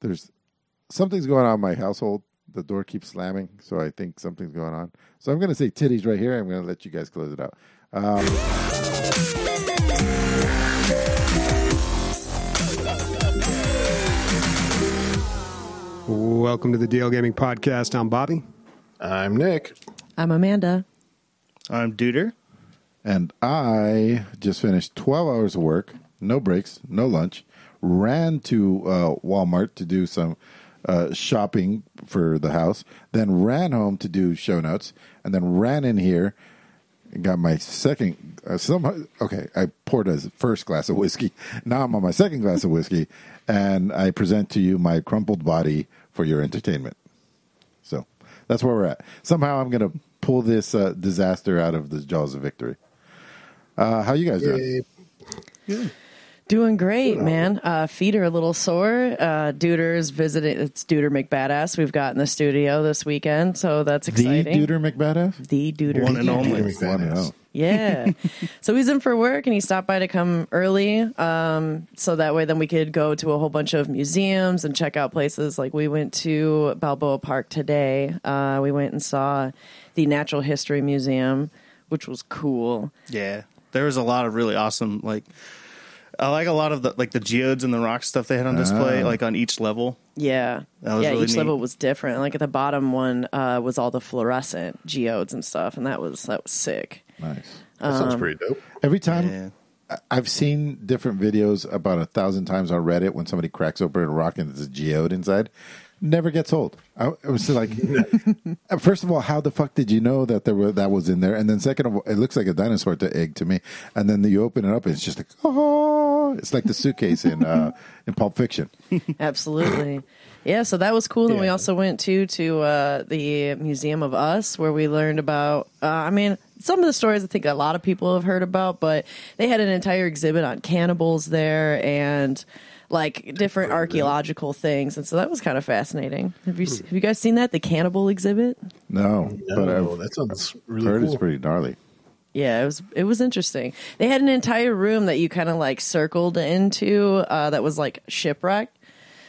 there's something's going on in my household. The door keeps slamming, so I think something's going on. So I'm going to say titties right here. I'm going to let you guys close it out. Um, Welcome to the DL Gaming Podcast. I'm Bobby. I'm Nick. I'm Amanda. I'm Duder. and I just finished 12 hours of work, no breaks, no lunch. Ran to uh, Walmart to do some uh, shopping for the house, then ran home to do show notes, and then ran in here and got my second. Uh, some okay, I poured a first glass of whiskey. Now I'm on my second glass of whiskey, and I present to you my crumpled body for your entertainment. So that's where we're at. Somehow I'm going to pull this uh, disaster out of the jaws of victory. Uh, how you guys doing? Doing great, man. Uh, feet are a little sore. Uh, Duder's visiting. It's Duder McBadass. We've got in the studio this weekend, so that's exciting. The exciting. Duder McBadass? The Duder. One and only. One. Yeah. so he's in for work and he stopped by to come early. Um, so that way then we could go to a whole bunch of museums and check out places. Like we went to Balboa Park today. Uh, we went and saw the Natural History Museum, which was cool. Yeah, there was a lot of really awesome like. I like a lot of the like the geodes and the rock stuff they had on display, like on each level. Yeah. That was yeah, really each neat. level was different. Like at the bottom one uh, was all the fluorescent geodes and stuff, and that was that was sick. Nice. That sounds pretty dope. Every time Yeah. I- I've seen different videos about a thousand times on Reddit when somebody cracks open a rock and there's a geode inside. Never gets old. I, it was like, first of all, how the fuck did you know that there were that was in there? And then second of all, it looks like a dinosaur to egg to me. And then you open it up, and it's just like, oh, it's like the suitcase in uh, in Pulp Fiction. Absolutely. Yeah, so that was cool. And we also went to to uh, the Museum of Us, where we learned about. Uh, I mean, some of the stories I think a lot of people have heard about, but they had an entire exhibit on cannibals there and like different archaeological things, and so that was kind of fascinating. Have you have you guys seen that the cannibal exhibit? No, but No, I've that sounds really heard cool. it's pretty gnarly. Yeah, it was it was interesting. They had an entire room that you kind of like circled into uh, that was like shipwrecked.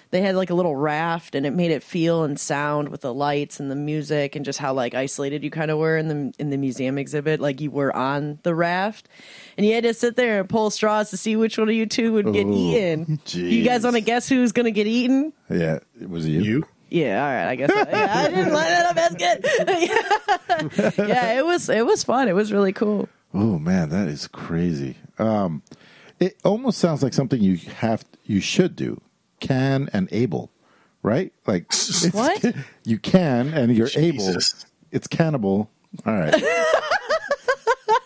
They had like a little raft, and it made it feel and sound with the lights and the music, and just how like isolated you kind of were in the in the museum exhibit, like you were on the raft, and you had to sit there and pull straws to see which one of you two would get Ooh, eaten. You guys want to guess who's gonna get eaten? Yeah, it was you. You? Yeah, all right. I guess I, yeah, I didn't line that up as good. yeah, it was it was fun. It was really cool. Oh man, that is crazy. Um, it almost sounds like something you have you should do. Can and able, right? Like it's- What? you can and you're able. It's cannibal. All right.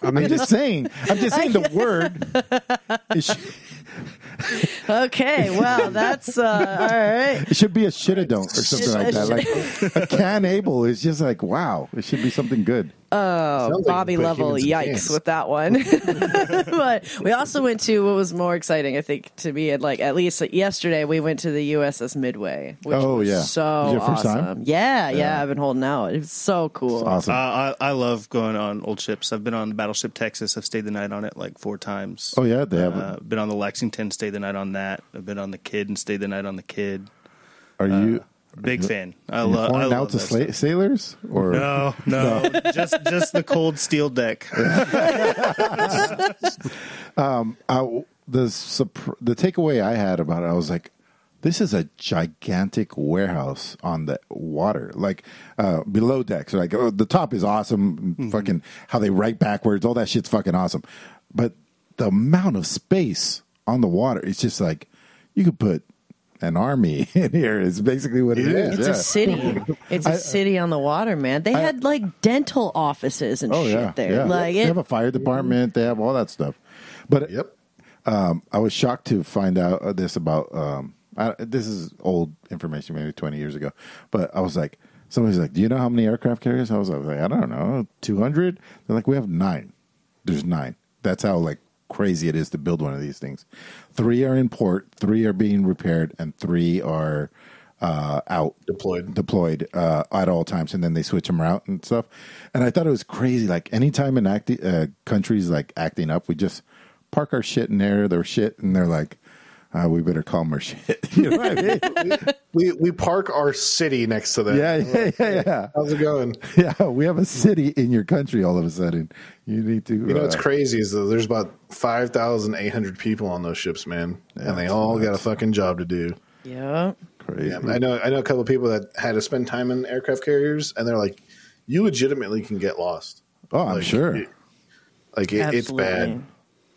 I I'm mean, just saying. I'm just saying the word. It, sh- Okay, well, that's uh, all right. it should be a shoulda don't or something like that. Like a can able is just like wow. It should be something good. Sounds like Bobby you level yikes cans. with that one. but we also went to what was more exciting, I think, to me. At like at least yesterday, we went to the USS Midway. Which Oh, was yeah. so Was your first awesome. time? Yeah, yeah, Yeah. I've been holding out. It was so cool. Awesome. Uh, I, I love going on old ships. I've been on the Battleship Texas. I've stayed the night on it like four times. Oh, yeah? They have- Uh, been on the Lexington. Stayed the night on that. I've been on the Kidd and stayed the night on the Kidd. Are uh, you Big fan. I love. I love out to sla- sailors or No, no, just just the cold steel deck. Um, I, the the takeaway I had about it, I was like, this is a gigantic warehouse on the water, like uh, below decks. Like oh, the top is awesome, mm-hmm. fucking how they write backwards, all that shit's fucking awesome. But the amount of space on the water, it's just like you could put an army in here. Is basically what it is. It's yeah. a city. It's a city on the water, man. They had like dental offices and Oh shit yeah, there. yeah. Like they it, have a fire department. They have all that stuff. But Yep. um, I was shocked to find out uh, this about. Um, I, this is old information, maybe twenty years ago. But I was like, somebody's like, "Do you know how many aircraft carriers?" I was like, "I don't know, two hundred. They're like, "We have nine. There's nine. That's how like crazy it is to build one of these things. Three are in port, three are being repaired, and three are uh, out Deployed. deployed uh, at all times, and then they switch them out and stuff. And I thought it was crazy. Like anytime in acti- uh, countries like acting up, we just park our shit in there, their shit, and they're like, uh, we better calm our shit. you know what I mean? We we park our city next to that. Yeah, yeah, yeah, yeah. How's it going? Yeah, we have a city in your country all of a sudden. You need to. You know what's uh, crazy is that there's about five thousand eight hundred people on those ships, man, and they that's all got a fucking job to do. Yeah. Crazy. Yeah, I know. I know a couple of people that had to spend time in aircraft carriers, and they're like, "You legitimately can get lost. Oh, I'm Like, sure. it- like it, it's bad.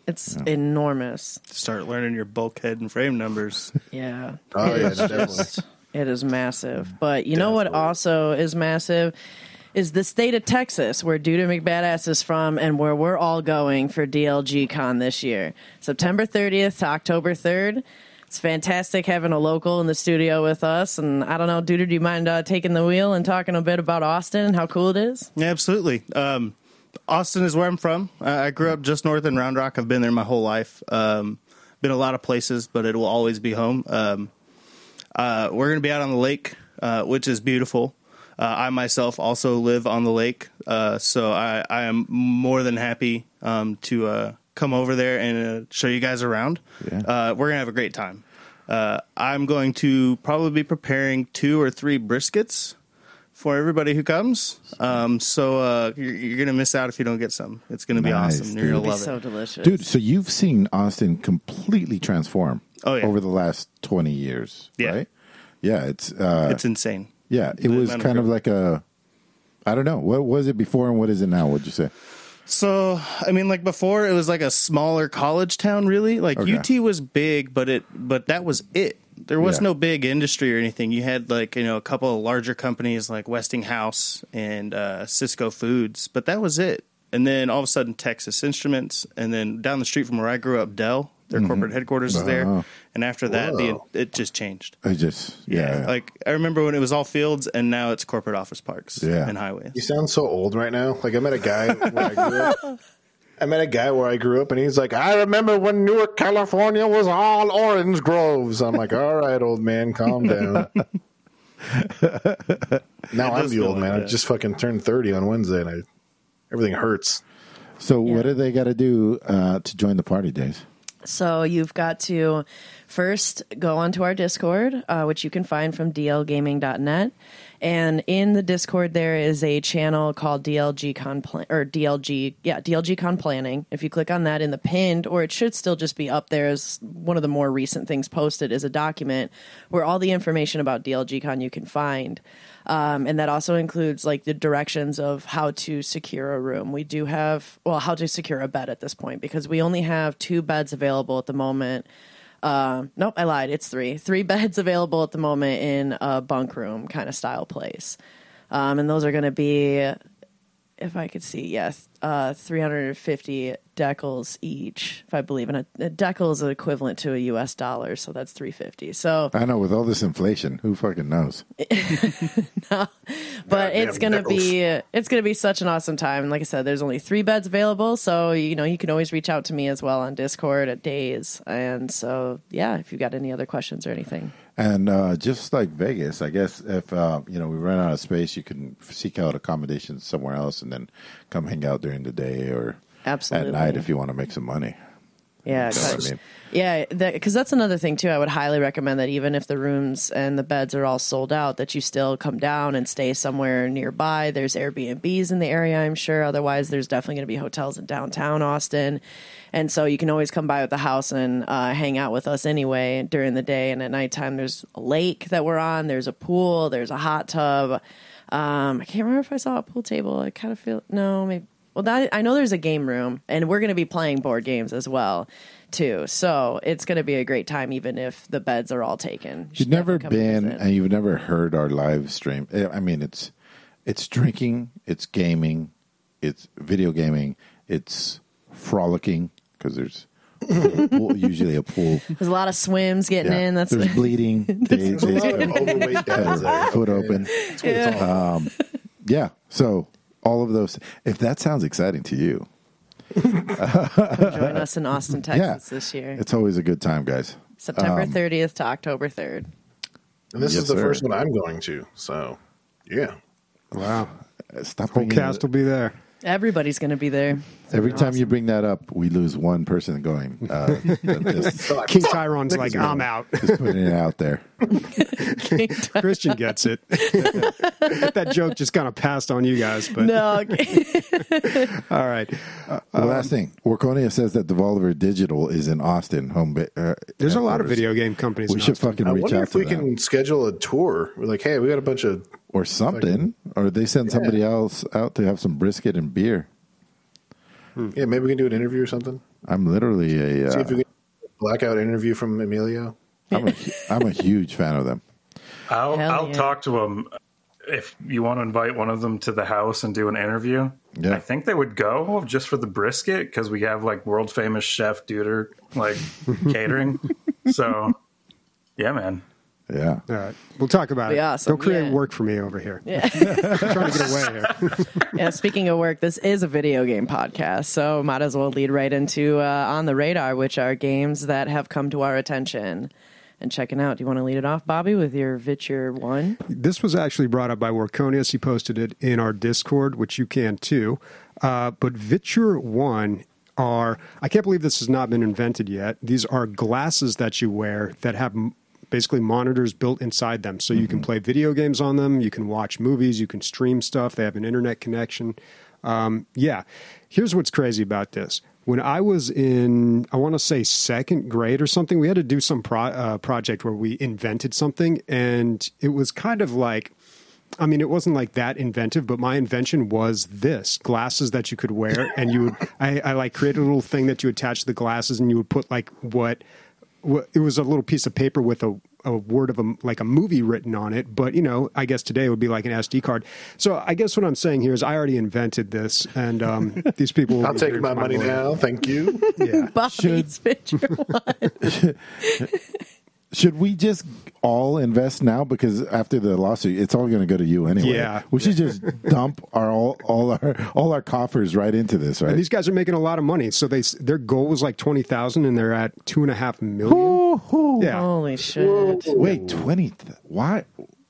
Absolutely. It's enormous. Start learning your bulkhead and frame numbers. Yeah. Oh, It yeah, is just- It is massive. But you know what also is massive? Is the state of Texas, where Duder McBadass is from, and where we're all going for DLG Con this year. September 30th to October 3rd. It's fantastic having a local in the studio with us. And I don't know, Duder, do you mind uh, taking the wheel and talking a bit about Austin and how cool it is? Yeah, absolutely. Um, Austin is where I'm from. I I grew up just north in Round Rock. I've been there my whole life. Um, been a lot of places, but it will always be home. Um, uh, we're going to be out on the lake, uh, which is beautiful. Uh, I myself also live on the lake, uh, so I, I am more than happy um, to uh, come over there and uh, show you guys around. Yeah. Uh, we're gonna have a great time. Uh, I'm going to probably be preparing two or three briskets for everybody who comes. Um, so uh, you're, you're gonna miss out if you don't get some. It's gonna be Nice, awesome. dude. You're It'll gonna be love so it. delicious. Dude, so you've seen Austin completely transform Oh, yeah. over the last 20 years, Yeah. right? Yeah, it's uh It's insane. yeah, it the was amount of kind of like a I don't know. What was it before and what is it now? What'd you say? So, I mean, like before, it was like a smaller college town. Really, like Okay. UT was big, but it, but that was it. There was Yeah. no big industry or anything. You had like you know a couple of larger companies like Westinghouse and uh, Sysco Foods, but that was it. And then all of a sudden, Texas Instruments, and then down the street from where I grew up, Dell, their corporate headquarters is Oh. there. And after that, the, it just changed. I just yeah. like I remember when it was all fields, and now it's corporate office parks Yeah. and highways. You sound so old right now. Like I met a guy where I grew up. I met a guy where I grew up, and he's like, "I remember when Newark, California, was all orange groves." I'm like, "All right, old man, calm down." now I'm the old like man. I just fucking turned 30 on Wednesday, and I everything hurts. so Yeah. what do they got to do uh, to join the party, Dave? So you've got to first go onto our Discord, uh, which you can find from dlgaming.net. And in the Discord, there is a channel called DLG Con Plan- or DLG, yeah, DLG Con Planning. If you click on that in the pinned, or it should still just be up there as one of the more recent things posted, is a document where all the information about DLG Con you can find. Um, and that also includes like the directions of how to secure a room. We do have, well, how to secure a bed at this point because we only have two beds available at the moment. Uh, nope, I lied. It's three. Three beds available at the moment in a bunk room kind of style place. Um, and those are going to be, if I could see, yes, uh, 350 decals each, if I believe. And a, a decal is equivalent to a US dollar, so that's 350. So, I know with all this inflation, who fucking knows? but Goddamn it's gonna be it's gonna be such an awesome time. And like I said, there's only three beds available, so you know you can always reach out to me as well on Discord at Days. And so yeah, if you've got any other questions or anything, And uh, just like Vegas, I guess if uh, you know we run out of space, you can seek out accommodations somewhere else, and then come hang out during the day or Absolutely. at night if you want to make some money. yeah, You know what mean? yeah, because that's another thing too. I would highly recommend that even if the rooms and the beds are all sold out, that you still come down and stay somewhere nearby. There's Airbnbs in the area, I'm sure. Otherwise, there's definitely going to be hotels in downtown Austin, and so you can always come by with the house and uh, hang out with us anyway during the day. And at nighttime, there's a lake that we're on. There's a pool. There's a hot tub. Um, I can't remember if I saw a pool table. I kind of feel no, maybe. Well, that, I know there's a game room, and we're going to be playing board games as well, too. So it's going to be a great time, even if the beds are all taken. You You've never been visit. and you've never heard our live stream. Eh, I mean, it's it's drinking, it's gaming, it's video gaming, it's frolicking because there's pool, usually a pool. There's a lot of swims getting Yeah. in. That's there's bleeding. They, There's a they lot of overweight dads foot open. That's what it's all about. Yeah. So all of those. If that sounds exciting to you, join us in Austin, Texas yeah, this year, it's always a good time, guys. September um, 30th to October 3rd. And this Yes, is the sir. first one I'm going to. So, yeah. Wow. Stop Whole bringing cast will be there. Everybody's going to be there. Every time you bring that up, we lose one person going. Uh, just, King Tyrone's like, I'm out. just putting it out there. Christian gets it. that joke just kind of passed on you guys, but no, all right. Uh, The last thing, Warconius says that Devolver Digital is in Austin. Home. ba- Uh, there's a lot of video game companies. We in should Austin. fucking I reach wonder out if to we them can schedule a tour. We're like, hey, we got a bunch of. Or something, or they send somebody else out to have some brisket and beer. Yeah, maybe we can do an interview or something. I'm literally a. See Uh, if we can blackout interview from Emilio. I'm a, I'm a huge fan of them. I'll Hell I'll yeah. talk to them if you want to invite one of them to the house and do an interview. Yeah. I think they would go just for the brisket because we have like world famous chef Duder like catering. So, yeah, man. Yeah. All right, we'll talk about it. Be it. awesome, Don't create yeah. work for me over here. yeah. trying to get away here. yeah. Speaking of work, this is a video game podcast, so might as well lead right into uh, on the radar, which are games that have come to our attention. And checking out. Do you want to lead it off, Bobby, with your Viture One? This was actually brought up by Warconius. He posted it in our Discord, which you can too. Uh, but Viture One are I can't believe this has not been invented yet. These are glasses that you wear that have m- basically monitors built inside them, so you can play video games on them. You can watch movies. You can stream stuff. They have an internet connection. Um, yeah, here's what's crazy about this. When I was in, I want to say second grade or something, we had to do some pro- uh, project where we invented something, and it was kind of like, I mean, it wasn't like that inventive, but my invention was this glasses that you could wear, and you would, I, I like created a little thing that you attach to the glasses, and you would put like what it was a little piece of paper with a a word of a like a movie written on it, but you know, I guess today it would be like an SD card. So I guess what I'm saying here is I already invented this, and um, these people. will I'll take here my money glory. now. Thank you. Yeah. Bobby's Viture One. Should we just all invest now? Because after the lawsuit, it's all going to go to you anyway. Yeah. We should just dump our all, all our all our coffers right into this, right? And these guys are making a lot of money. So they their goal was like twenty thousand, and they're at two and a half million. Yeah, Holy shit. Wait, twenty? Th- why?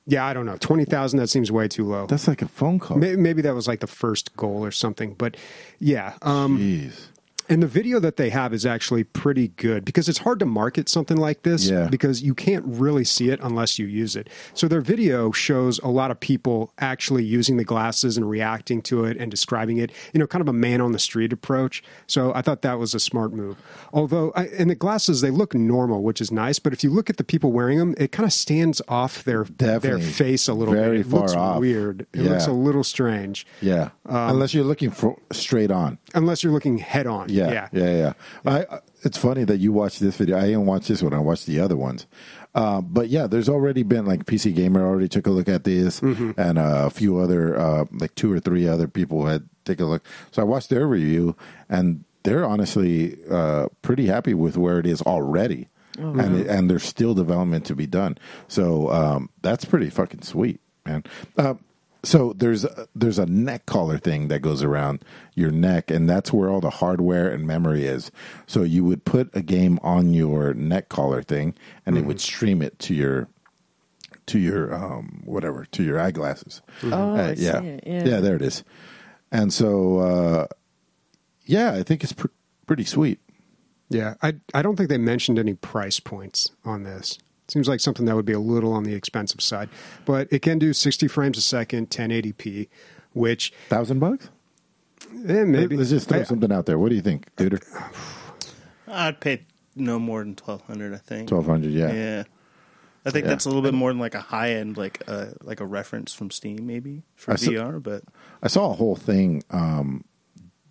yeah. I don't know. Twenty thousand. That seems way too low. That's like a phone call. Maybe, maybe that was like the first goal or something. But yeah, um, Jeez. And the video that they have is actually pretty good because it's hard to market something like this Yeah. because you can't really see it unless you use it. So their video shows a lot of people actually using the glasses and reacting to it and describing it, you know, kind of a man on the street approach. So I thought that was a smart move. Although, I, and the glasses, they look normal, which is nice. But if you look at the people wearing them, it kind of stands off their, their face a little Very bit. It far looks off. weird. It Yeah. looks a little strange Yeah. Um, Unless you're looking for straight on. unless you're looking head on. Yeah. Yeah. Yeah. Yeah. I, I- it's funny that you watched this video. I didn't watch this one. I watched the other ones. Uh, but yeah, there's already been like PC Gamer already took a look at this, Mm-hmm. and uh, a few other, uh, like two or three other people had take a look. So I watched their review, and they're honestly uh, pretty happy with where it is already, and it, and there's still development to be done. So um, that's pretty fucking sweet, man. Uh, so there's a, there's a neck collar thing that goes around your neck, and that's where all the hardware and memory is. So you would put a game on your neck collar thing, and it would stream it to your to your um, whatever to your eyeglasses. Oh, I see yeah. it, yeah. there it is. And so uh, yeah, I think it's pr- pretty sweet. Yeah, I I don't think they mentioned any price points on this. Seems like something that would be a little on the expensive side, but it can do 60 frames a second, 1080p, which Thousand bucks? eh, maybe Let's just throw I- something out there. What do you think, dude? I'd pay no more than twelve hundred. I think. Twelve hundred, yeah. Yeah. I think Yeah. that's a little bit more than like a high end, like a like a reference from Steam, maybe for I saw- VR. But I saw a whole thing um,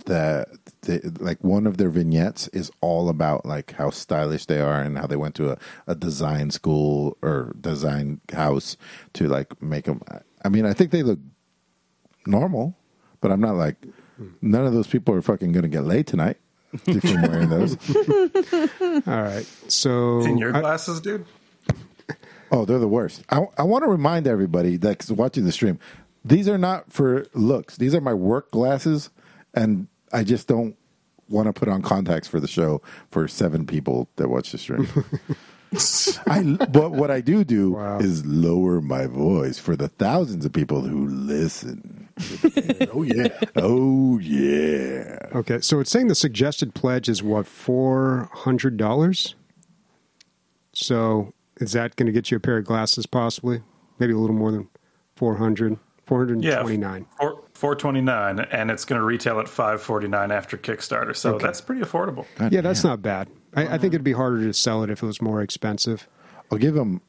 that they, like one of their vignettes is all about like how stylish they are and how they went to a, a design school or design house to like make them. I mean, I think they look normal, but I'm not like none of those people are fucking going to get laid tonight from wearing those. all right. So In your I- glasses, dude? Oh, they're the worst. I, I want to remind everybody that's watching the stream, these are not for looks. These are my work glasses, and I just don't want to put on contacts for the show for seven people that watch the stream. I but what I do do Wow. is lower my voice for the thousands of people who listen. Oh yeah. Oh yeah. Okay, so it's saying the suggested pledge is what four hundred dollars. So is that going to get you a pair of glasses? Possibly, maybe a little more than 400 429 Four, 429 and it's going to retail at 549 after Kickstarter. So Okay. that's pretty affordable. God Yeah, that's damn. not bad. I, I think it'd be harder to sell it if it was more expensive. I'll give them.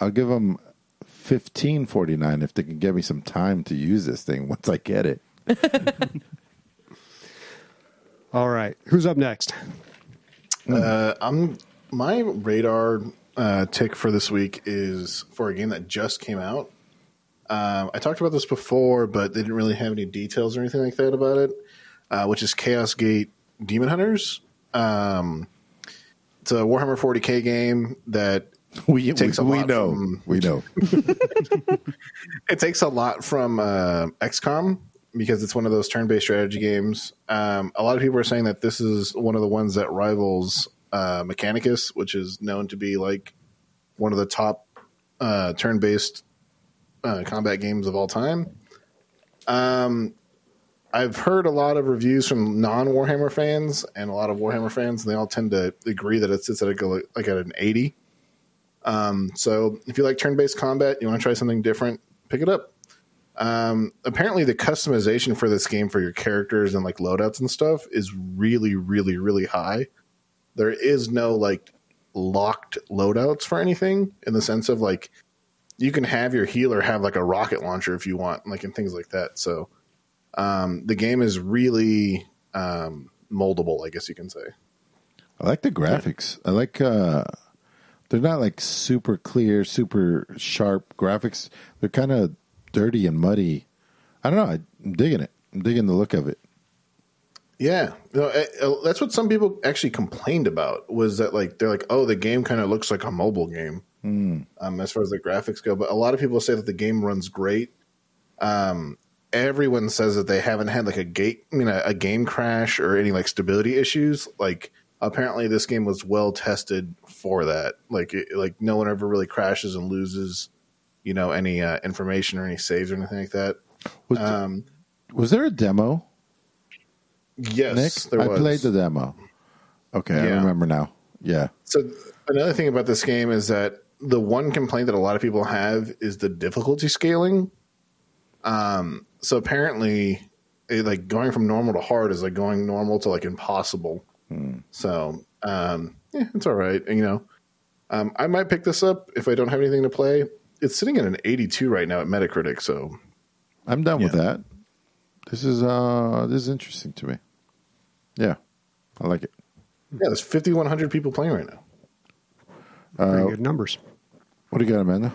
I'll give them fifteen forty nine if they can give me some time to use this thing once I get it. All right, who's up next? Uh, I'm my radar uh, tick for this week is for a game that just came out. Um, I talked about this before, but they didn't really have any details or anything like that about it. Uh, which is Chaos Gate Demon Hunters. Um, it's a Warhammer 40k game that We Takes a we, we know from- we know. it takes a lot from uh, XCOM because it's one of those turn-based strategy games. Um, a lot of people are saying that this is one of the ones that rivals uh, Mechanicus, which is known to be like one of the top uh, turn-based uh, combat games of all time. Um, I've heard a lot of reviews from non-Warhammer fans and a lot of Warhammer fans, and they all tend to agree that it sits at a, like at an eighty. Um, so if you like turn-based combat, you want to try something different, pick it up. Um, apparently, the customization for this game for your characters and like loadouts and stuff is really, really, really high. There is no like locked loadouts for anything in the sense of like you can have your healer have like a rocket launcher if you want, like and things like that. So um, the game is really um, moldable, I guess you can say. I like the graphics. I like. uh They're not like super clear, super sharp graphics. They're kind of dirty and muddy. I don't know. I'm digging it. I'm digging the look of it. Yeah, no, uh, uh, that's what some people actually complained about was that like they're like, oh, the game kind of looks like a mobile game um, as far as the graphics go. But a lot of people say that the game runs great. Um, everyone says that they haven't had like a gate, I mean, a, a game crash or any like stability issues. Like apparently, this game was well tested for that. Like, it, like no one ever really crashes and loses, you know, any uh, information or any saves or anything like that. Was, Um, was there a demo, yes, Nick? there I played the demo. Okay, I remember now. Yeah. So another thing about this game is that the one complaint that a lot of people have is the difficulty scaling. Um, so apparently, it, like going from normal to hard is like going normal to like impossible. So um, yeah, it's all right. And, you know, um, I might pick this up if I don't have anything to play. It's sitting at an 82 right now at Metacritic. So I'm done with that. This is uh this is interesting to me. Yeah. I like it. yeah, there's 5,100 people playing right now. Pretty good numbers. What do you got, Amanda?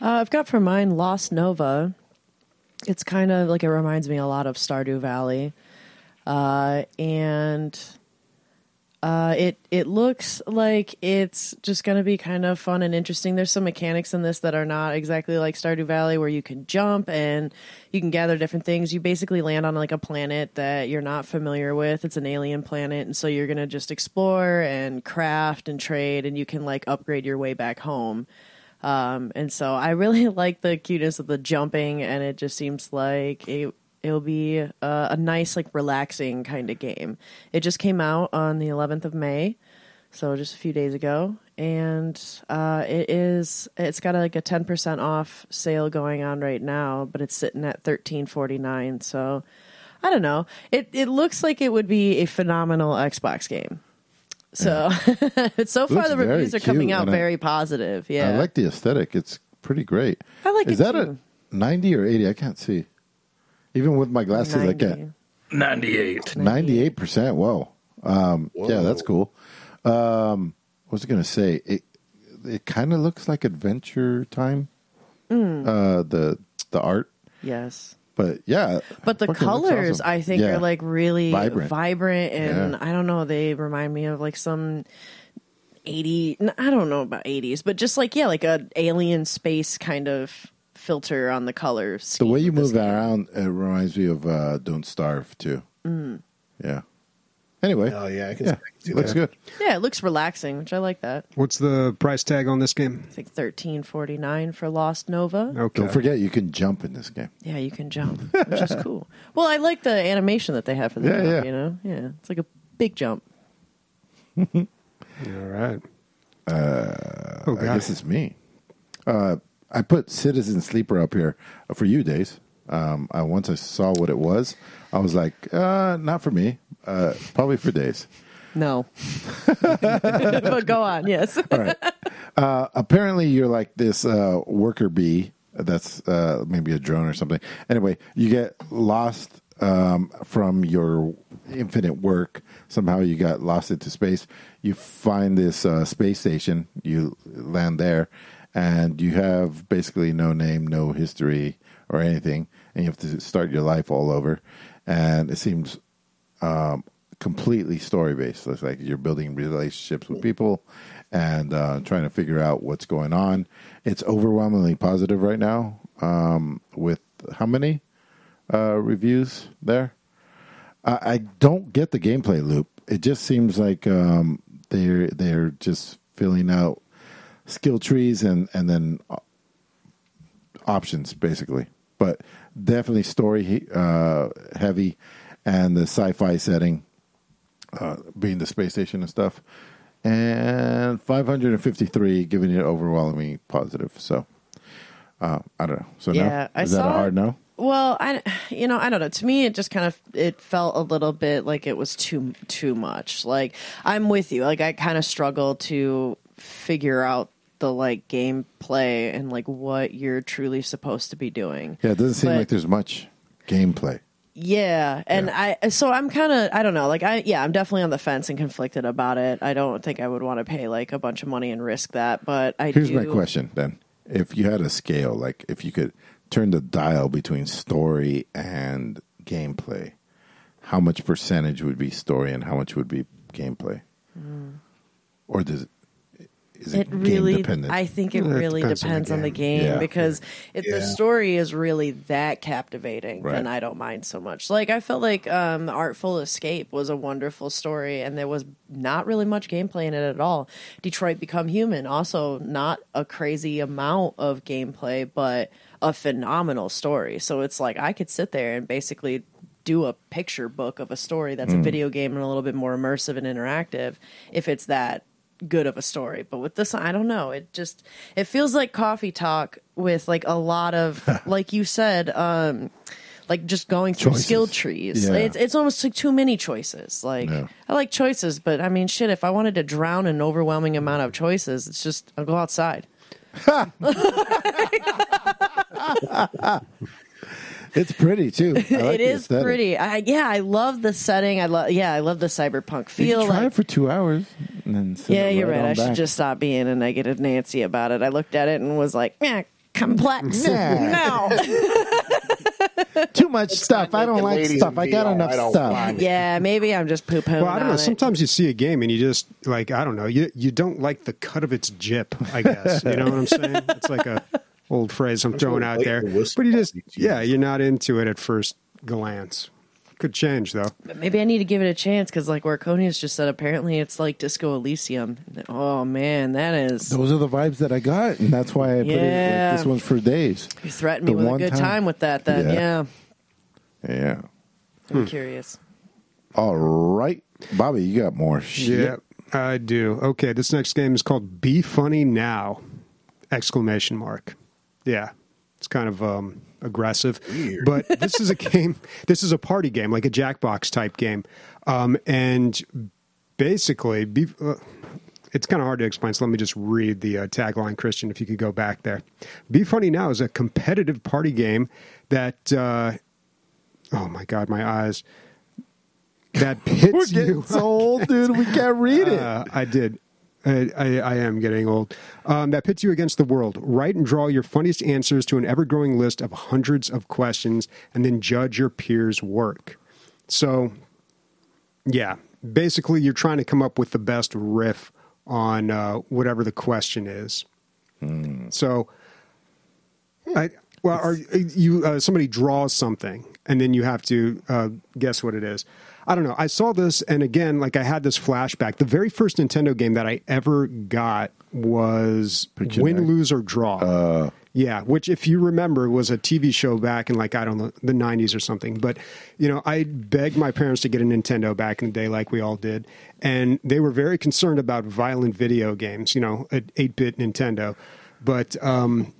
Uh, I've got for mine Lost Nova. It's kind of like it reminds me a lot of Stardew Valley, uh, and uh, it it looks like it's just going to be kind of fun and interesting. There's some mechanics in this that are not exactly like Stardew Valley, where you can jump and you can gather different things. You basically land on like a planet that you're not familiar with. It's an alien planet, and so you're going to just explore and craft and trade, and you can like upgrade your way back home. Um, and so I really like the cuteness of the jumping, and it just seems like it it'll be a, a nice, like relaxing kind of game. It just came out on the 11th of May, so just a few days ago, and uh, it is it's got like a 10% off sale going on right now, but it's sitting at 13.49. So I don't know. It it looks like it would be a phenomenal Xbox game. So, so far the reviews are coming out I- very positive. Yeah, I like the aesthetic. It's pretty great. I like Is that too. a 90 or 80? I can't see. Even with my glasses, I can't. 98. 98%. Whoa. Um, yeah, that's cool. Um, what was I going to say? It it kind of looks like Adventure Time. Mm. Uh, the the art, Yes. but yeah. But the colors, awesome. I think, Yeah. are like really Vibrant. vibrant, and Yeah. I don't know. They remind me of like some eighty. i don't know about eighties, but just like yeah, like a alien space kind of filter on the colors. the way you move that around. It reminds me of uh, Don't Starve too. Mm. Yeah, Anyway, Oh, yeah, I can- yeah, I can looks that. good. Yeah, it looks relaxing, which I like that. What's the price tag on this game? I think thirteen forty nine for Lost Nova. Okay. Don't forget, you can jump in this game. Yeah, you can jump, which is cool. Well, I like the animation that they have for the Yeah, jump. yeah. You know, yeah, it's like a big jump. All right. oh, I guess it's me. Uh, I put Citizen Sleeper up here for you, days. Um, I once I saw what it was, I was like, uh, not for me. Uh, probably for days. No, but go on. Yes. All right. Uh, apparently, you're like this uh, worker bee. That's uh, maybe a drone or something. Anyway, you get lost um, from your infinite work. Somehow, you got lost into space. You find this uh, space station. You land there, and you have basically no name, no history, or anything, and you have to start your life all over. And it seems um, completely story based. It's like you're building relationships with people and uh, trying to figure out what's going on. It's overwhelmingly positive right now. Um, with how many uh, reviews there? I, I don't get the gameplay loop. It just seems like um, they're they're just filling out skill trees and and then uh, options basically. But definitely story uh, heavy, and the sci-fi setting uh, being the space station and stuff. And 553 giving it overwhelmingly positive. So uh, I don't know. So Yeah, no? I is that a hard no? Well, I, you know, I don't know. To me, it just kind of it felt a little bit like it was too too much. Like I'm with you. Like I kind of struggle to figure out the like gameplay and like what you're truly supposed to be doing. Yeah, it doesn't seem But- like there's much gameplay. Yeah, and I so I'm kind of I don't know. Like I yeah, I'm definitely on the fence and conflicted about it. I don't think I would want to pay like a bunch of money and risk that, but I Here's do. my question then. If you had a scale, like if you could turn the dial between story and gameplay, how much percentage would be story and how much would be gameplay? Mm. Or does it, is it, It really, game dependent? I think it Yeah, really depends depends, on the on the game. game Yeah. because if the story is really that captivating, Right. then I don't mind so much. Like I felt like um, Artful Escape was a wonderful story, and there was not really much gameplay in it at all. Detroit Become Human, also not a crazy amount of gameplay, but a phenomenal story. So it's like I could sit there and basically do a picture book of a story that's a video game and a little bit more immersive and interactive if it's that good of a story. But with this, I don't know. It just it feels like coffee talk with like a lot of like you said, um, like just going through Choices. skill trees. Yeah. It's it's almost like too many choices. Like Yeah. I like choices, but I mean, shit. If I wanted to drown in an overwhelming amount of choices, it's just I'll go outside. it's pretty too. I like it the is aesthetic. pretty. I yeah, I love the setting. I love yeah, I love the cyberpunk You feel. can try like, it for two hours and then send Yeah, it you're right. on I should just stop being a negative Nancy about it. I looked at it and was like, yeah, complex. Nah. no. too much stuff. I don't like stuff. I got enough I stuff. yeah, maybe I'm just poo pooing. Well, I don't know. on it. Sometimes you see a game and you just like I don't know. You you don't like the cut of its jip. I guess you know what I'm saying. It's like a old phrase I'm throwing out there. But you just yeah, you're not into it at first glance. Could change though. But maybe I need to give it a chance because, like Warconius just said, apparently it's like Disco Elysium. Oh man, that is. Those are the vibes that I got, and that's why I put it. Like, this one's for days. You threatened me with a good time- time. with that. Then Yeah. yeah, Yeah. I'm hmm. curious. All right, Bobby, you got more shit. Yeah, I do. Okay, this next game is called Be Funny Now! Exclamation mark. Yeah, it's kind of um, aggressive, Weird. but this is a game. This is a party game, like a Jackbox type game, um, and basically, be, uh, it's kind of hard to explain. So let me just read the uh, tagline, Christian. If you could go back there, Be Funny Now is a competitive party game that. Uh, oh my God, my eyes. That pits We're getting you. so old, dude. We can't read it. Uh, I did. I, I, I am getting old. Um, that pits you against the world. Write and draw your funniest answers to an ever growing list of hundreds of questions and then judge your peers' work. So, yeah, basically, you're trying to come up with the best riff on uh, whatever the question is. So, I, well, are you uh, somebody draws something and then you have to uh, guess what it is. I don't know. I saw this, and again, like I had this flashback. The very first Nintendo game that I ever got was Pretty Win. Lose, or Draw. yeah, which, if you remember, was a TV show back in like I don't know the '90s or something. But you know, I begged my parents to get a Nintendo back in the day, like we all did, and they were very concerned about violent video games. You know, at 8-bit Nintendo, but. um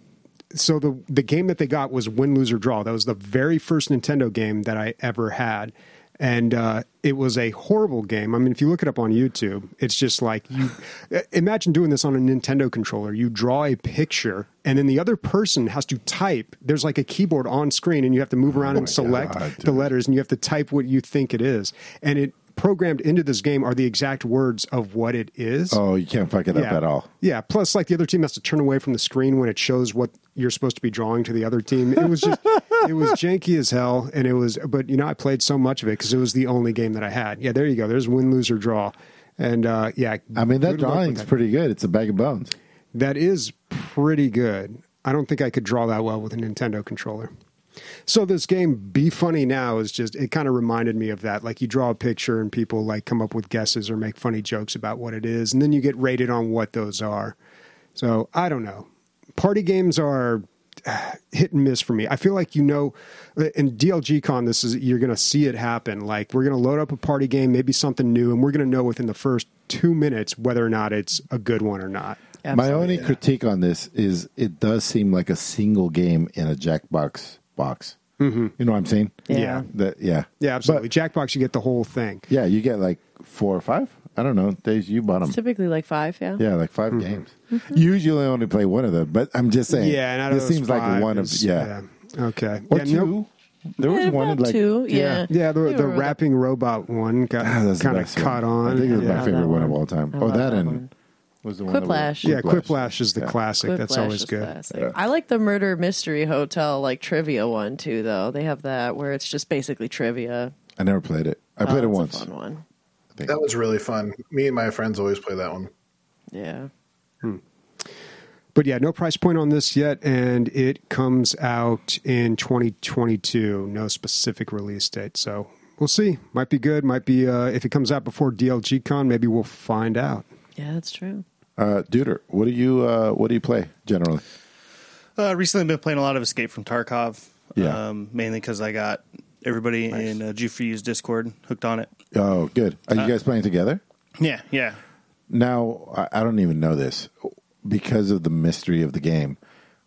so the the game that they got was win lose or draw that was the very first nintendo game that i ever had and uh, it was a horrible game. I mean if you look it up on youtube it's just like you imagine doing this on a nintendo controller. You draw a picture and then the other person has to type. There's like a keyboard on screen and you have to move around and select God, the letters and you have to type what you think it is. And it programmed into this game are the exact words of what it is Oh, you can't fuck it up at all. yeah. Plus, like the other team has to turn away from the screen when it shows what you're supposed to be drawing to the other team. It was just, it was janky as hell, and it was. But you know, I played so much of it because it was the only game that I had. Yeah, there you go. There's win, lose, or draw, and uh, yeah. I mean, that drawing's that. pretty good. It's a bag of bones. That is pretty good. I don't think I could draw that well with a Nintendo controller. So this game, Be Funny Now, is just it kind of reminded me of that. Like you draw a picture and people like come up with guesses or make funny jokes about what it is, and then you get rated on what those are. So I don't know. Party games are uh, hit and miss for me. I feel like you know in DLG Con this is you're going to see it happen. Like we're going to load up a party game, maybe something new, and we're going to know within the first 2 minutes whether or not it's a good one or not. My only critique on this is it does seem like a single game in a Jackbox box. Mm-hmm. You know what I'm saying? Yeah. That, yeah. Yeah, absolutely. But, Jackbox you get the whole thing. yeah, you get like four or five. I don't know. Days you bought them. Typically like five, yeah. Yeah, like 5 games. Usually only play one of them, but I'm just saying. Yeah, and out of this those seems like one is- of yeah, yeah. Okay. or yeah, two. nope. There was Yeah, one about like two, yeah. Yeah, the, They the were- rapping robot one got Ah, kind of best one. caught on. I think it was yeah. my favorite one of all time. I oh, that, that and one. Was the one that was- Quiplash. Yeah, Quiplash is the Yeah. classic. That's always good. Yeah. I like the Murder Mystery Hotel like trivia one too, though. They have that where it's just basically trivia. I never played it. I Oh, played it once. A fun one. I think. That was really fun. Me and my friends always play that one. Yeah. But yeah, no price point on this yet, and it comes out in 2022. No specific release date, so we'll see. Might be good. Might be uh, if it comes out before DLG Con, maybe we'll find out. Yeah, that's true. Uh, Duder, what do you uh, what do you play generally? Uh, recently, been playing a lot of Escape from Tarkov. Yeah. Um, mainly because I got everybody in uh, G4U's Discord hooked on it. Oh, good. Are Uh, you guys playing together? Yeah, yeah. Now, I, I don't even know this because of the mystery of the game.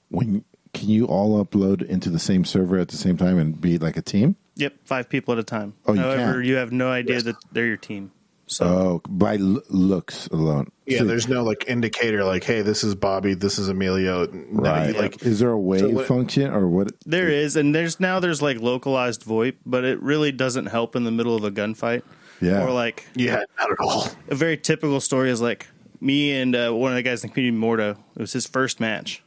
When can you all upload into the same server at the same time and be like a team? Yep, five people at a time. Oh, you However, can? you have no idea that they're your team. So Oh, by l- looks alone. Yeah, So- there's no like indicator like, hey, this is Bobby, this is Emilio. No, right. Like, is there a wave So what- function or what? there is, and there's now there's like localized VoIP, but it really doesn't help in the middle of a gunfight. Yeah. Or like yeah, not at all. a very typical story is like me and uh, one of the guys in the community, Morto. It was his first match,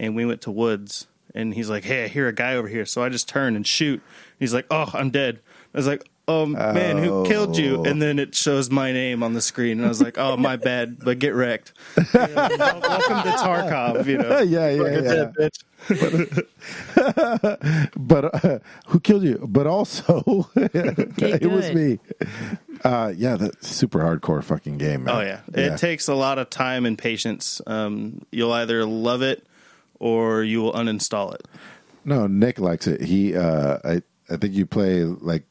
and we went to Woods, and he's like, "Hey, I hear a guy over here." So I just turn and shoot. He's like, "Oh, I'm dead." I was like, "Oh man, who killed you?" And then it shows my name on the screen, and I was like, "Oh, my bad, but get wrecked." You know, welcome to Tarkov. You know, yeah, yeah, yeah. but uh, who killed you? But also, it was me. Uh, yeah, that's super hardcore fucking game. Man. Oh yeah, it takes a lot of time and patience. Um, you'll either love it or you will uninstall it. No, Nick likes it. He, uh, I, I think you play like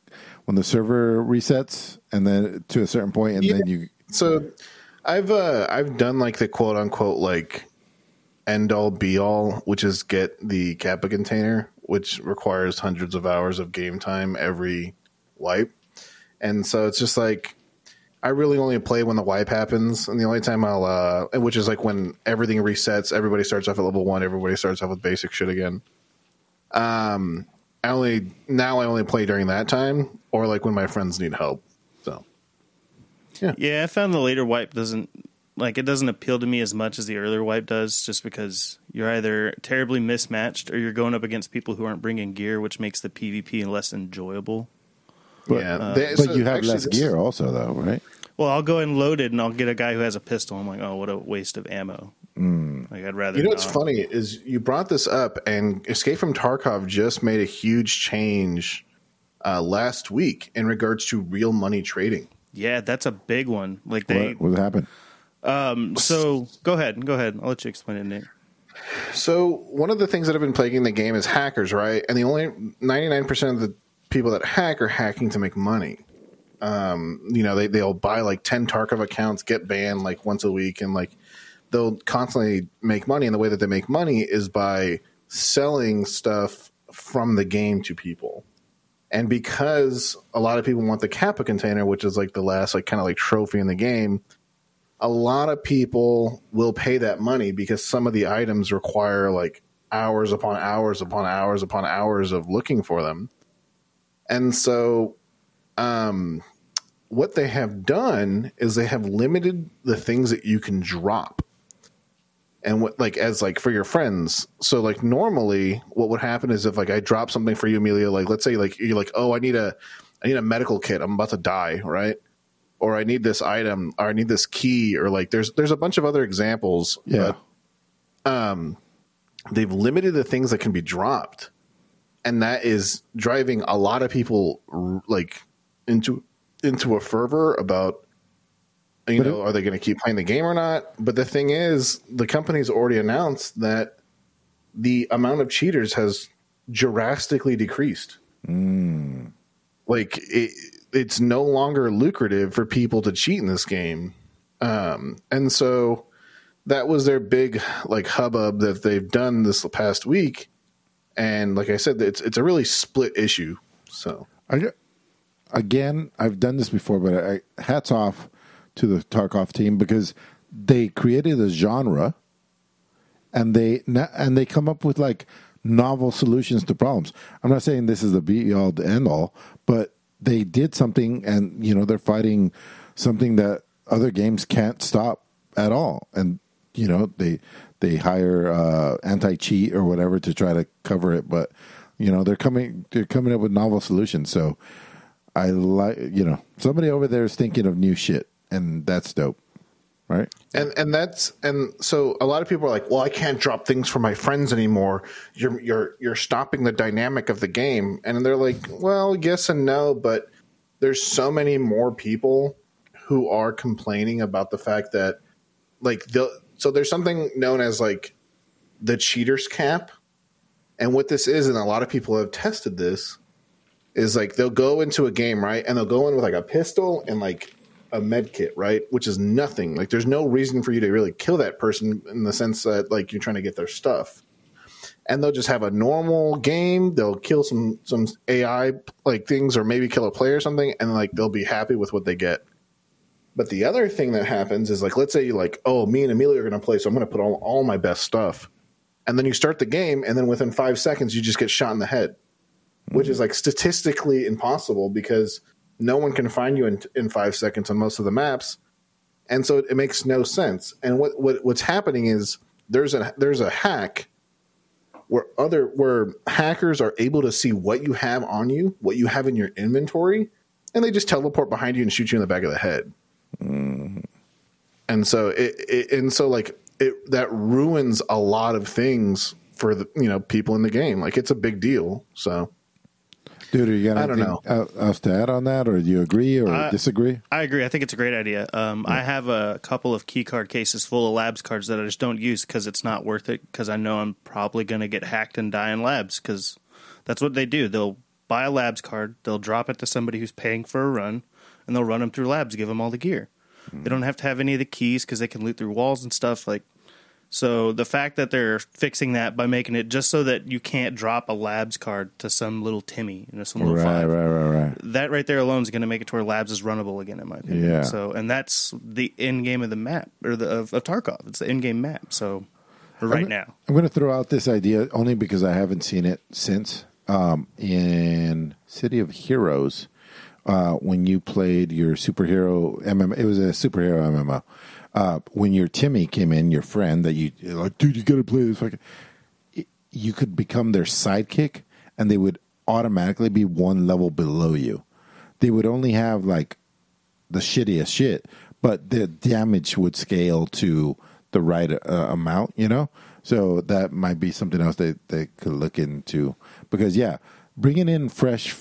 when the server resets, and then to a certain point, and Yeah. then you. So I've uh I've done like the quote unquote like end all be all, which is get the Kappa container, which requires hundreds of hours of game time every wipe. And so it's just like I really only play when the wipe happens, and the only time I'll uh which is like when everything resets, everybody starts off at level one, everybody starts off with basic shit again. Um I only now I only play during that time or like when my friends need help. So Yeah, yeah. I found the later wipe doesn't like it doesn't appeal to me as much as the earlier wipe does, just because you're either terribly mismatched or you're going up against people who aren't bringing gear, which makes the PvP less enjoyable. But, yeah, uh, they- but so you have less gear, also, though, right? Well, I'll go and load it, and I'll get a guy who has a pistol. I'm like, oh, what a waste of ammo. Like I'd rather. You know what's funny is you brought this up, and Escape from Tarkov just made a huge change uh, last week in regards to real money trading. Yeah, that's a big one. Like they. What, what happened? Um, so go ahead, go ahead. I'll let you explain it, Nate. So one of the things that have been plaguing the game is hackers, right? And the only ninety nine percent of the people that hack are hacking to make money. Um, you know, they they'll buy like ten Tarkov accounts, get banned like once a week, and like they'll constantly make money. And the way that they make money is by selling stuff from the game to people. And because a lot of people want the Kappa container, which is like the last like kind of like trophy in the game, a lot of people will pay that money because some of the items require like hours upon hours upon hours upon hours of looking for them. And so um what they have done is they have limited the things that you can drop and what like as like for your friends. So like normally what would happen is if like i drop something for you amelia like let's say like you're like oh i need a i need a medical kit. I'm about to die right? Or i need this item or i need this key or like there's there's a bunch of other examples Yeah. but um they've limited the things that can be dropped. And that is driving a lot of people like into into a fervor about you But know, it- are they going to keep playing the game or not? But the thing is, the company's already announced that the amount of cheaters has drastically decreased. Like it, it's no longer lucrative for people to cheat in this game, um, and so that was their big like hubbub that they've done this past week. And like I said, it's it's a really split issue. So I, again, I've done this before, but I, hats off to the Tarkov team because they created a genre, and they and they come up with like novel solutions to problems. I'm not saying this is the be all the end all, but they did something, and you know they're fighting something that other games can't stop at all, and you know they they hire uh, anti cheat or whatever to try to cover it, but you know they're coming they're coming up with novel solutions. So I like you know somebody over there is thinking of new shit, and that's dope, right? And and that's and so a lot of people are like, well, I can't drop things for my friends anymore. You're you're you're stopping the dynamic of the game, and they're like, well, yes and no, but there's so many more people who are complaining about the fact that like the so there's something known as like the cheaters cap, and what this is, and a lot of people have tested this, is like they'll go into a game right, and they'll go in with like a pistol and like a med kit, right? Which is nothing. Like there's no reason for you to really kill that person in the sense that like you're trying to get their stuff. And they'll just have a normal game. They'll kill some some AI like things or maybe kill a player or something and like they'll be happy with what they get. But the other thing that happens is like let's say you like, oh, me and Amelia are gonna play, so I'm gonna put all, all my best stuff. And then you start the game and then within five seconds you just get shot in the head. Which is like statistically impossible because no one can find you in, in five seconds on most of the maps, and so it, it makes no sense. And what, what what's happening is there's a there's a hack where other where hackers are able to see what you have on you, what you have in your inventory, and they just teleport behind you and shoot you in the back of the head. Mm-hmm. And so it, it and so like it that ruins a lot of things for the you know people in the game. Like it's a big deal. So Dude, are you got I don't anything el- else to add on that, or do you agree or Uh, disagree? I agree. I think it's a great idea. Um, I have a couple of key card cases full of labs cards that I just don't use because it's not worth it. Because I know I'm probably going to get hacked and die in labs. Because that's what they do. They'll buy a labs card, they'll drop it to somebody who's paying for a run, and they'll run them through labs, give them all the gear. They don't have to have any of the keys because they can loot through walls and stuff. Like, so the fact that they're fixing that by making it just so that you can't drop a labs card to some little Timmy, you know, some little Right, five right, right, right. that right there alone is going to make it to where labs is runnable again, in my opinion. Yeah. So, and that's the end game of the map or the of, of Tarkov. It's the end game map. So, right now, I'm going to throw out this idea only because I haven't seen it since. Um, in City of Heroes, uh, when you played your superhero MMO, it was a superhero MMO. Uh, when your Timmy came in, your friend that you like, dude, you got to play this. Fucking, you could become their sidekick, and they would automatically be one level below you. They would only have like the shittiest shit, but the damage would scale to the right uh, amount, you know? So that might be something else they, they could look into. Because, yeah, bringing in fresh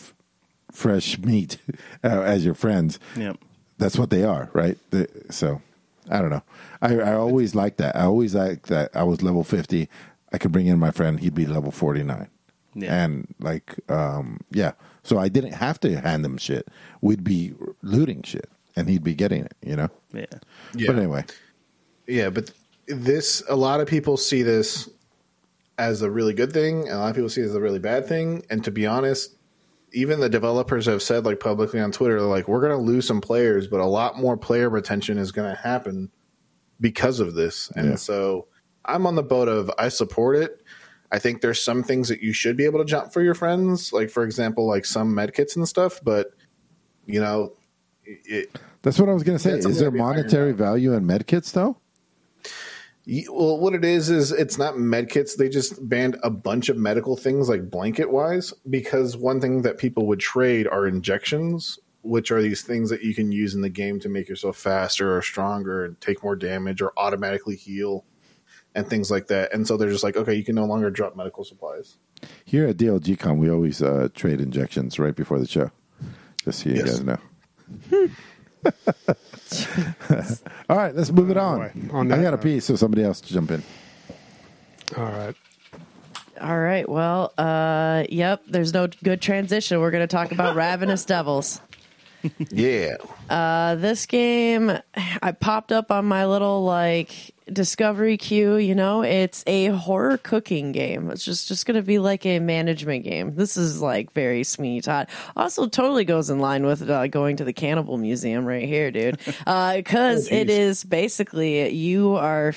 fresh meat uh, as your friends. Yep. That's what they are, right? The, so I don't know. I, I always liked that. I always liked that I was level 50. I could bring in my friend, he'd be level 49. Yeah. And like, um, yeah. So I didn't have to hand him shit. We'd be looting shit and he'd be getting it, you know? Yeah. Yeah. But anyway, Yeah, but this a lot of people see this as a really good thing, and a lot of people see it as a really bad thing. And to be honest, even the developers have said like publicly on Twitter, like, we're going to lose some players, but a lot more player retention is going to happen because of this. And Yeah. so I'm on the boat of I support it. I think there's some things that you should be able to jump for your friends, like for example, like some medkits and stuff. But you know, it, that's what I was going to say. Is there something to be ironed monetary value in medkits though? Ye- Well, what it is is it's not med kits. They just banned a bunch of medical things like blanket wise because one thing that people would trade are injections, which are these things that you can use in the game to make yourself faster or stronger and take more damage or automatically heal and things like that. And so they're just like, okay, you can no longer drop medical supplies. Here at DLGCon, we always uh, trade injections right before the show. Just so you Yes. guys know. All right, let's move it on. boy. On I that got a note. piece, so somebody else to jump in. All right. All right. Well, uh, yep. There's no good transition. We're going to talk about Ravenous Devils. Yeah. Uh, this game, I popped up on my little like discovery queue, You know, it's a horror cooking game. It's just just going to be like a management game. This is like very Sweeney Todd. Also, totally goes in line with uh, going to the Cannibal Museum right here, dude. Because it is basically you are.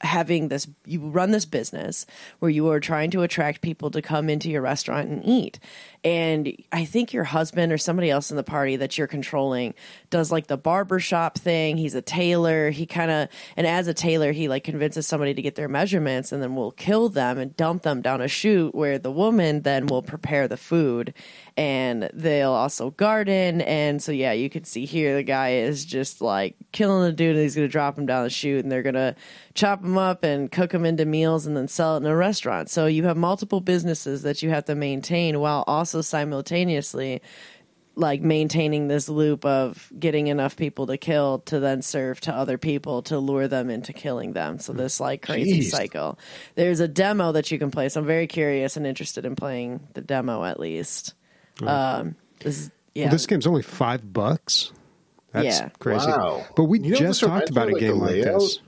having this you run this business where you are trying to attract people to come into your restaurant and eat and i think your husband or somebody else in the party that you're controlling does like the barber shop thing. He's a tailor. He kind of and as a tailor he like convinces somebody to get their measurements and then will kill them and dump them down a chute where the woman then will prepare the food and they'll also garden. And so yeah you can see here the guy is just like killing the dude and he's gonna drop him down the chute and they're gonna chop him up and cook him into meals and then sell it in a restaurant. So you have multiple businesses that you have to maintain while also simultaneously like maintaining this loop of getting enough people to kill to then serve to other people to lure them into killing them. So this like crazy Jeez. cycle. There's a demo that you can play. So I'm very curious and interested in playing the demo at least. Um, this is, yeah. Well, this game's only five bucks. That's Yeah. crazy. Wow. But we You just talked about of, a game the like layout? this.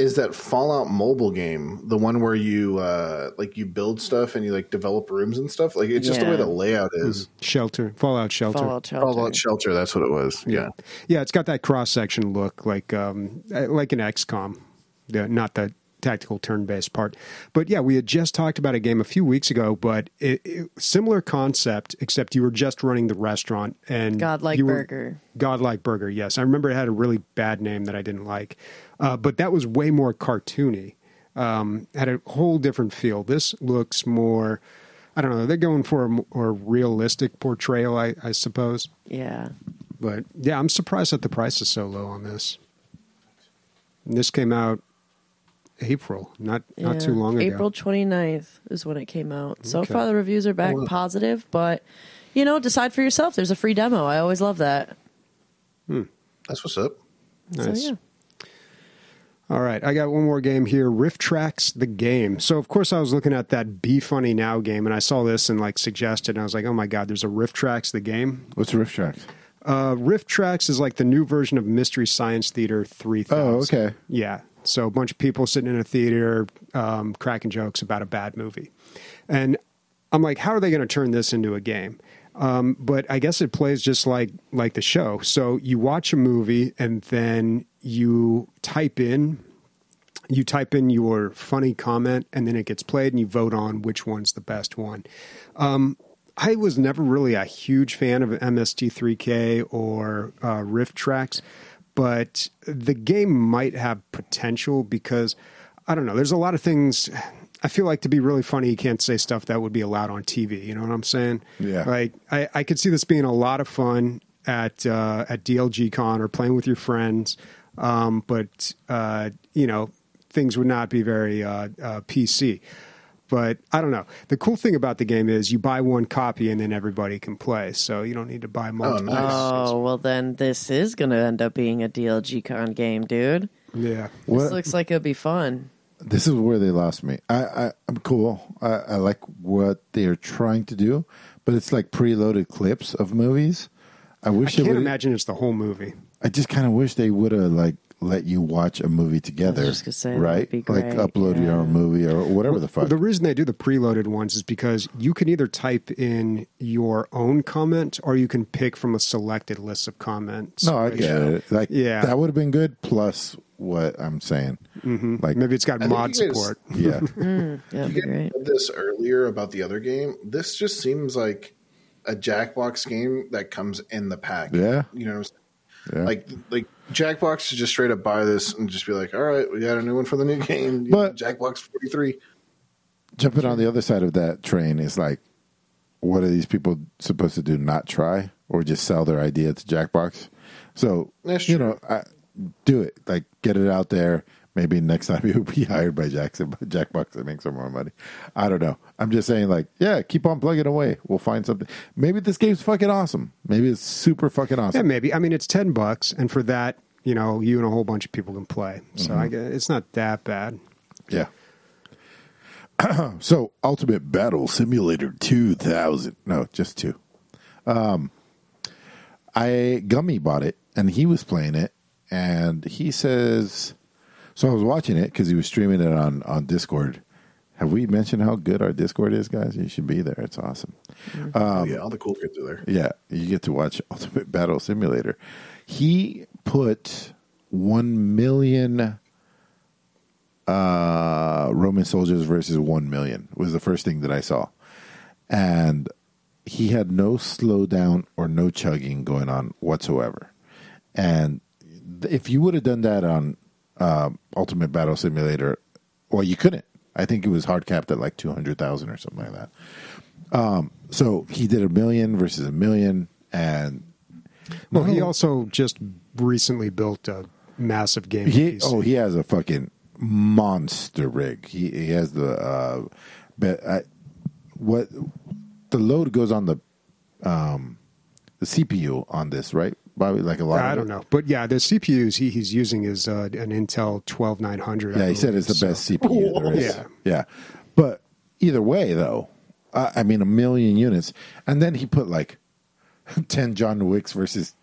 Is that Fallout mobile game the one where you uh like you build stuff and you like develop rooms and stuff? Like it's just the way the layout is. Shelter, Fallout Shelter. Fallout Shelter. Fallout Shelter, that's what it was. Yeah. Yeah, it's got that cross section look like um, uh, like an XCOM, the, not the tactical turn based part. But yeah, we had just talked about a game a few weeks ago, but it, it, similar concept, except you were just running the restaurant and Godlike you were- Burger. Godlike Burger, yes. I remember it had a really bad name that I didn't like, uh, but that was way more cartoony. Um, had a whole different feel. This looks more. I don't know. They're going for a more realistic portrayal, I, I suppose. Yeah. But yeah, I'm surprised that the price is so low on this. And this came out April, not not too long ago. April 29th is when it came out. So far, the reviews are back positive, but you know, decide for yourself. There's a free demo. I always love that. That's what's up. Nice. So yeah. All right, I got one more game here. RiffTrax the game. So of course I was looking at that Be Funny Now game, and I saw this and like suggested, and I was like, oh my god, there's a RiffTrax the game. What's RiffTrax? Uh, RiffTrax is like the new version of Mystery Science Theater 3000. Oh, okay. Yeah. So a bunch of people sitting in a theater um, cracking jokes about a bad movie. And I'm like, how are they going to turn this into a game? Um, but I guess it plays just like like the show. So you watch a movie and then you type in you type in your funny comment and then it gets played and you vote on which one's the best one. Um, I was never really a huge fan of MST3K or uh, RiffTrax, but the game might have potential because I don't know. There's a lot of things. I feel like to be really funny, you can't say stuff that would be allowed on TV. You know what I'm saying? Yeah. Like I, I could see this being a lot of fun at uh, at DLG Con or playing with your friends, um, but uh, you know things would not be very uh, uh, PC. But I don't know. The cool thing about the game is you buy one copy and then everybody can play. So you don't need to buy multiple. nice. Oh well, then this is going to end up being a DLG Con game, dude. Yeah. This What? looks like it'll be fun. this is where they lost me. I, I I'm cool. I, I like what they're trying to do, but it's like preloaded clips of movies. I I wish it can't would. imagine it's the whole movie. I just kind of wish they would have like let you watch a movie together. just gonna say, that'd right? be Like great, upload your own movie or whatever the fuck. The reason they do the preloaded ones is because you can either type in your own comment or you can pick from a selected list of comments. no, I which- get it. Like Yeah. that would have been good. Plus what I'm saying, mm-hmm. like Maybe it's got I mod guys- support. yeah, That'd You be guys said this earlier about the other game. This just seems like a Jackbox game that comes in the pack. Yeah. you know what I'm saying? Yeah. Like like Jackbox to just straight up buy this and just be like, all right, we got a new one for the new game. But- Jackbox 43. jumping on the other side of that train is like, what are these people supposed to do? Not try or just sell their idea to Jackbox? So That's you know, I, do it. Like get it out there. Maybe next time you'll be hired by Jackson, Jackbox and make some more money. I don't know. I'm just saying, like, yeah, keep on plugging away. We'll find something. Maybe this game's fucking awesome. Maybe it's super fucking awesome. Yeah, maybe. I mean, it's 10 bucks. And for that, you know, you and a whole bunch of people can play. So I guess it's not that bad. Yeah. so, Ultimate Battle Simulator 2000. No, just two. Um, I Gummy bought it, and he was playing it, and he says, so I was watching it because he was streaming it on on Discord. Have we mentioned how good our Discord is, guys? You should be there. It's awesome. oh, yeah, all the cool kids are there. Yeah, you get to watch Ultimate Battle Simulator. He put one million uh, Roman soldiers versus one million was the first thing that I saw, and he had no slowdown or no chugging going on whatsoever. And if you would have done that on uh, Ultimate Battle Simulator, well, you couldn't. I think it was hard capped at like two hundred thousand or something like that. So he did a million versus a million, and Well, he also just recently built a massive game. he oh he has a fucking monster rig. He he has the uh, but I, what the load goes on the um the CPU on this right, Bobby? Like a lot. I don't know. But yeah, the CPUs he, he's using is uh, an Intel 12900. I Yeah, he said it's the best so- CPU there is. Yeah. yeah. But either way, though, uh, I mean, a million units, and then he put like ten John Wicks versus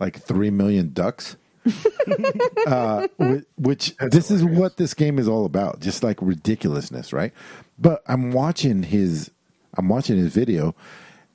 like three million ducks. uh, whi- which this is what this game is all about, just like ridiculousness, right? But I'm watching his, I'm watching his video,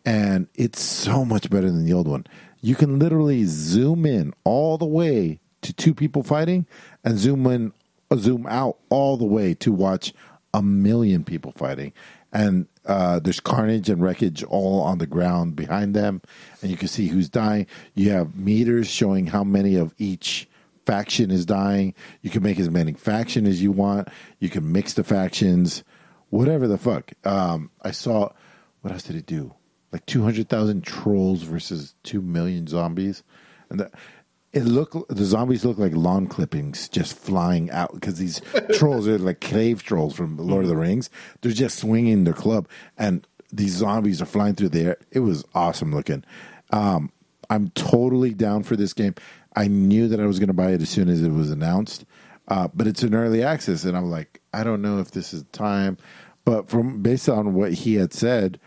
and it's so much better than the old one. You can literally zoom in all the way to two people fighting, and zoom in, uh, zoom out all the way to watch a million people fighting. And uh, there's carnage and wreckage all on the ground behind them, and you can see who's dying. You have meters showing how many of each faction is dying. You can make as many faction as you want. You can mix the factions, whatever the fuck. Um, I saw what else did it do? Like two hundred thousand trolls versus two million zombies, and the, it look the zombies look like lawn clippings just flying out because these trolls are like cave trolls from Lord of the Rings. They're just swinging their club, and these zombies are flying through the air. It was awesome looking. Um, I'm totally down for this game. I knew that I was going to buy it as soon as it was announced, uh, but it's an early access, and I'm like, I don't know if this is time. But from based on what he had said,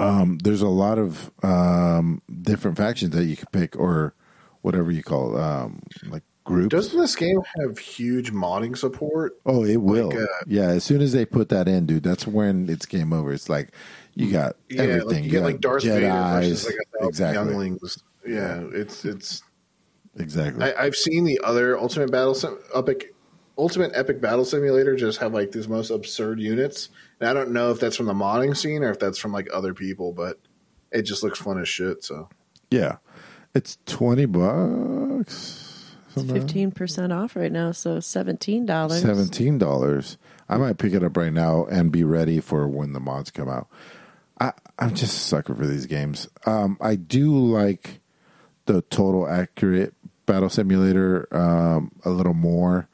um, there's a lot of um, different factions that you can pick, or whatever you call it, um, like groups. Doesn't this game have huge modding support? Oh, it will. Like, uh, yeah, as soon as they put that in, dude, that's when it's game over. It's like you got Yeah, everything. like you get like Darth Vader versus like a exactly, younglings. Yeah, it's it's. exactly. I, I've seen the other Ultimate Battle Sim, Epic, Ultimate Epic Battle Simulator just have like these most absurd units, and I don't know if that's from the modding scene or if that's from like other people, but it just looks fun as shit. So yeah, it's twenty bucks. something like that. Fifteen percent off right now, so seventeen dollars. Seventeen dollars. I might pick it up right now and be ready for when the mods come out. I, I'm just a sucker for these games. Um, I do like the total accurate battle simulator um, a little more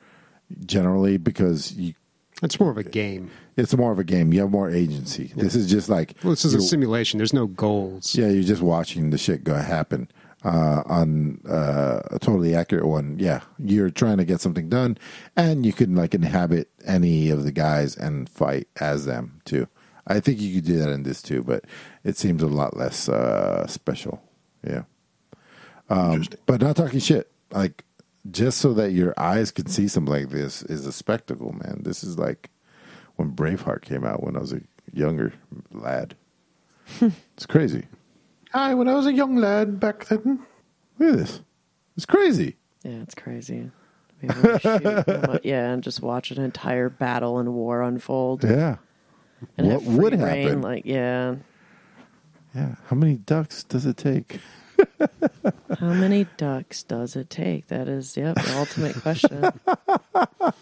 generally because you It's more of a game. It's more of a game. You have more agency. This is just like Well, this is a simulation. There's no goals. Yeah, you're just watching the shit go happen. Uh, on uh, a totally accurate one, yeah, you're trying to get something done, and you can like inhabit any of the guys and fight as them too. I think you could do that in this too, but it seems a lot less uh, special. Yeah, um, but not talking shit. Like just so that your eyes can see something like this is a spectacle, man. This is like when Braveheart came out when I was a younger lad. it's crazy. Hi, when I was a young lad back then. Look at this. It's crazy. Yeah, it's crazy. Be able to shoot yeah, and just watch an entire battle and war unfold. Yeah. And what would reign, happen? Like, yeah. yeah. How many ducks does it take? How many ducks does it take? That is, yep, the ultimate question.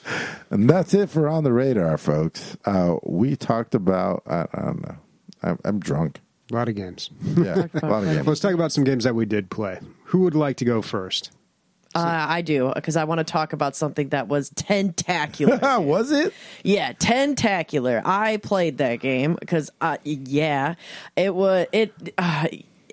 And that's it for on the radar, folks. Uh, we talked about. I, I don't know. I'm, I'm drunk. A lot of games. Yeah, a lot of games. Let's talk about some games that we did play. Who would like to go first? Uh, I do because I want to talk about something that was tentacular. was it? yeah, tentacular. I played that game because, uh, yeah, it was it. Uh,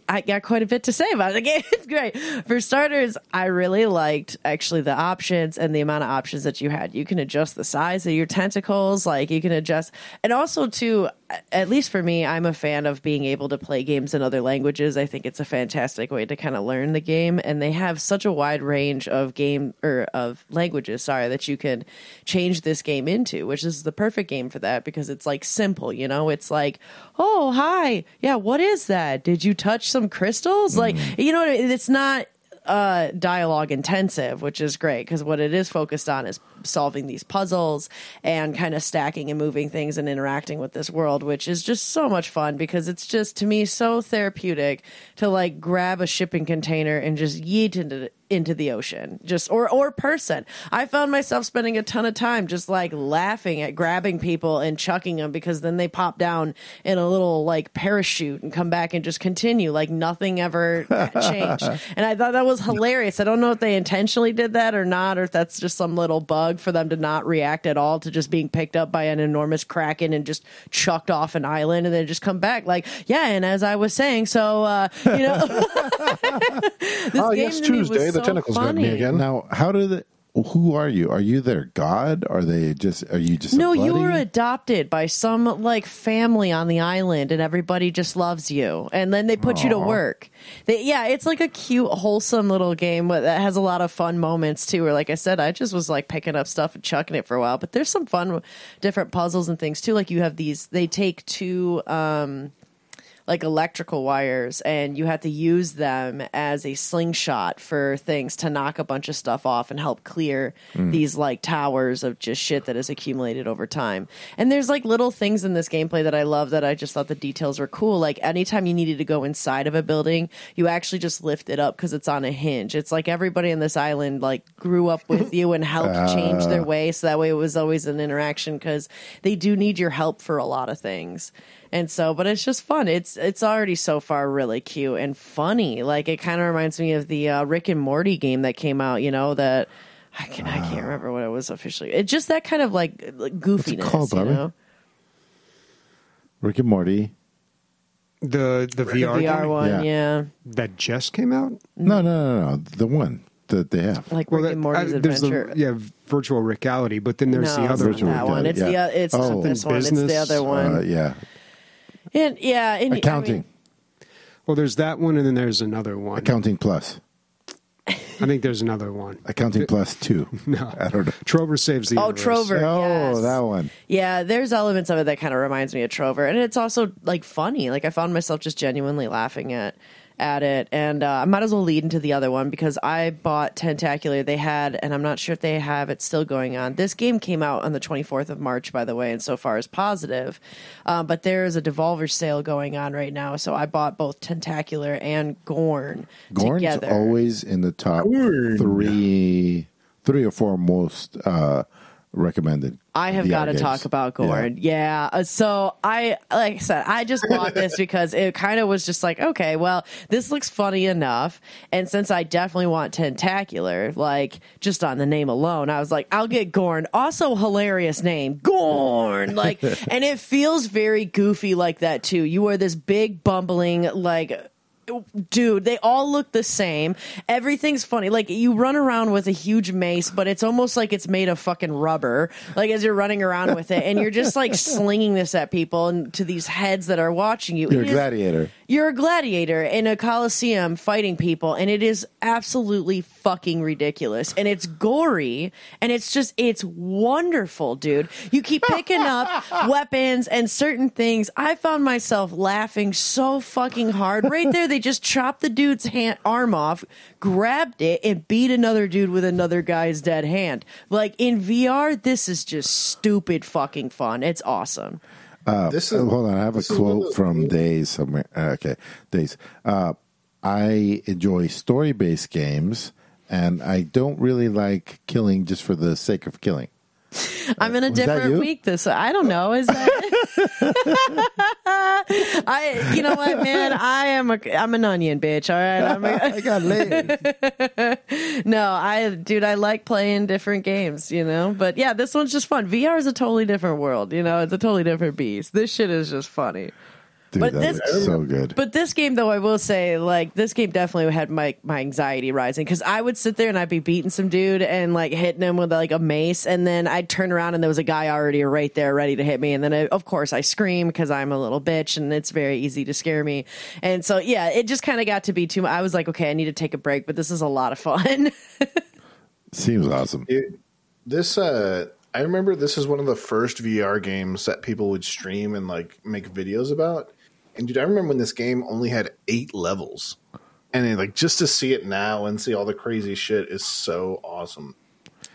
I got quite a bit to say about. The game is great. For starters, I really liked actually the options and the amount of options that you had. You can adjust the size of your tentacles, like you can adjust, and also too. At least for me, I'm a fan of being able to play games in other languages. I think it's a fantastic way to kind of learn the game, and they have such a wide range of game or of languages. Sorry, that you can change this game into, which is the perfect game for that because it's like simple. You know, it's like, oh hi, yeah, what is that? Did you touch some crystals? Like, mm-hmm. you know, what I mean? it's not uh dialogue intensive which is great because what it is focused on is solving these puzzles and kind of stacking and moving things and interacting with this world which is just so much fun because it's just to me so therapeutic to like grab a shipping container and just yeet into into the ocean just or or person. I found myself spending a ton of time just like laughing at grabbing people and chucking them because then they pop down in a little like parachute and come back and just continue like nothing ever changed. And i thought that was hilarious. I don't know if they intentionally did that or not or if that's just some little bug for them to not react at all to just being picked up by an enormous kraken and just chucked off an island and then just come back. Like yeah and as i was saying so uh you know this Oh, game yes, to me. The so tentacles got me again. Now, how do the? Who are you? Are you their god? Are they just? Are you just? a No, you buddy? were adopted by some like family on the island, and everybody just loves you. And then they put you to work. They, yeah, it's like a cute, wholesome little game that has a lot of fun moments too. Where, like I said, I just was like picking up stuff and chucking it for a while. But there's some fun, different puzzles and things too. Like you have these. They take two. um like electrical wires and you have to use them as a slingshot for things to knock a bunch of stuff off and help clear hmm. these like towers of just shit that has accumulated over time. And there's like little things in this gameplay that I love that I just thought the details were cool. Like anytime you needed to go inside of a building, you actually just lift it up because it's on a hinge. It's like everybody on this island like grew up with you and helped change their ah. way. So that way it was always an interaction because they do need your help for a lot of things. And so, but it's just fun. It's it's already so far really cute and funny. Like it kind of reminds me of the uh, Rick and Morty game that came out. You know that I can I can't remember what it was officially. It's just that kind of like, like goofiness. called, you Bobby? know, Rick and Morty. The the VR, VR one, Yeah. yeah. that just came out. No, no, no, no. The one that they have. like Rick that- and Morty's uh, there's Adventure. the yeah virtual reality, but then there's no, the it's other not that one. reality, It's yeah. the uh, it's Oh. not this one. It's the other one. Uh, yeah, and yeah, and, I accounting, mean, Well, there's that one, and then there's another one. accounting plus, I think there's another one. accounting plus two. No, I don't know. Trover saves the Oh, universe. Trover. Oh, yes. that one. Yeah, there's elements of it that kind of reminds me of Trover, and it's also like funny. Like I found myself just genuinely laughing at at it, and uh, I might as well lead into the other one because I bought Tentacular. They had, and I'm not sure if they have it still going on. This game came out on the 24th of March, by the way, and so far is positive. Um, but there is a Devolver sale going on right now, so I bought both Tentacular and Gorn Gorn's together. always in the top three, three or four most uh, recommended. I have got to talk about Yeah. Gorn. Yeah. Uh, So I, like I said, I just bought this because it kind of was just like, okay, well, this looks funny enough. And since I definitely want Tentacular, like just on the name alone, I was like, I'll get Gorn. Also, hilarious name, Gorn. Like, and it feels very goofy like that too. You are this big, bumbling, like, dude they all look the same. Everything's funny. Like you run around with a huge mace but it's almost like it's made of fucking rubber. Like as you're running around with it and you're just like slinging this at people and to these heads that are watching you. You're It a is- gladiator. You're a gladiator in a coliseum fighting people and it is absolutely fucking ridiculous. And it's gory and it's just it's wonderful dude. You keep picking up weapons and certain things. I found myself laughing so fucking hard. Right there they just chopped the dude's hand, arm off grabbed it and beat another dude with another guy's dead hand. Like in vr this is just stupid fucking fun. It's awesome this Oh, hold on, I have a this is one of quote from Days somewhere. Uh, okay, Days. Uh, I enjoy story based games, and I don't really like killing just for the sake of killing. I'm in a Was different week this I don't know. Is that I you know what, man? I am a I'm an onion bitch, all right. I'm a, I got laid. no, I dude, I like playing different games, you know? But yeah, this one's just fun. VR is a totally different world, you know, it's a totally different beast. This shit is just funny. Dude, But that this- looks so good. But this game, though, I will say, like this game definitely had my my anxiety rising because I would sit there and I'd be beating some dude and like hitting him with like a mace, and then I'd turn around and there was a guy already right there ready to hit me, and then I, of course I scream because I'm a little bitch and it's very easy to scare me, and so yeah, it just kind of got to be too. much. I was like, okay, I need to take a break, but this is a lot of fun. Seems awesome. It, this uh I remember this is one of the first VR games that people would stream and like make videos about. And dude, I remember when this game only had eight levels. And like just to see it now and see all the crazy shit is so awesome.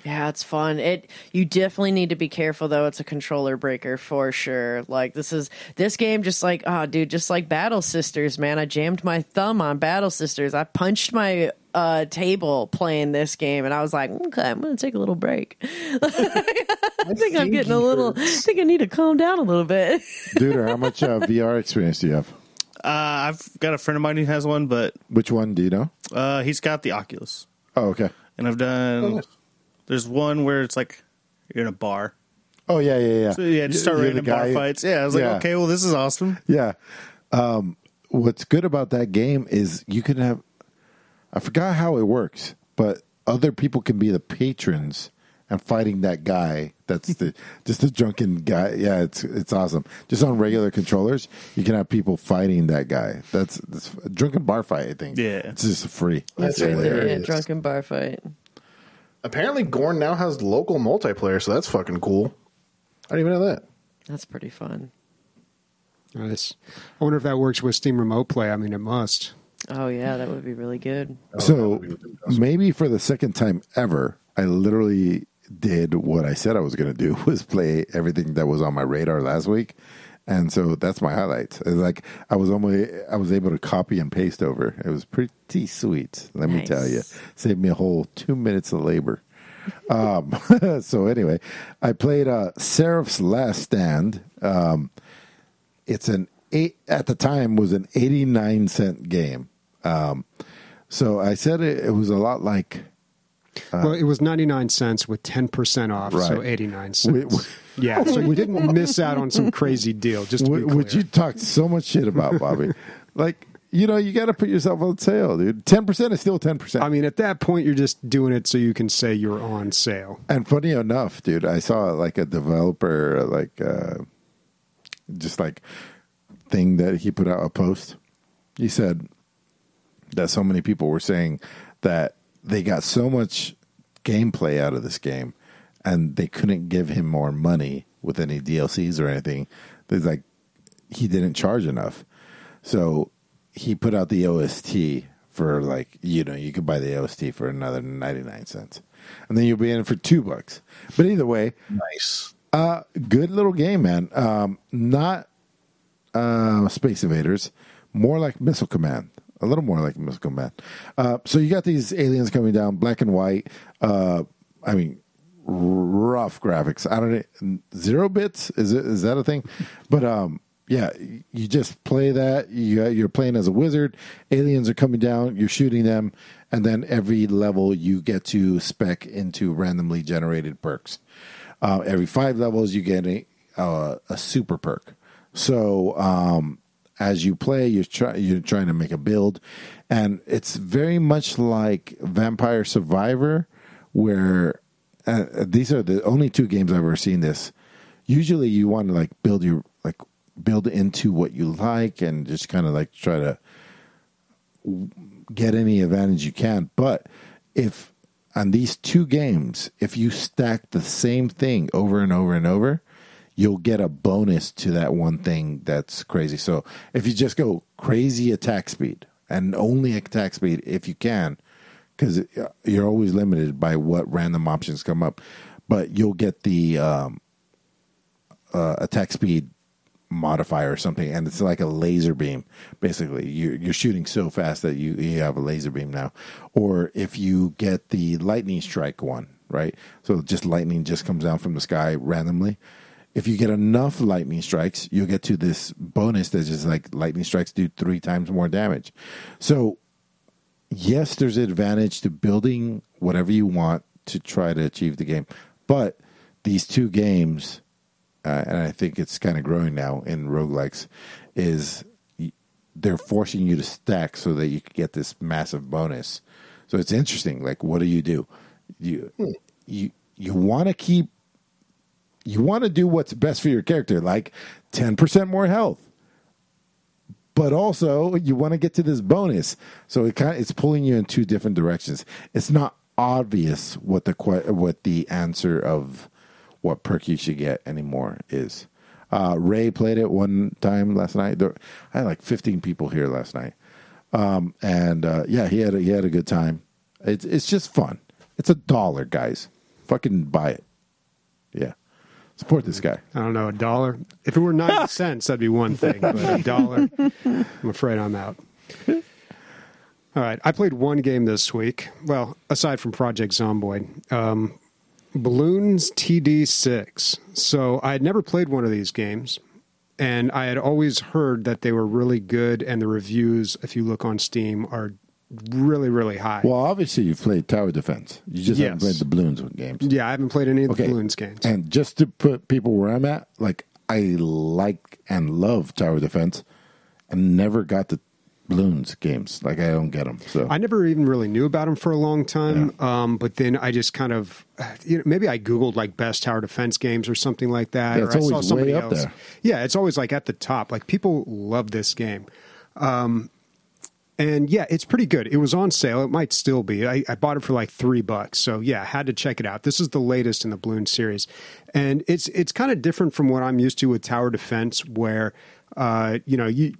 Yeah, it's fun. It you definitely need to be careful though. It's a controller breaker for sure. Like this is this game just like oh dude, just like Battle Sisters, man. I jammed my thumb on Battle Sisters. I punched my uh table playing this game and I was like, okay, I'm gonna take a little break. I think I'm getting a little I think I need to calm down a little bit. Dude, how much uh, VR experience do you have? Uh, I've got a friend of mine who has one, but Which one do you know? uh, he's got the Oculus, Oh, okay. and I've done. Oh, nice. There's one where it's like you're in a bar. Oh, yeah, yeah, yeah. So yeah, just start You're the bar fights. Yeah, I was like, okay, well, this is awesome. Yeah. Um, what's good about that game is you can have. I forgot how it works, but other people can be the patrons and fighting that guy. That's the just the drunken guy. Yeah, it's it's awesome. Just on regular controllers, you can have people fighting that guy. That's, that's a drunken bar fight. I think. Yeah. it's just free. That's It's right there. Yeah, drunken bar fight. Apparently Gorn now has local multiplayer, so that's fucking cool. I didn't even know that. That's pretty fun. Nice. I wonder if that works with Steam Remote Play. I mean, it must. Oh yeah, that would be really good. So maybe for the second time ever, I literally did what I said I was going to do was play everything that was on my radar last week. And so that's my highlights. It's like I was almost I was able to copy and paste over. It was pretty sweet. Let me tell you, saved me a whole two minutes of labor. Um, so anyway, I played uh, Seraph's Last Stand. Um, it's an eight at the time was an eighty nine cent game. Um, so I said it, it was a lot like well, it was 99 cents with 10% off, so 89 cents. we- yeah, so you didn't miss out on some crazy deal, just clear. which you talked so much shit about, Bobby. like, you know, you got to put yourself on sale, dude. Ten percent is still ten percent. I mean, at that point, you're just doing it so you can say you're on sale. and funny enough, dude, I saw like a developer, like, uh, just like thing that he put out a post. He said that so many people were saying that they got so much gameplay out of this game, and they couldn't give him more money with any DLCs or anything. There's like he didn't charge enough, so he put out the OST for like you know you could buy the OST for another ninety nine cents, and then you'll be in it for two bucks. But either way, Nice. uh, good little game, man. Um, not uh, Space Invaders, more like Missile Command. A little more like Missile Command. Uh, so you got these aliens coming down, black and white. Uh, I mean, rough graphics. I don't know, zero bits is it is that a thing? But um, yeah, you just play that. You you're playing as a wizard. Aliens are coming down. You're shooting them, and then every level you get to spec into randomly generated perks. Uh, every five levels you get a uh, a super perk. So um, as you play, you're try, you're trying to make a build, and it's very much like Vampire Survivor, where uh, these are the only two games I've ever seen this. Usually, you want to like build your like build into what you like and just kind of like try to get any advantage you can. But if on these two games, if you stack the same thing over and over and over, you'll get a bonus to that one thing that's crazy. So if you just go crazy attack speed and only attack speed if you can, because you're always limited by what random options come up, but you'll get the um, uh, attack speed modifier or something, and it's like a laser beam. Basically, you're, you're shooting so fast that you you have a laser beam now. Or if you get the lightning strike one, right? So just lightning just comes down from the sky randomly. If you get enough lightning strikes, you'll get to this bonus that's just like lightning strikes do three times more damage. So yes, there's an advantage to building whatever you want to try to achieve the game, but these two games uh, and I think it's kind of growing now in roguelikes, is they're forcing you to stack so that you can get this massive bonus. So it's interesting. Like, what do you do? You hmm. you you want to keep you want to do what's best for your character, like ten percent more health, but also you want to get to this bonus. So it kind of, it's pulling you in two different directions. It's not obvious what the what the answer of what perk you should get anymore is. Uh, Ray played it one time last night. There, I had like 15 people here last night, um, and uh, yeah, he had a, he had a good time. It's it's just fun. It's a dollar, guys. Fucking buy it. Support this guy. I don't know a dollar. If it were ninety cents, that'd be one thing. But a dollar, I'm afraid I'm out. All right, I played one game this week. Well, aside from Project Zomboid, um, Bloons TD6. So I had never played one of these games, and I had always heard that they were really good, and the reviews, if you look on Steam, are really, really high. Well, obviously you've played Tower Defense. You just yes. haven't played the balloons games. Yeah, I haven't played any of the balloons games. And just to put people where I'm at, like I like and love Tower Defense, and never got the balloons games. Like I don't get them. So I never even really knew about them for a long time. Yeah. Um, but then I just kind of, you know, maybe I googled like best tower defense games or something like that. Yeah, it's or always I saw somebody else. there. Yeah, it's always like at the top. Like people love this game. Um, and yeah, it's pretty good. It was on sale. It might still be. I, I, bought it for like three bucks. So yeah, had to check it out. This is the latest in the Bloons series, and it's it's kind of different from what I'm used to with tower defense, where uh, you know you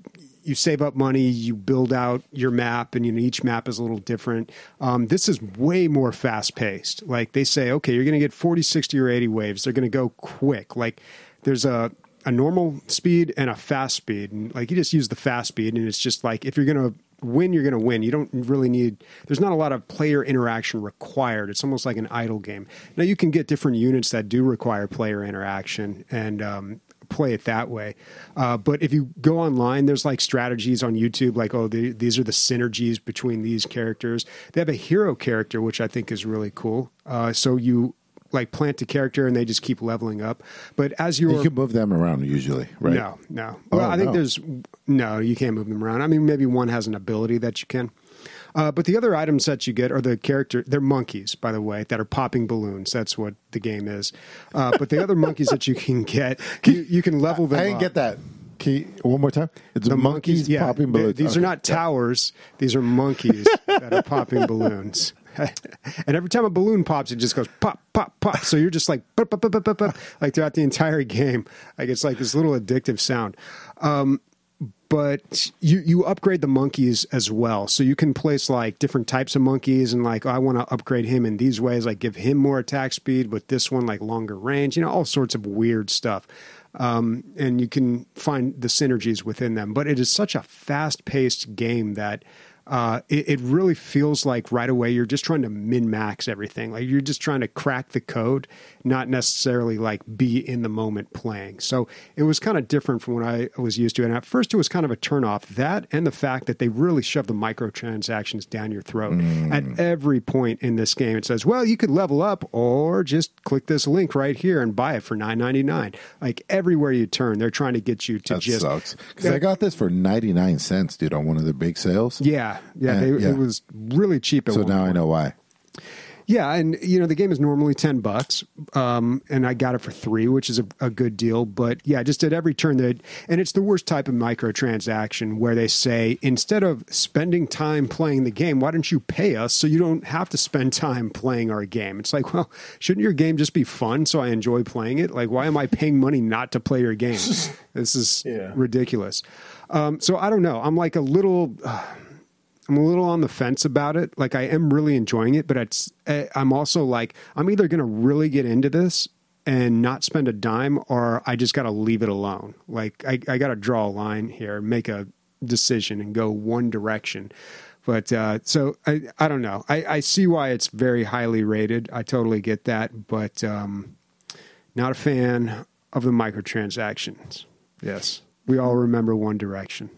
you save up money, you build out your map, and you know each map is a little different. Um, this is way more fast paced. Like they say, okay, you're going to get 40, 60, or 80 waves. They're going to go quick. Like there's a a normal speed and a fast speed, and like you just use the fast speed, and it's just like if you're going to win, you're going to win. You don't really need. There's not a lot of player interaction required. It's almost like an idle game. Now you can get different units that do require player interaction, and um, play it that way. Uh, but if you go online, there's like strategies on YouTube, like, oh, the, these are the synergies between these characters. They have a hero character, which I think is really cool. Uh, so you like plant a character and they just keep leveling up. But as you're, you can move them around usually, right? No, no. Well, oh, I think no. there's no, you can't move them around. I mean, maybe one has an ability that you can. Uh, but the other items that you get are the character. They're monkeys, by the way, that are popping balloons. That's what the game is. Uh, but the other monkeys that you can get, you, you can level them. I didn't up. get that. Can you, one more time? It's The monkeys, yeah, popping they- balloons. These Okay. are not towers. These are monkeys that are popping balloons. and every time a balloon pops, it just goes pop, pop, pop. So you're just like pop, pop, pop, pop, pop, pop, like throughout the entire game. Like it's like this little addictive sound. Um, but you you upgrade the monkeys as well, so you can place like different types of monkeys, and like oh, I want to upgrade him in these ways, like give him more attack speed with this one, like longer range, you know, all sorts of weird stuff. Um, and you can find the synergies within them. But it is such a fast paced game that uh, it, it really feels like right away you're just trying to min max everything. Like you're just trying to crack the code, not necessarily like be in the moment playing. So it was kind of different from what I was used to. And at first, it was kind of a turnoff. That and the fact that they really shove the microtransactions down your throat at every point in this game. It says, "Well, you could level up, or just click this link right here and buy it for nine ninety nine. Like everywhere you turn, they're trying to get you to That just sucks. Because I got this for 99 cents, dude, on one of the big sales. yeah, yeah. Uh, they, yeah. It was really cheap. So now I know why. Yeah, and you know the game is normally ten bucks, um, and I got it for three, which is a, a good deal. But yeah, just at every turn that, and it's the worst type of microtransaction where they say instead of spending time playing the game, why don't you pay us so you don't have to spend time playing our game? It's like, well, shouldn't your game just be fun so I enjoy playing it? Like, why am I paying money not to play your game? this is Yeah. ridiculous. Um, so I don't know. I'm like a little. I'm a little on the fence about it. Like I am really enjoying it, but it's eh, I'm also like I'm either going to really get into this and not spend a dime, or I just got to leave it alone. Like I, I got to draw a line here, make a decision, and go one direction. But uh, so I, I don't know. I, I see why it's very highly rated. I totally get that, but um, not a fan of the microtransactions. Yes, we all remember One Direction.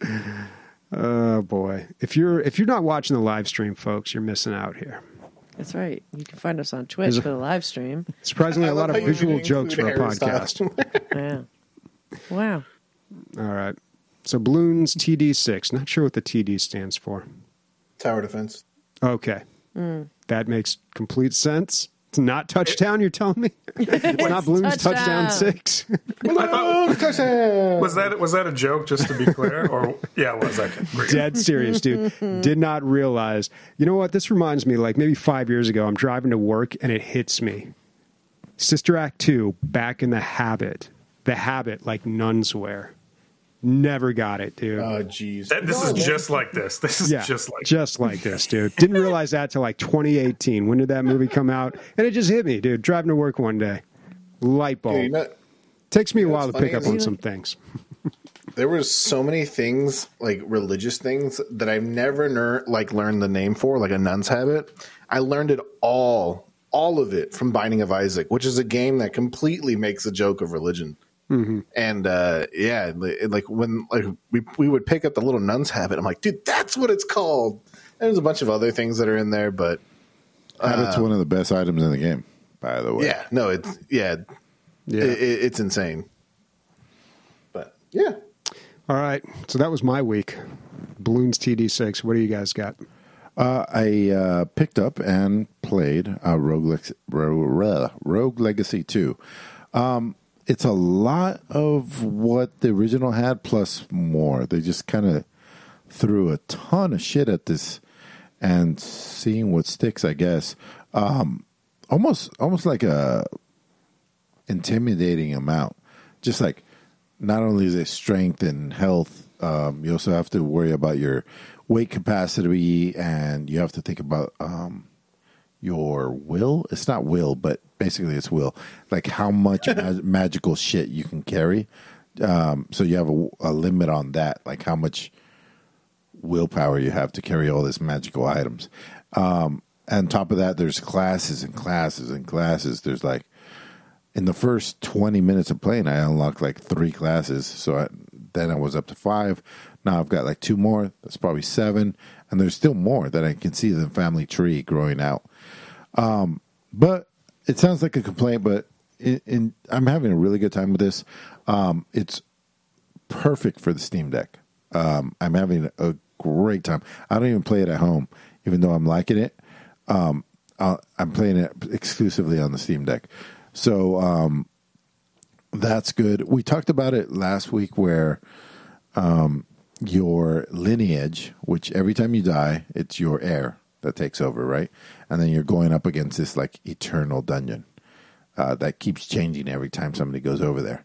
Oh boy! If you're if you're not watching the live stream, folks, you're missing out here. That's right. You can find us on Twitch Is it- for the live stream. Surprisingly, I a lot love of how you visual didn't jokes for a include Harry Styles. podcast. Yeah. Wow. All right. So balloons TD6. Not sure what the TD stands for. Tower defense. Okay, Hmm. that makes complete sense. It's not touchdown. You're telling me it's not balloons touchdown, touchdown. six. Touchdown! was that was that a joke? Just to be clear, or yeah, it was okay. Great. Dead serious, dude. Did not realize. You know what? This reminds me. Like maybe five years ago, I'm driving to work and it hits me. Sister Act two, back in the habit. The habit, like nuns wear. Never got it, dude. Oh, jeez. This is just like this. This is yeah, just like just like this, dude. Didn't realize that till like 2018. When did that movie come out? And it just hit me, dude. Driving to work one day, light bulb. Yeah, you know, Takes me a you know while to pick up on some things. there was so many things like religious things that I've never ner- like learned the name for, like a nun's habit. I learned it all, all of it from Binding of Isaac, which is a game that completely makes a joke of religion. And uh, yeah, like when like we we would pick up the little nun's habit, I'm like, dude, that's what it's called. And there's a bunch of other things that are in there, but Habit's one of the best items in the game, by the way. yeah, no, it's yeah, Yeah. It, it, it's insane. But yeah, All right. So that was my week. Balloons TD6. What do you guys got? Uh, I uh, picked up and played uh, Rogue, Lex- Rogue, Rogue Legacy 2. Um, it's a lot of what the original had plus more. They just kind of threw a ton of shit at this and seeing what sticks, I guess. Um, almost, almost like a intimidating amount. Just like not only is it strength and health, um, you also have to worry about your weight capacity and you have to think about um, your will. It's not will, but basically it's will. Like how much mag- magical shit you can carry. Um, so you have a, a limit on that, like how much willpower you have to carry all these magical items. Um, and top of that, there's classes and classes and classes. There's like in the first 20 minutes of playing, I unlocked like three classes. So I, then I was up to five. Now I've got like two more. That's probably seven. And there's still more that I can see the family tree growing out. Um, but it sounds like a complaint, but in, in, I'm having a really good time with this. Um, it's perfect for the Steam Deck. Um, I'm having a great time. I don't even play it at home, even though I'm liking it. Um, i I'm playing it exclusively on the Steam Deck. So um, that's good. We talked about it last week where um, your lineage, which every time you die, it's your heir that takes over, right? And then you're going up against this like eternal dungeon uh, that keeps changing every time somebody goes over there.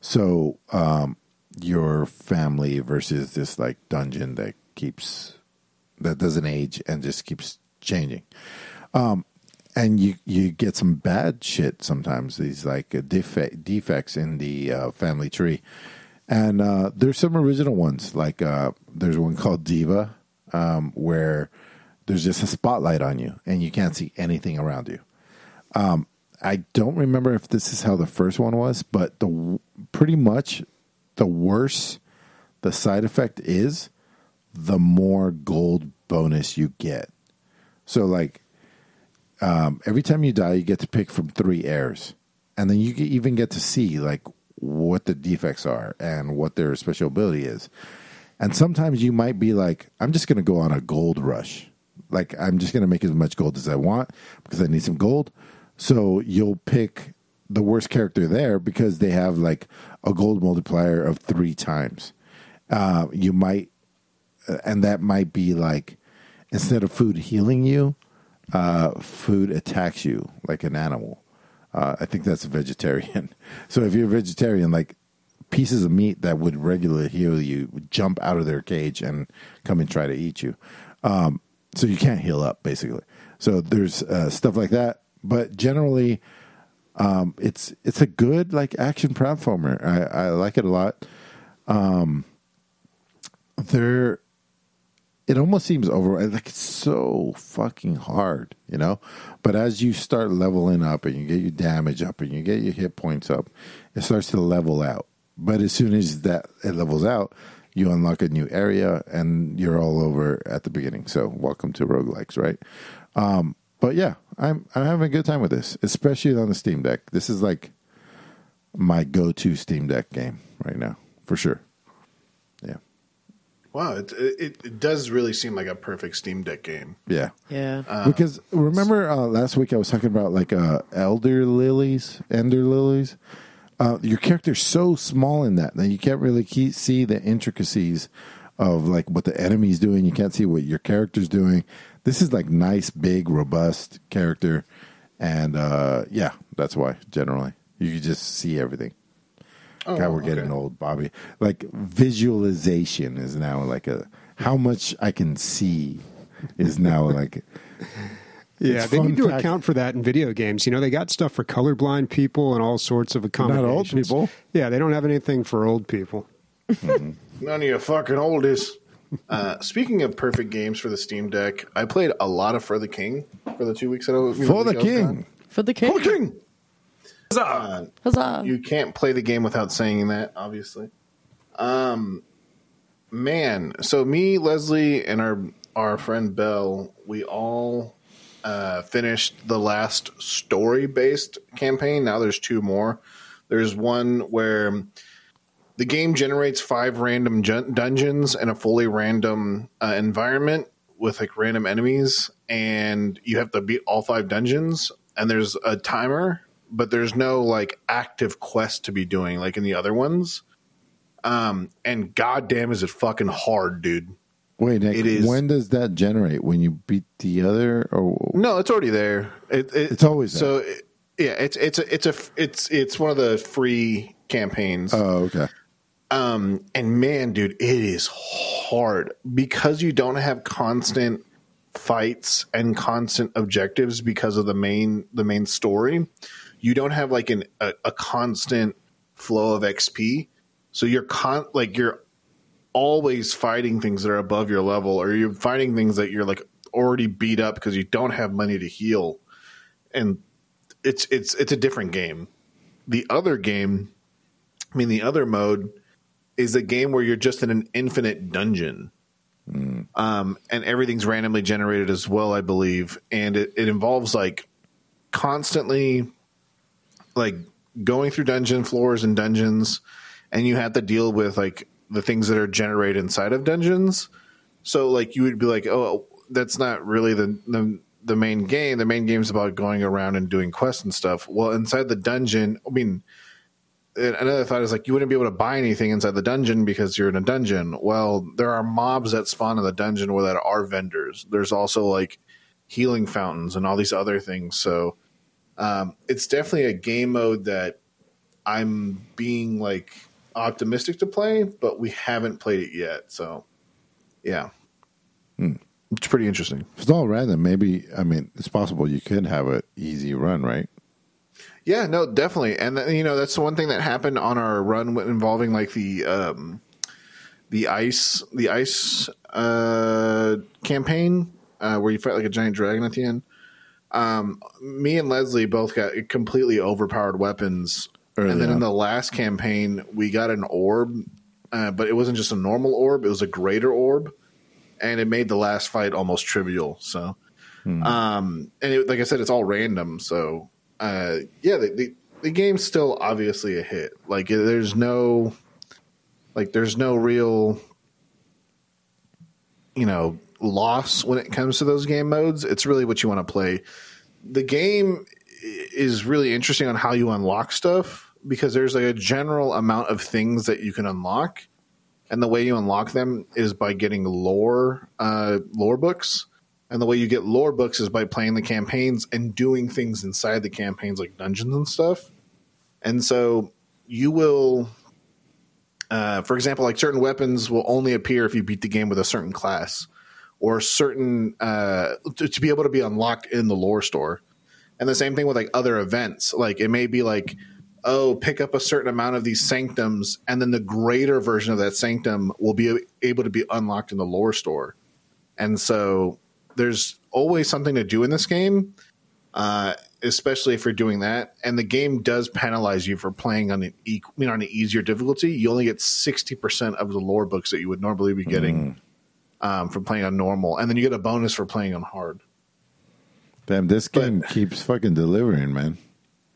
So um, your family versus this like dungeon that keeps that doesn't age and just keeps changing. Um, and you you get some bad shit sometimes. These like defect defects in the uh, family tree, And uh, there's some original ones, like uh, there's one called Diva, um, where there's just a spotlight on you and you can't see anything around you. Um, I don't remember if this is how the first one was, but the pretty much the worse the side effect is, the more gold bonus you get. So like um, every time you die, you get to pick from three heirs, and then you even get to see like what the defects are and what their special ability is. And sometimes you might be like, I'm just going to go on a gold rush. Like I'm just going to make as much gold as I want because I need some gold. So you'll pick the worst character there because they have like a gold multiplier of three times. Uh, you might, uh, and that might be like instead of food healing you, uh, food attacks you like an animal. Uh, I think that's a vegetarian. So if you're a vegetarian, like pieces of meat that would regularly heal you would jump out of their cage and come and try to eat you. Um, so you can't heal up basically. So there's uh, stuff like that, but generally, um, it's it's a good like action platformer. I, I like it a lot. Um, there, it almost seems over like it's so fucking hard, you know. But as you start leveling up and you get your damage up and you get your hit points up, it starts to level out. But as soon as that it levels out, you unlock a new area and you're all over at the beginning. So welcome to roguelikes, right? Um, but yeah, I'm I'm having a good time with this, especially on the Steam Deck. This is like my go-to Steam Deck game right now, for sure. Yeah, Wow, it, it it does really seem like a perfect Steam Deck game. yeah. Yeah. because remember uh, last week I was talking about like uh, elder lilies, ender lilies. Uh, your character's so small in that that you can't really key, see the intricacies of like what the enemy's doing. You can't see what your character's doing. This is like nice, big, robust character, and uh, yeah, that's why generally you can just see everything. Oh, God, we're getting old, Bobby. Like visualization is now like a how much I can see is now like Yeah, they need to fact- account for that in video games. You know, they got stuff for colorblind people and all sorts of old accommodations. people. Yeah, they don't have anything for old people. None of you fucking oldest. Uh, speaking of perfect games for the Steam Deck, I played a lot of For the King for the two weeks that I was for the week king. gone. For the king. For the King. Huzzah! Huzzah. You can't play the game without saying that, obviously. Um, man, so me, Leslie, and our our friend Bell, we all uh, finished the last story based campaign. Now there's two more. There's one where the game generates five random jun- dungeons in a fully random uh, environment with like random enemies, and you have to beat all five dungeons. And there's a timer, but there's no like active quest to be doing like in the other ones. Um, and goddamn, is it fucking hard, dude? Wait, Nick, It is- when does that generate? When you beat the other, or No, it's already there. It, it- It's always there. so. it- yeah, it's it's a it's a it's it's one of the free campaigns. oh, okay, Um, and man, dude, it is hard because you don't have constant fights and constant objectives because of the main the main story. You don't have like an a, a constant flow of XP, so you're con like you're always fighting things that are above your level, or you're fighting things that you're like already beat up because you don't have money to heal, and it's it's it's a different game. The other game, I mean, the other mode is a game where you're just in an infinite dungeon. Um, and everything's randomly generated as well, I believe. And it, it involves like constantly like going through dungeon floors and dungeons, and you have to deal with like the things that are generated inside of dungeons. So like you would be like, oh, that's not really the the the main game. The main game is about going around and doing quests and stuff. Well, inside the dungeon, I mean, another thought is like you wouldn't be able to buy anything inside the dungeon because you're in a dungeon. Well, there are mobs that spawn in the dungeon where that are vendors. There's also like healing fountains and all these other things. So um, it's definitely a game mode that I'm being like optimistic to play, but we haven't played it yet. So yeah, it's pretty interesting. if it's all random. Maybe I mean it's possible you could have an easy run, right? Yeah, no, definitely, and you know that's the one thing that happened on our run involving like the um, the ice the ice uh, campaign uh, where you fight like a giant dragon at the end. Um, me and Leslie both got completely overpowered weapons, Early and then on. in the last campaign we got an orb, uh, but it wasn't just a normal orb; it was a greater orb, and it made the last fight almost trivial. So. Um, and it, like I said, it's all random. So, uh, yeah, the, the, the game's still obviously a hit. Like, there's no, like, there's no real, you know, loss when it comes to those game modes. It's really what you want to play. The game is really interesting on how you unlock stuff because there's like a general amount of things that you can unlock. And the way you unlock them is by getting lore, uh, lore books. And the way you get lore books is by playing the campaigns and doing things inside the campaigns like dungeons and stuff. And so you will, uh, for example, like certain weapons will only appear if you beat the game with a certain class or certain, uh, to, to be able to be unlocked in the lore store. And the same thing with like other events. Like it may be like, oh, pick up a certain amount of these sanctums, and then the greater version of that sanctum will be able to be unlocked in the lore store. And so there's always something to do in this game, uh, especially if you're doing that. And the game does penalize you for playing on an you know, on an easier difficulty. You only get sixty percent of the lore books that you would normally be getting um, from playing on normal, and then you get a bonus for playing on hard. Damn, this game keeps fucking delivering, man.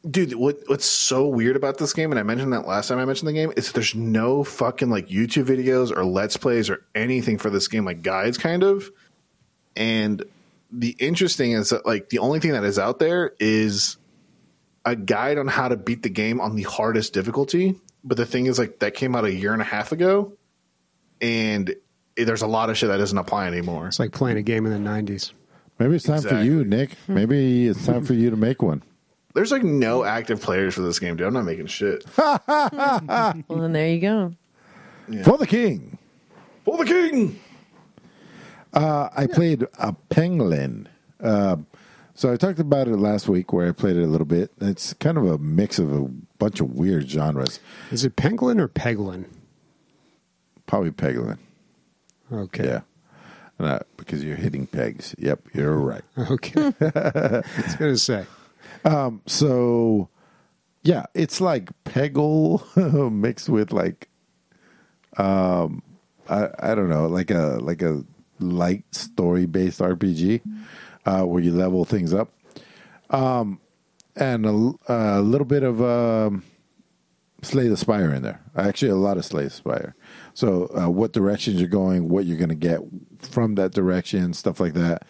Dude, what what's so weird about this game, and I mentioned that last time I mentioned the game, is that there's no fucking like YouTube videos or let's plays or anything for this game, like guides kind of. And the interesting is that like the only thing that is out there is a guide on how to beat the game on the hardest difficulty. But the thing is like that came out a year and a half ago, and there's a lot of shit that doesn't apply anymore. It's like playing a game in the 90s. Maybe it's time for you, Nick. Maybe it's time for you to make one. There's like no active players for this game, dude. I'm not making shit. Well, then there you go. For the king. For the king. Uh, I played a penguin. Uh, so I talked about it last week where I played it a little bit. It's kind of a mix of a bunch of weird genres. Is it Penguin or Peglin? Probably peglin. Okay. Yeah. Because you're hitting pegs. Yep, you're right. Okay. I was going to say. So, yeah, it's like Peggle mixed with like, um, I, I don't know, like a like a light story based RPG, uh, where you level things up, um, and a, a little bit of um, Slay the Spire in there. Actually, a lot of Slay the Spire. So, uh, what directions you're going, what you're going to get from that direction, stuff like that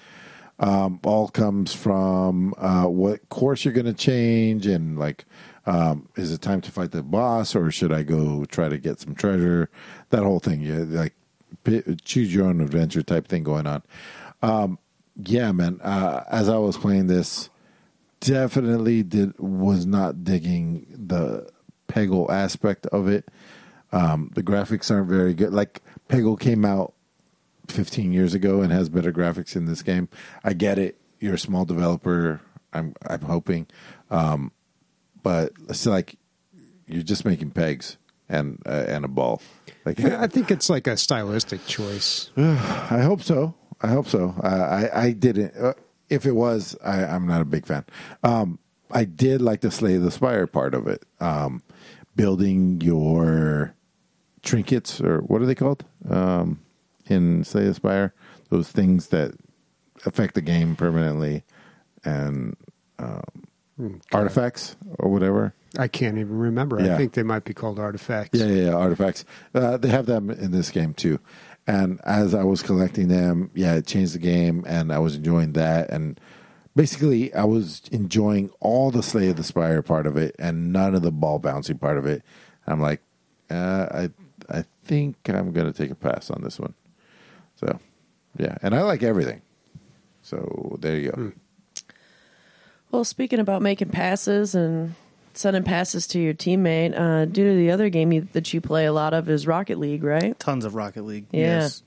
um, all comes from uh, what course you're going to change and like um, is it time to fight the boss or should i go try to get some treasure that whole thing you like p- choose your own adventure type thing going on um, yeah man uh, as i was playing this definitely did was not digging the peggle aspect of it um, the graphics aren't very good like peggle came out 15 years ago and has better graphics in this game. I get it. You're a small developer. I'm I'm hoping, um, but it's like you're just making pegs and uh, and a ball. Like I think it's like a stylistic choice. I hope so. I hope so. Uh, I I didn't. Uh, if it was, I, I'm not a big fan. Um, I did like the Slay the Spire part of it. Um, building your trinkets or what are they called um, in Slay the Spire? Those things that affect the game permanently and um, artifacts or whatever. I can't even remember. Yeah. I think they might be called artifacts. Yeah, yeah, yeah, artifacts. Uh, they have them in this game too. And as I was collecting them, yeah, it changed the game, and I was enjoying that. And basically, I was enjoying all the Slay of the Spire part of it, and none of the ball bouncing part of it. I'm like, uh, I, I think I'm gonna take a pass on this one. So, yeah, and I like everything. So there you go. Well, speaking about making passes and sending passes to your teammate, uh, due to the other game you, that you play a lot of is Rocket League, right? Tons of Rocket League. Yeah. Yes.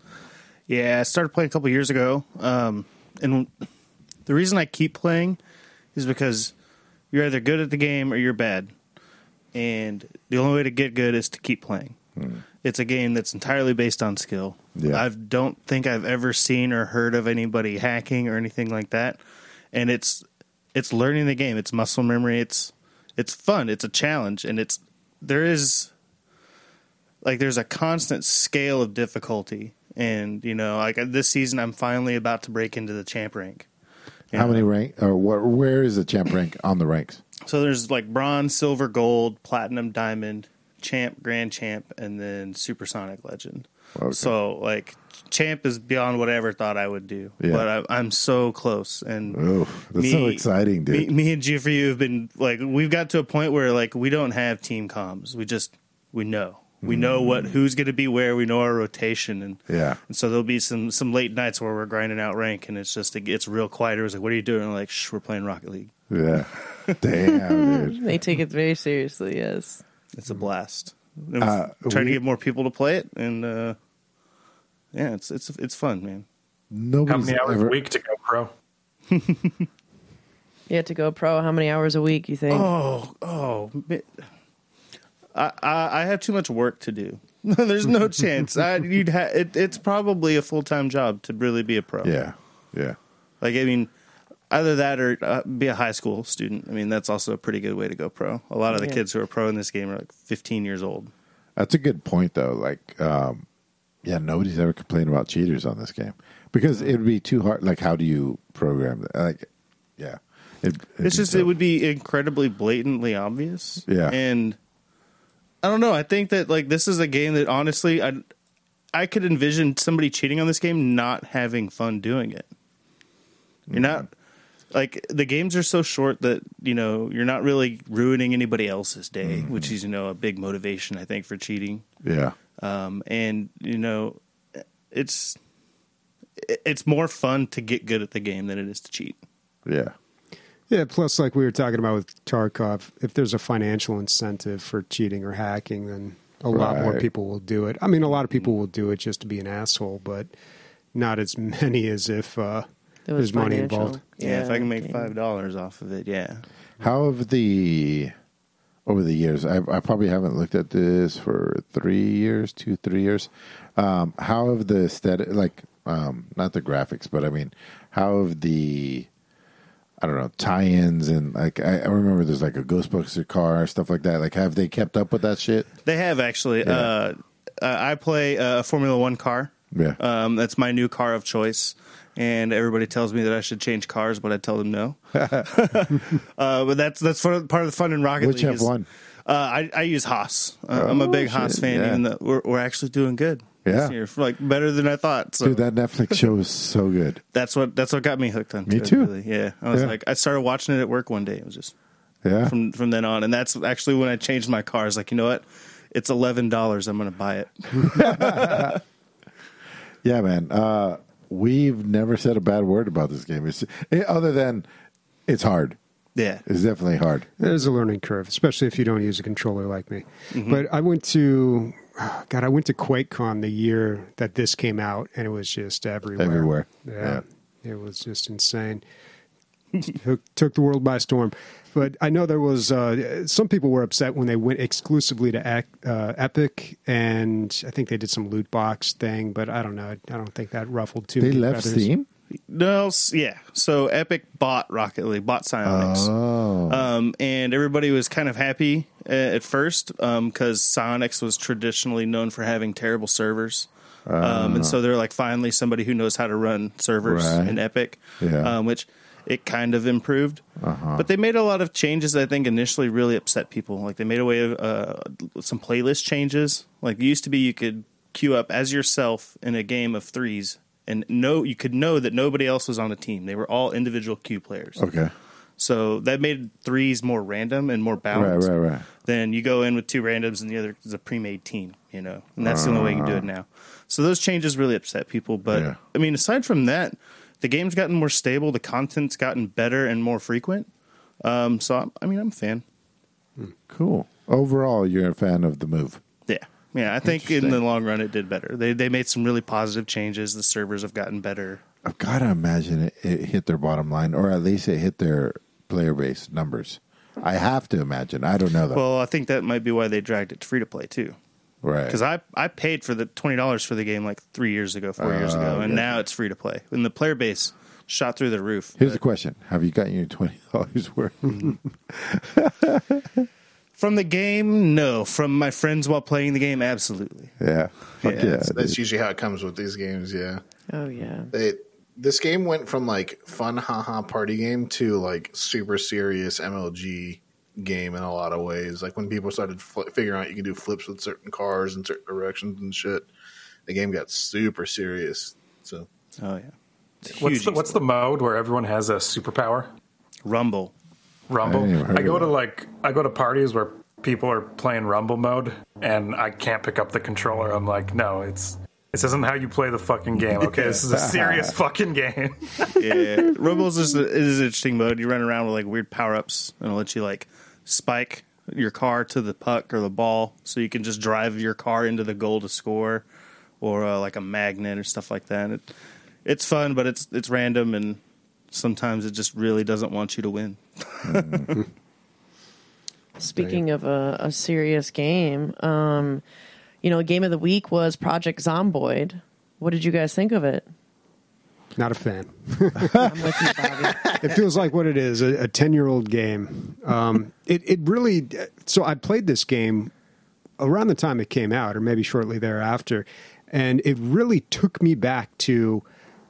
Yeah, I started playing a couple years ago. Um, and the reason I keep playing is because You're either good at the game or you're bad. And the only way to get good is to keep playing. Hmm. It's a game that's entirely based on skill. Yeah. I don't think I've ever seen or heard of anybody hacking or anything like that. And it's it's learning the game. It's muscle memory. It's it's fun. It's a challenge, and it's there is like there's a constant scale of difficulty. And you know, like this season, I'm finally about to break into the champ rank. You How many rank or what, where is the champ rank on the ranks? So there's like bronze, silver, gold, platinum, diamond, champ, grand champ, and then supersonic legend. Okay. So like champ is beyond what I ever thought I would do, Yeah. but I, I'm so close. And Oh, that's so exciting, dude. Me, me and you have been like we've got to a point where like we don't have team comms. We just we know. We know what who's going to be where. We know our rotation, and. Yeah. and so there'll be some some late nights where we're grinding out rank, and it's just it gets real quiet. It's like, what are you doing? I'm like, Shh, we're playing Rocket League. Yeah. Damn, dude. They take it very seriously. Yes. It's a blast. Uh, trying we- to get more people to play it, and uh, yeah, it's it's it's fun, man. How many hours ever. a week to go pro? You have to go pro. How many hours a week? You think? Oh, oh, ma- I I, I have too much work to do. There's no chance. I, you'd ha- it, it's probably a full time job to really be a pro. Yeah. Yeah. Like I mean, either that or uh, be a high school student. I mean, that's also a pretty good way to go pro. A lot of the Yeah. kids who are pro in this game are like 15 years old. That's a good point, though. Like, um, yeah, nobody's ever complained about cheaters on this game because it would be too hard. Like, how do you program that? Like, yeah, it, it'd It's just tough. it would be incredibly blatantly obvious. Yeah. and I don't know. I think that like this is a game that honestly, I I could envision somebody cheating on this game not having fun doing it. You're not like the games are so short that you know you're not really ruining anybody else's day, which is you know a big motivation I think for cheating. yeah, Um, and you know, it's it's more fun to get good at the game than it is to cheat. yeah, Yeah, plus, like we were talking about with Tarkov, if there's a financial incentive for cheating or hacking, then a lot more people will do it. I mean, a lot of people will do it just to be an asshole, but not as many as if uh, There was there's money involved. Yeah, if I can make five dollars off of it, yeah. How have the over the years? I, I probably haven't looked at this for three years, two, three years. Um, how have the aesthetic, like, um, not the graphics, but I mean, how have the I don't know tie-ins and like I, I remember there's like a Ghostbuster car stuff like that. Like, have they kept up with that shit? They have actually. Uh, uh, I play a Formula One car. Yeah. Um, that's my new car of choice. And everybody tells me that I should change cars, but I tell them no. uh, but that's that's part of the fun in Rocket Which League. is- F1? Uh, I, I use Haas. Uh, I'm a Oh, big Haas fan, yeah. even though we're, we're actually doing good. Yeah. this year, like better than I thought. So Dude, that Netflix show is so good. that's what that's what got me hooked on. Me it, too. Really. Yeah, I was Yeah. like, I started watching it at work one day. It was just Yeah. from from then on, and that's actually when I changed my car. I was like, you know what? It's eleven dollars. I'm going to buy it. Yeah, man. Uh, we've never said a bad word about this game. It's eh, other than it's hard. Yeah. It's definitely hard. There's a learning curve, especially if you don't use a controller like me. Mm-hmm. But I went to, God, I went to QuakeCon the year that this came out, and it was just everywhere. Everywhere. Yeah, it was just insane. took, took the world by storm. But I know there was uh, some people were upset when they went exclusively to Ec- uh, Epic, and I think they did some loot box thing. But I don't know. I don't think that ruffled too. They many left feathers. Steam. No, yeah. So Epic bought Rocket League, bought Psyonix. Oh, Um, and everybody was kind of happy uh, at first because Psyonix was traditionally known for having terrible servers. Um, and so they're like, finally, somebody who knows how to run servers Right. in Epic, Yeah. um, which it kind of improved. Uh-huh. But they made a lot of changes that I think initially really upset people. Like they made away of uh, some playlist changes. Like it used to be you could queue up as yourself in a game of threes and no, you could know that nobody else was on the team. They were all individual Q players. okay. So that made threes more random and more balanced. right, right. right. Then you go in with two randoms and the other is a pre-made team, you know, and that's the only way you can do it now. So those changes really upset people. But Yeah. I mean, aside from that, the game's gotten more stable. The content's gotten better and more frequent. Um, so I'm, I mean, I'm a fan. Cool. Overall, you're a fan of the move. Yeah. I think in the long run it did better. They they made some really positive changes. The servers have gotten better. I've got to imagine it, it hit their bottom line, or at least it hit their player base numbers. I have to imagine. I don't know though. Well, I think that might be why they dragged it to free to play too. right. Because I I paid for the twenty dollars for the game like three years ago, four years ah, ago, and yeah. now it's free to play. And the player base shot through the roof. Here's But the question: Have you gotten your twenty dollars worth? From the game, no. From my friends while playing the game, absolutely. yeah. Fuck Yeah, yeah. That's, that's usually how it comes with these games. Yeah. Oh yeah. They, this game went from like fun haha party game to like super serious MLG game in a lot of ways. Like when people started fl- figuring out you can do flips with certain cars in certain directions and shit, the game got super serious. So Oh yeah. What's the, what's the mode where everyone has a superpower? Rumble? Rumble. I ain't even heard I, go to like I go to parties where people are playing Rumble mode, and I can't pick up the controller. I'm like, no, it's this isn't how you play the fucking game. Okay, this is a serious fucking game. Yeah, Rumble's is it is an interesting mode. You run around with like weird power ups, and it'll let you like spike your car to the puck or the ball, so you can just drive your car into the goal to score, or uh, like a magnet or stuff like that. It, it's fun, but it's it's random, and sometimes it just really doesn't want you to win. Speaking of a, a serious game, um, you know, game of the week was Project Zomboid. What did you guys think of it? Not a fan. I'm with you, Bobby. it feels like what it is a 10 year old game um, it, it really so i played this game around the time it came out or maybe shortly thereafter and it really took me back to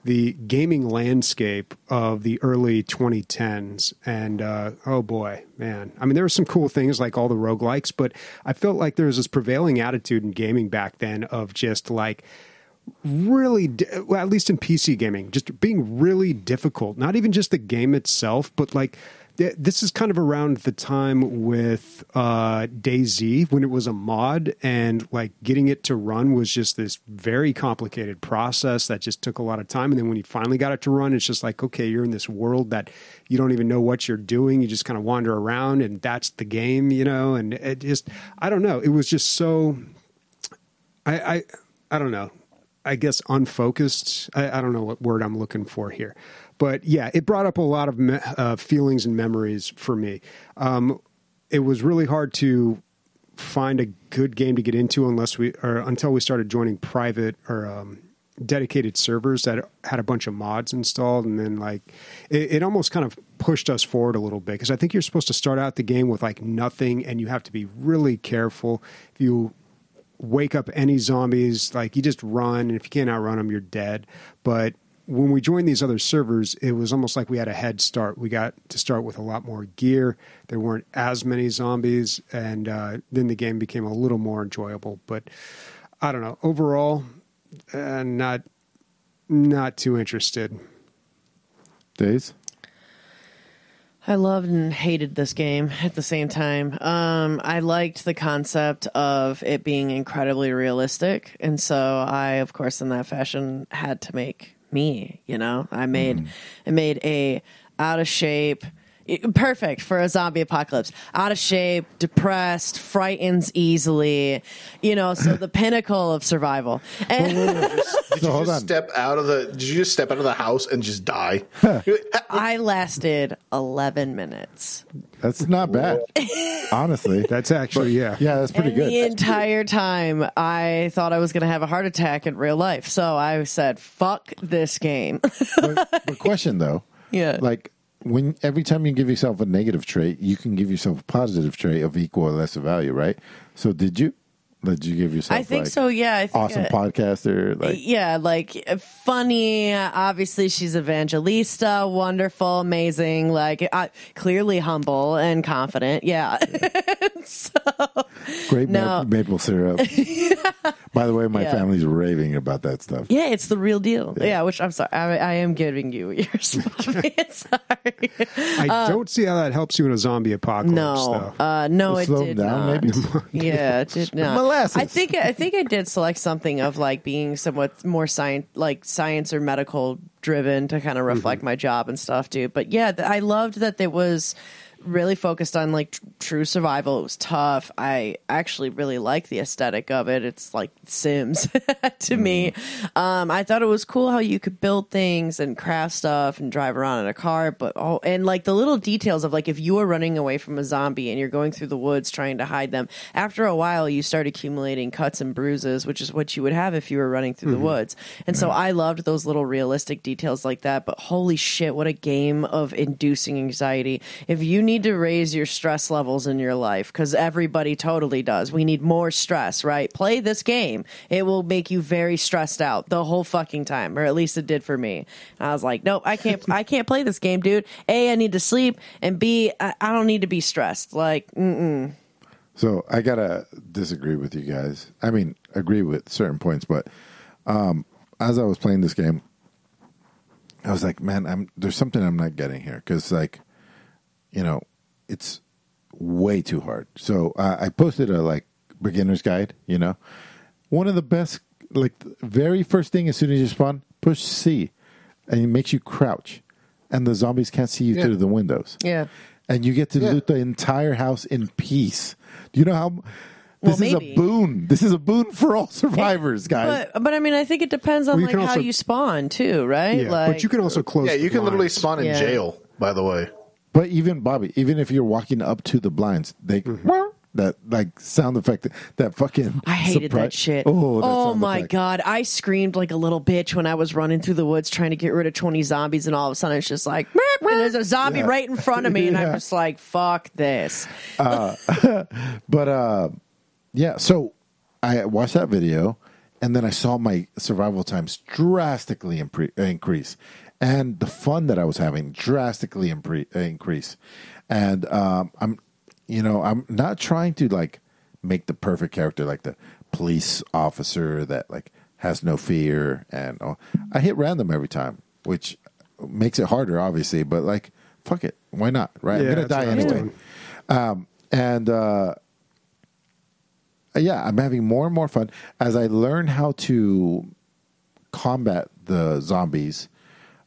the gaming landscape of the early 2010s and uh, oh boy man. I mean there were some cool things like all the roguelikes but i felt like there was this prevailing attitude in gaming back then of just like really well at least in pc gaming just being really difficult. Not even just the game itself but like this is kind of around the time with uh DayZ when it was a mod and like getting it to run was just this very complicated process that just took a lot of time. And then when you finally got it to run it's just like okay you're in this world that you don't even know what you're doing. You just kind of wander around and that's the game you know? And it just i don't know. It was just so I, I I don't know. I guess unfocused. I, I don't know what word I'm looking for here, but yeah, it brought up a lot of me- uh, feelings and memories for me. Um, it was really hard to find a good game to get into unless we or until we started joining private or um, dedicated servers that had a bunch of mods installed, and then like it, it almost kind of pushed us forward a little bit because I think you're supposed to start out the game with like nothing, and you have to be really careful. If you wake up any zombies like you just run and if you can't outrun them you're dead. But when we joined these other servers it was almost like we had a head start we got to start with a lot more gear there weren't as many zombies and uh, then the game became a little more enjoyable but i don't know overall uh, not not too interested Days. I loved and hated this game at the same time. Um, I liked the concept of it being incredibly realistic, and so I, of course, in that fashion, had to make me. You know, I made mm-hmm. I made a out of shape. Perfect for a zombie apocalypse. Out of shape, depressed, frightens easily, you know. So the pinnacle of survival. And did you hold just on. step out of the? Did you just step out of the house and just die? I lasted eleven minutes. That's not bad. Honestly, that's actually yeah yeah, that's pretty and the good. entire time, I thought I was going to have a heart attack in real life. So I said, "Fuck this game." but, but question though, yeah, like when every time you give yourself a negative trait, you can give yourself a positive trait of equal or lesser value, right? So did you? Did you give yourself? I think like, so. Yeah, I think Awesome uh, podcaster, like yeah, like uh, funny. Obviously, she's Evangelista, wonderful, amazing. Like uh, clearly humble and confident. Yeah. great ma- no. maple syrup. By the way, my Yeah. family's raving about that stuff. Yeah, it's the real deal. Yeah, which I'm sorry, I, I am giving you your Bobby. sorry. i don't see how that helps you in a zombie apocalypse No, though uh, no, it Slow did down, not. maybe? yeah, it did not. Molasses. I think I think I did select something of like being somewhat more science, like science or medical driven to kind of reflect mm-hmm. my job and stuff, too. But yeah, I loved that it was really focused on like tr- true survival. It was tough. I actually really like the aesthetic of it. It's like Sims to me. Um, I thought it was cool how you could build things and craft stuff and drive around in a car, but oh, and like the little details of like if you are running away from a zombie and you're going through the woods trying to hide them, after a while you start accumulating cuts and bruises, which is what you would have if you were running through the woods. And so I loved those little realistic details like that. But holy shit, what a game of inducing anxiety. If you need to raise your stress levels in your life, because everybody totally does, we need more stress, right? Play this game. It will make you very stressed out the whole fucking time, or at least it did for me. And I was like, nope, I can't, I can't play this game, dude. A, I need to sleep, and B, I, I don't need to be stressed. Like, mm-mm. So I gotta disagree with you guys. I mean, agree with certain points, but um, as I was playing this game, I was like, man, I'm there's something I'm not getting here because, like, you know, it's way too hard. So uh, I posted a like beginner's guide. You know, one of the best, like, the very first thing as soon as you spawn, push C, and it makes you crouch, and the zombies can't see you Yeah. through the windows yeah. and you get to Yeah. loot the entire house in peace. Do you know how? Well, This is maybe. a boon. This is a boon for all survivors, guys. But, but I mean, I think it depends on Well, like can how also- you spawn too, right? Yeah, like, but you can also close. Yeah, the you can literally spawn in Yeah. jail. By the way, But even Bobby, even if you're walking up to the blinds, they that like sound effect, that fucking. I hated surpri- that shit. Oh, that Oh my effect. god, I screamed like a little bitch when I was running through the woods trying to get rid of twenty zombies, and all of a sudden it's just like, and there's a zombie Yeah. right in front of me, and I'm just like, fuck this. But uh, yeah, so I watched that video, and then I saw my survival times drastically impre- increase, and the fun that I was having drastically impre- increase. And um, I'm, you know, I'm not trying to like make the perfect character like the police officer that like has no fear, and all. I hit random every time, which makes it harder, obviously. But like, fuck it, why not? Right? Yeah, I'm gonna die what I was anyway. Um, and uh, yeah, I'm having more and more fun as I learn how to combat the zombies.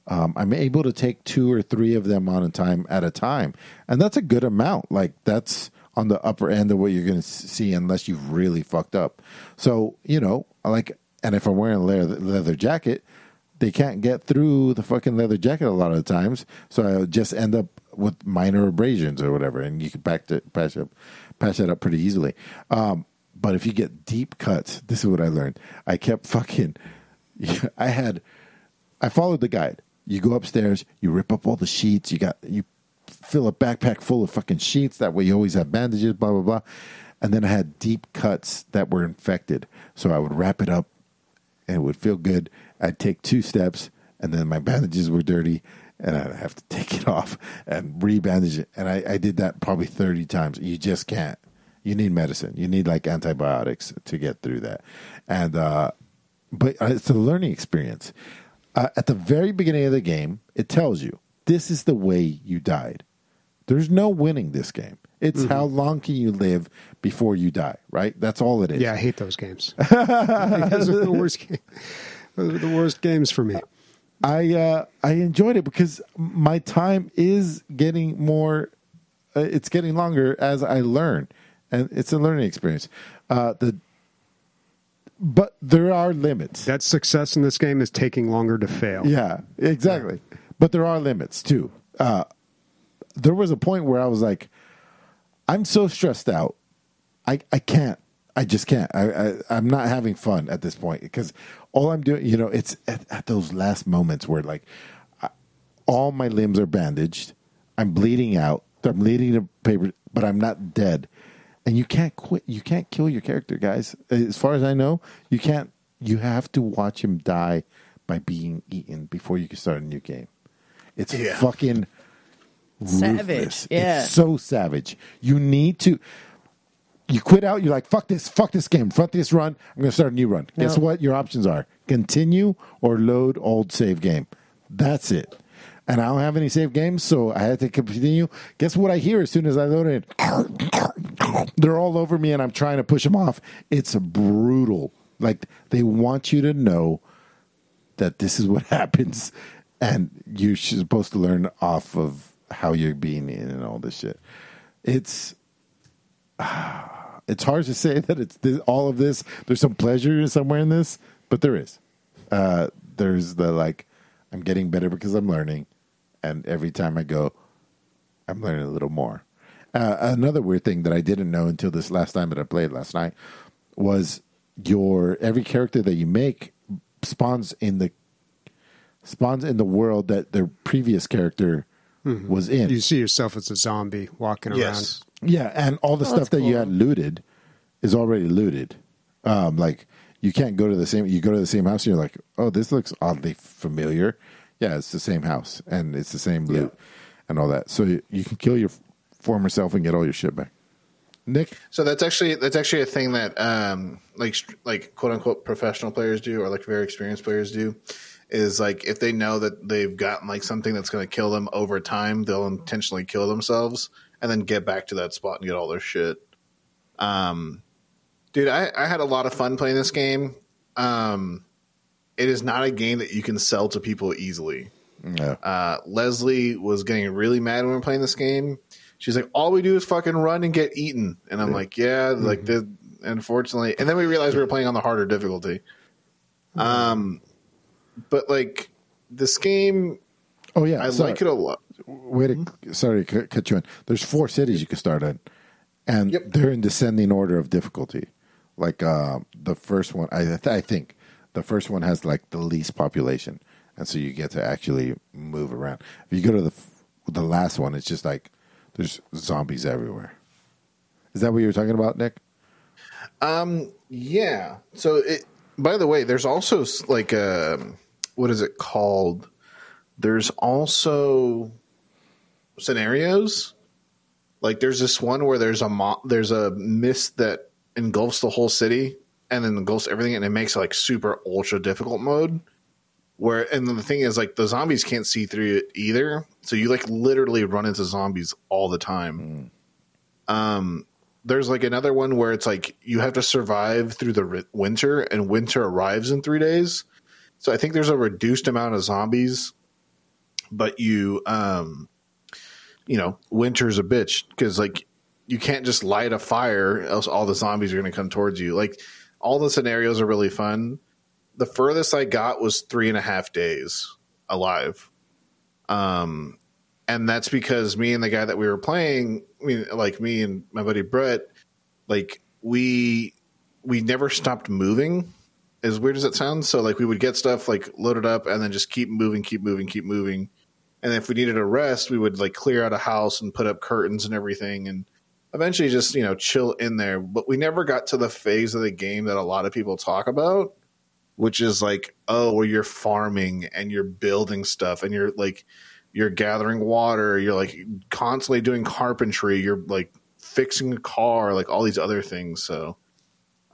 Um, I'm able to take two or three of them on a time at a time, and that's a good amount. Like that's on the upper end of what you're going to see, unless you've really fucked up. So you know, like, and if I'm wearing a leather, leather jacket, they can't get through the fucking leather jacket a lot of the times. So I just end up with minor abrasions or whatever, and you can back to, patch up, patch that up pretty easily. Um, but if you get deep cuts, this is what I learned. I kept fucking. I had. I followed the guide. You go upstairs, you rip up all the sheets. You got you fill a backpack full of fucking sheets. That way, you always have bandages. Blah blah blah. And then I had deep cuts that were infected, so I would wrap it up, and it would feel good. I'd take two steps, and then my bandages were dirty, and I'd have to take it off and re-bandage it. And I, I did that probably thirty times. You just can't. You need medicine. You need like antibiotics to get through that. And uh, but uh, it's a learning experience. Uh, at the very beginning of the game, it tells you this is the way you died. There's no winning this game. It's how long can you live before you die, right? That's all it is. Yeah, I hate those games. those are the worst. Game. Those are the worst games for me. I uh, I enjoyed it because my time is getting more. Uh, it's getting longer as I learn, and it's a learning experience. Uh, the but there are limits. That success in this game is taking longer to fail. Yeah, exactly. But there are limits too. Uh, there was a point where I was like, I'm so stressed out. I, I can't. I just can't. I, I I'm not having fun at this point because all I'm doing, you know, it's at, at those last moments where like I, all my limbs are bandaged. I'm bleeding out. I'm bleeding to paper, but I'm not dead. And you can't quit. You can't kill your character, guys. As far as I know, you can't. You have to watch him die by being eaten before you can start a new game. It's Yeah. fucking Savage, ruthless. yeah. It's so savage. You need to. You quit out. You're like, fuck this. Fuck this game. Fuck this run. I'm going to start a new run. Guess what? Your options are continue or load old save game. That's it. And I don't have any save games, so I had to continue. Guess what I hear as soon as I load it? They're all over me, and I'm trying to push them off. It's brutal. Like they want you to know that this is what happens, and you're supposed to learn off of how you're being in and all this shit. It's it's hard to say that it's this, all of this. There's some pleasure somewhere in this, but there is. Uh, there's the like, I'm getting better because I'm learning, and every time I go, I'm learning a little more. Uh, another weird thing that I didn't know until this last time that I played last night was your every character that you make spawns in the spawns in the world that their previous character was in. You see yourself as a zombie walking Yes. Yeah, and all the Oh, stuff that's that you had looted is already looted. Um, like you can't go to the same. You go to the same house, and you're like, "Oh, this looks oddly familiar." Yeah, it's the same house, and it's the same loot, and all that. So you, you can kill your f- former self and get all your shit back. Nick, So that's actually that's actually a thing that um like like quote unquote professional players do or like very experienced players do is like if they know that they've gotten like something that's going to kill them over time, they'll intentionally kill themselves and then get back to that spot and get all their shit. Um, dude, I, I had a lot of fun playing this game. Um, it is not a game that you can sell to people easily. yeah, Uh, Leslie was getting really mad when we were playing this game. She's like, "All we do is fucking run and get eaten," and I'm like, "Yeah, like the unfortunately." And then we realized we were playing on the harder difficulty. Um, but like this game, oh yeah, I sorry. like it a lot. Way to sorry to cut- cut you in. There's four cities you can start in, and Yep. they're in descending order of difficulty. Like uh, the first one, I th- I think the first one has like the least population, and so you get to actually move around. If you go to the f- the last one, it's just like there's zombies everywhere. Is that what you were talking about, Nick? Um, yeah. So it. By the way, there's also like a what is it called? There's also scenarios. Like there's this one where there's a mo- there's a mist that engulfs the whole city and then engulfs everything, and it makes like super ultra difficult mode. Where and the thing is like the zombies can't see through it either, so you like literally run into zombies all the time. Um there's like another one where it's like you have to survive through the winter and winter arrives in three days. So i think there's a reduced amount of zombies but you um you know winter's a bitch because like you can't just light a fire else all the zombies are going to come towards you. Like all the scenarios are really fun the furthest i got was three and a half days alive um and that's because me and the guy that we were playing, I mean, like me and my buddy Brett, like we we never stopped moving. As weird as it sounds, so like we would get stuff like loaded up and then just keep moving, keep moving, keep moving. And if we needed a rest, we would like clear out a house and put up curtains and everything, and eventually just you know chill in there. But we never got to the phase of the game that a lot of people talk about, which is like, oh, where you're farming and you're building stuff and you're like you're gathering water, you're like constantly doing carpentry, you're like fixing a car, like all these other things. So,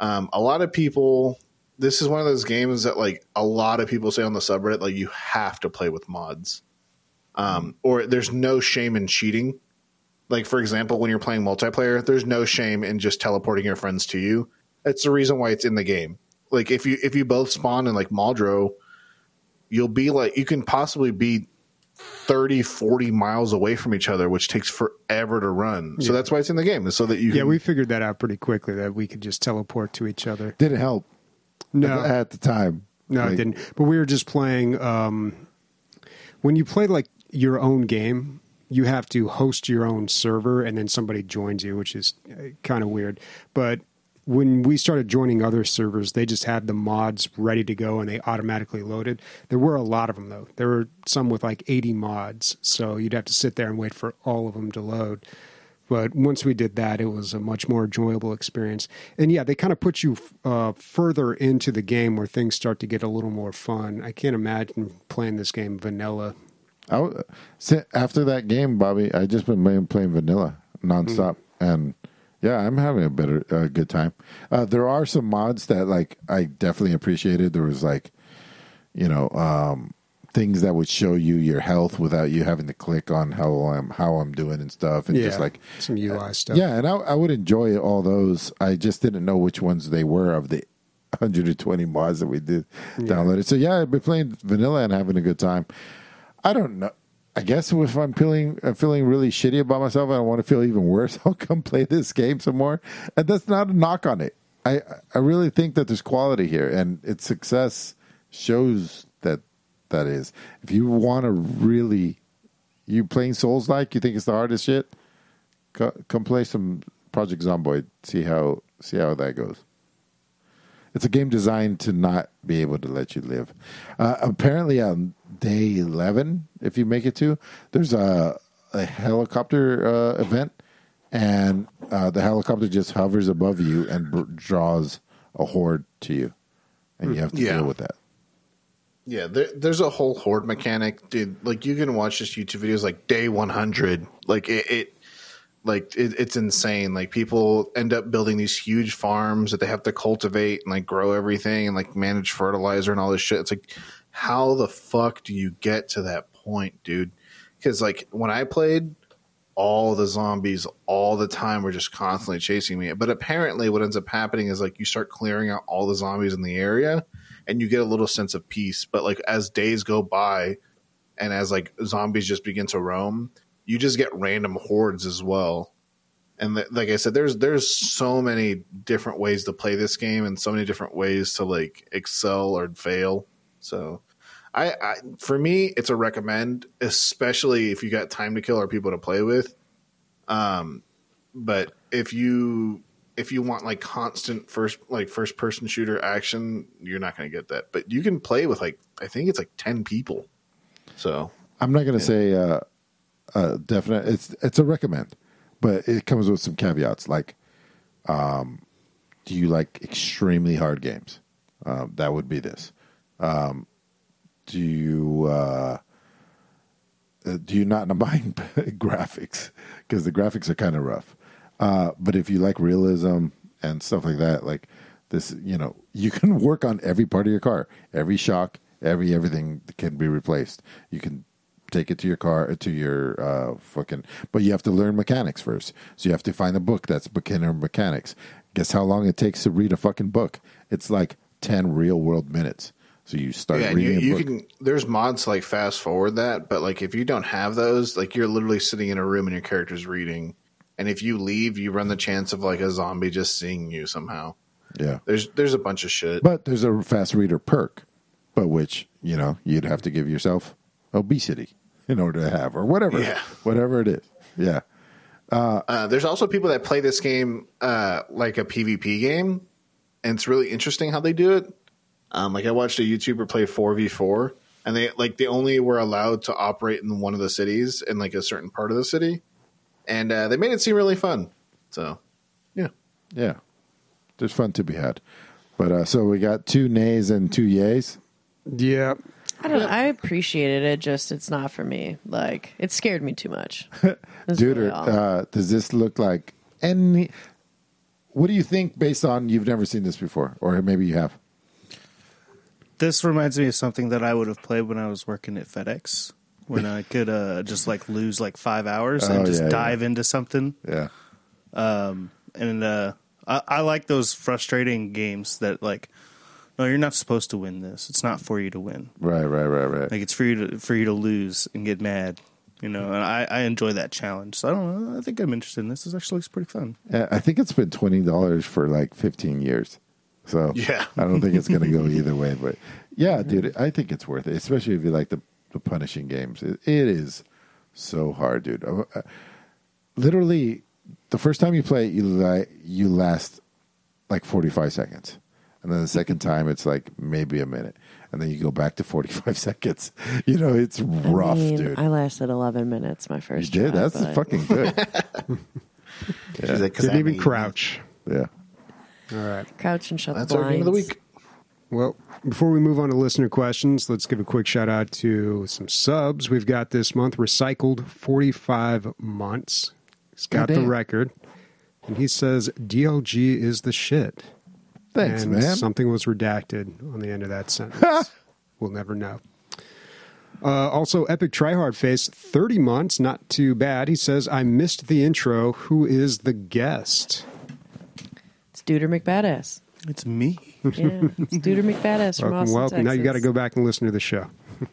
um, a lot of people, this is one of those games that like a lot of people say on the subreddit, like you have to play with mods, um, or there's no shame in cheating. Like for example, when you're playing multiplayer, there's no shame in just teleporting your friends to you. That's the reason why it's in the game. Like if you if you both spawn in like Muldraugh, you'll be like you can possibly be 30 40 miles away from each other which takes forever to run so that's why it's in the game is so that you Yeah, can we figured that out pretty quickly that we could just teleport to each other. Didn't help No, at the time. No, Like, it didn't. But we were just playing. Um, when you play like your own game, you have to host your own server, and then somebody joins you, which is kind of weird. But when we started joining other servers, they just had the mods ready to go, and they automatically loaded. There were a lot of them though. There were some with like eighty mods, so you'd have to sit there and wait for all of them to load. But once we did that, it was a much more enjoyable experience. And yeah, they kind of put you uh, further into the game where things start to get a little more fun. I can't imagine playing this game vanilla. I after that game, Bobby, I just been playing, playing vanilla nonstop, and yeah, I'm having a better uh, good time. Uh, there are some mods that like I definitely appreciated. There was like, you know, um, things that would show you your health without you having to click on how I'm how I'm doing and stuff, and Yeah, just like some UI stuff. yeah, and I, I would enjoy all those. I just didn't know which ones they were of the 120 mods that we did download it. So yeah, I've been playing vanilla and having a good time. I don't know. I guess if I'm feeling I'm feeling really shitty about myself and I want to feel even worse, I'll come play this game some more. And that's not a knock on it. I I really think that there's quality here, and its success shows that that is. If you want to really, you playing Souls like, you think it's the hardest shit, co- come play some Project Zomboid. See how see how that goes. It's a game designed to not be able to let you live. Uh, apparently, on day eleven, if you make it to, there's a a helicopter uh, event, and uh, the helicopter just hovers above you and br- draws a horde to you, and you have to Yeah. deal with that. Yeah, there, there's a whole horde mechanic, dude. Like you can watch just YouTube videos like day 100. Like it, it like it, it's insane. Like people end up building these huge farms that they have to cultivate and like grow everything and like manage fertilizer and all this shit. It's like, how the fuck do you get to that point, dude? Because like when I played, all the zombies all the time were just constantly chasing me. But apparently, what ends up happening is like you start clearing out all the zombies in the area, and you get a little sense of peace. But like as days go by, and as like zombies just begin to roam, you just get random hordes as well. And th- like I said, there's there's so many different ways to play this game, and so many different ways to like excel or fail. So I, I for me, it's a recommend, especially if you got time to kill or people to play with. Um, but if you if you want like constant first like first person shooter action, you're not going to get that. But you can play with like I think it's like ten people. So I'm not going to say uh, uh, definite. It's it's a recommend, but it comes with some caveats. Like, um, do you like extremely hard games? Um, that would be this. Um, do you uh, uh, do you not mind graphics because the graphics are kind of rough? Uh, but if you like realism and stuff like that, like this, you know, you can work on every part of your car, every shock, every everything can be replaced. You can take it to your car to your uh, fucking, but you have to learn mechanics first. So you have to find a book that's beginner mechanics. Guess how long it takes to read a fucking book? It's like ten real world minutes. So you start yeah, and you, you can. There's mods like fast forward that, but like if you don't have those, like you're literally sitting in a room and your character's reading, and if you leave, you run the chance of like a zombie just seeing you somehow. yeah. There's there's a bunch of shit. But there's a fast reader perk, but which you know you'd have to give yourself obesity in order to have, or whatever, Yeah. whatever it is. Yeah, Uh, there's also people that play this game uh, like a PvP game, and it's really interesting how they do it. Um, like I watched a YouTuber play 4v4, and they like they only were allowed to operate in one of the cities in like a certain part of the city, and uh, they made it seem really fun. So, yeah, yeah. There's fun to be had. But uh, so we got two nays and two yays. Yeah. I don't. I appreciated it. Just it's not for me. Like it scared me too much. That's Dude, really or, all. uh, does this look like any? What do you think based on you've never seen this before, or maybe you have? This reminds me of something that I would have played when I was working at FedEx, when I could uh, just like lose like five hours Oh, and just yeah, dive into something. Yeah, And uh, I, I like those frustrating games that like, no, you're not supposed to win this. It's not for you to win. right, right, right, right. Like it's for you to for you to lose and get mad. You know, and I, I enjoy that challenge. So I don't know. I think I'm interested in this. This actually looks pretty fun. Yeah, I think it's been twenty dollars for like fifteen years. So Yeah. I don't think it's going to go either way. But yeah, dude, I think it's worth it, especially if you like the the punishing games. It, it is so hard, dude. Uh, uh, Literally, the first time you play it, you li- you last like forty five seconds, and then the second time it's like maybe a minute, and then you go back to forty five seconds. You know, it's rough, I mean, dude. I lasted 11 minutes my you first. did. try, That's but- fucking good. She's like, Didn't I'm even eating." crouch. yeah. All right. Crouch and shut That's the our game of the week. Well, before we move on to listener questions, let's give a quick shout out to some subs we've got this month. Recycled 45 months. He's got the record. And he says DLG is the shit. Thanks, and man. Something was redacted on the end of that sentence. we'll never know. Uh, also, Epic Tryhard Face, 30 months, not too bad. He says, I missed the intro. Who is the guest? It's Duder McBadass. It's me. Yeah, it's Duder McBadass from Welcome, Austin, welcome. Now you got to go back and listen to the show.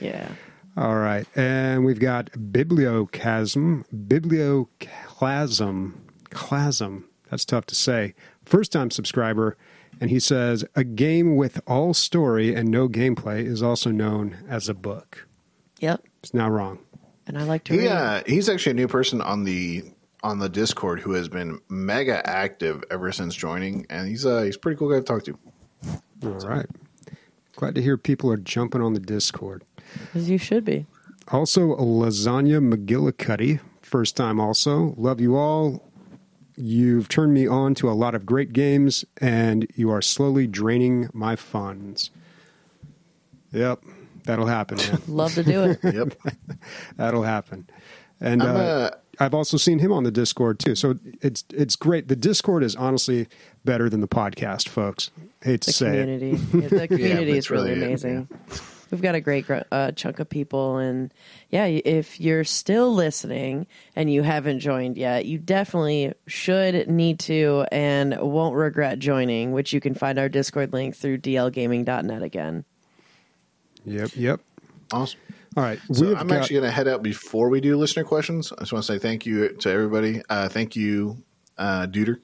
Yeah. All right. And we've got Biblioclasm. Biblioclasm. Clasm. That's tough to say. First time subscriber. And he says, a game with all story and no gameplay is also known as a book. Yep. It's not wrong. And I like to He uh, he's actually a new person on the on the Discord who has been mega active ever since joining, and he's uh he's a pretty cool guy to talk to. All right. Glad to hear people are jumping on the Discord. As you should be. Also, Lasagna McGillicuddy, first time also. Love you all. You've turned me on to a lot of great games, and you are slowly draining my funds. Yep, that'll happen, man. Love to do it. Yep. that'll happen. And I'm, uh, uh, I've also seen him on the Discord too, so it's it's great. The Discord is honestly better than the podcast, folks. Hate to the say it. community. Yeah, the community it's is really, really it, amazing. We've got a great gr- uh, chunk of people, and yeah, if you're still listening and you haven't joined yet, you definitely should need to and won't regret joining. Which you can find our Discord link through dlgaming.net again. Yep, yep. awesome. All right, So I'm got- actually going to head out before we do listener questions. I just want to say thank you to everybody. Uh, thank you, uh, Duder.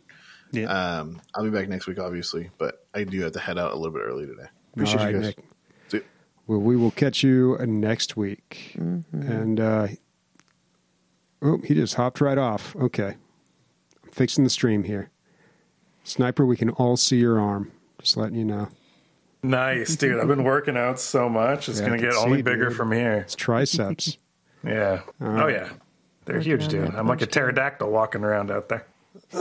Yeah. Um, I'll be back next week, obviously, but I do have to head out a little bit early today. Appreciate All right, you guys. Nick. See ya. Well, we will catch you next week. And uh, oh, he just hopped right off. Okay, I'm fixing the stream here. Sniper, we can all see your arm. Just letting you know. Nice, dude. I've been working out so much. It's Yeah, going to can get only bigger dude. from here. It's triceps. Yeah. oh, yeah. They're huge, dude. that I'm like a punch pterodactyl walking around out there.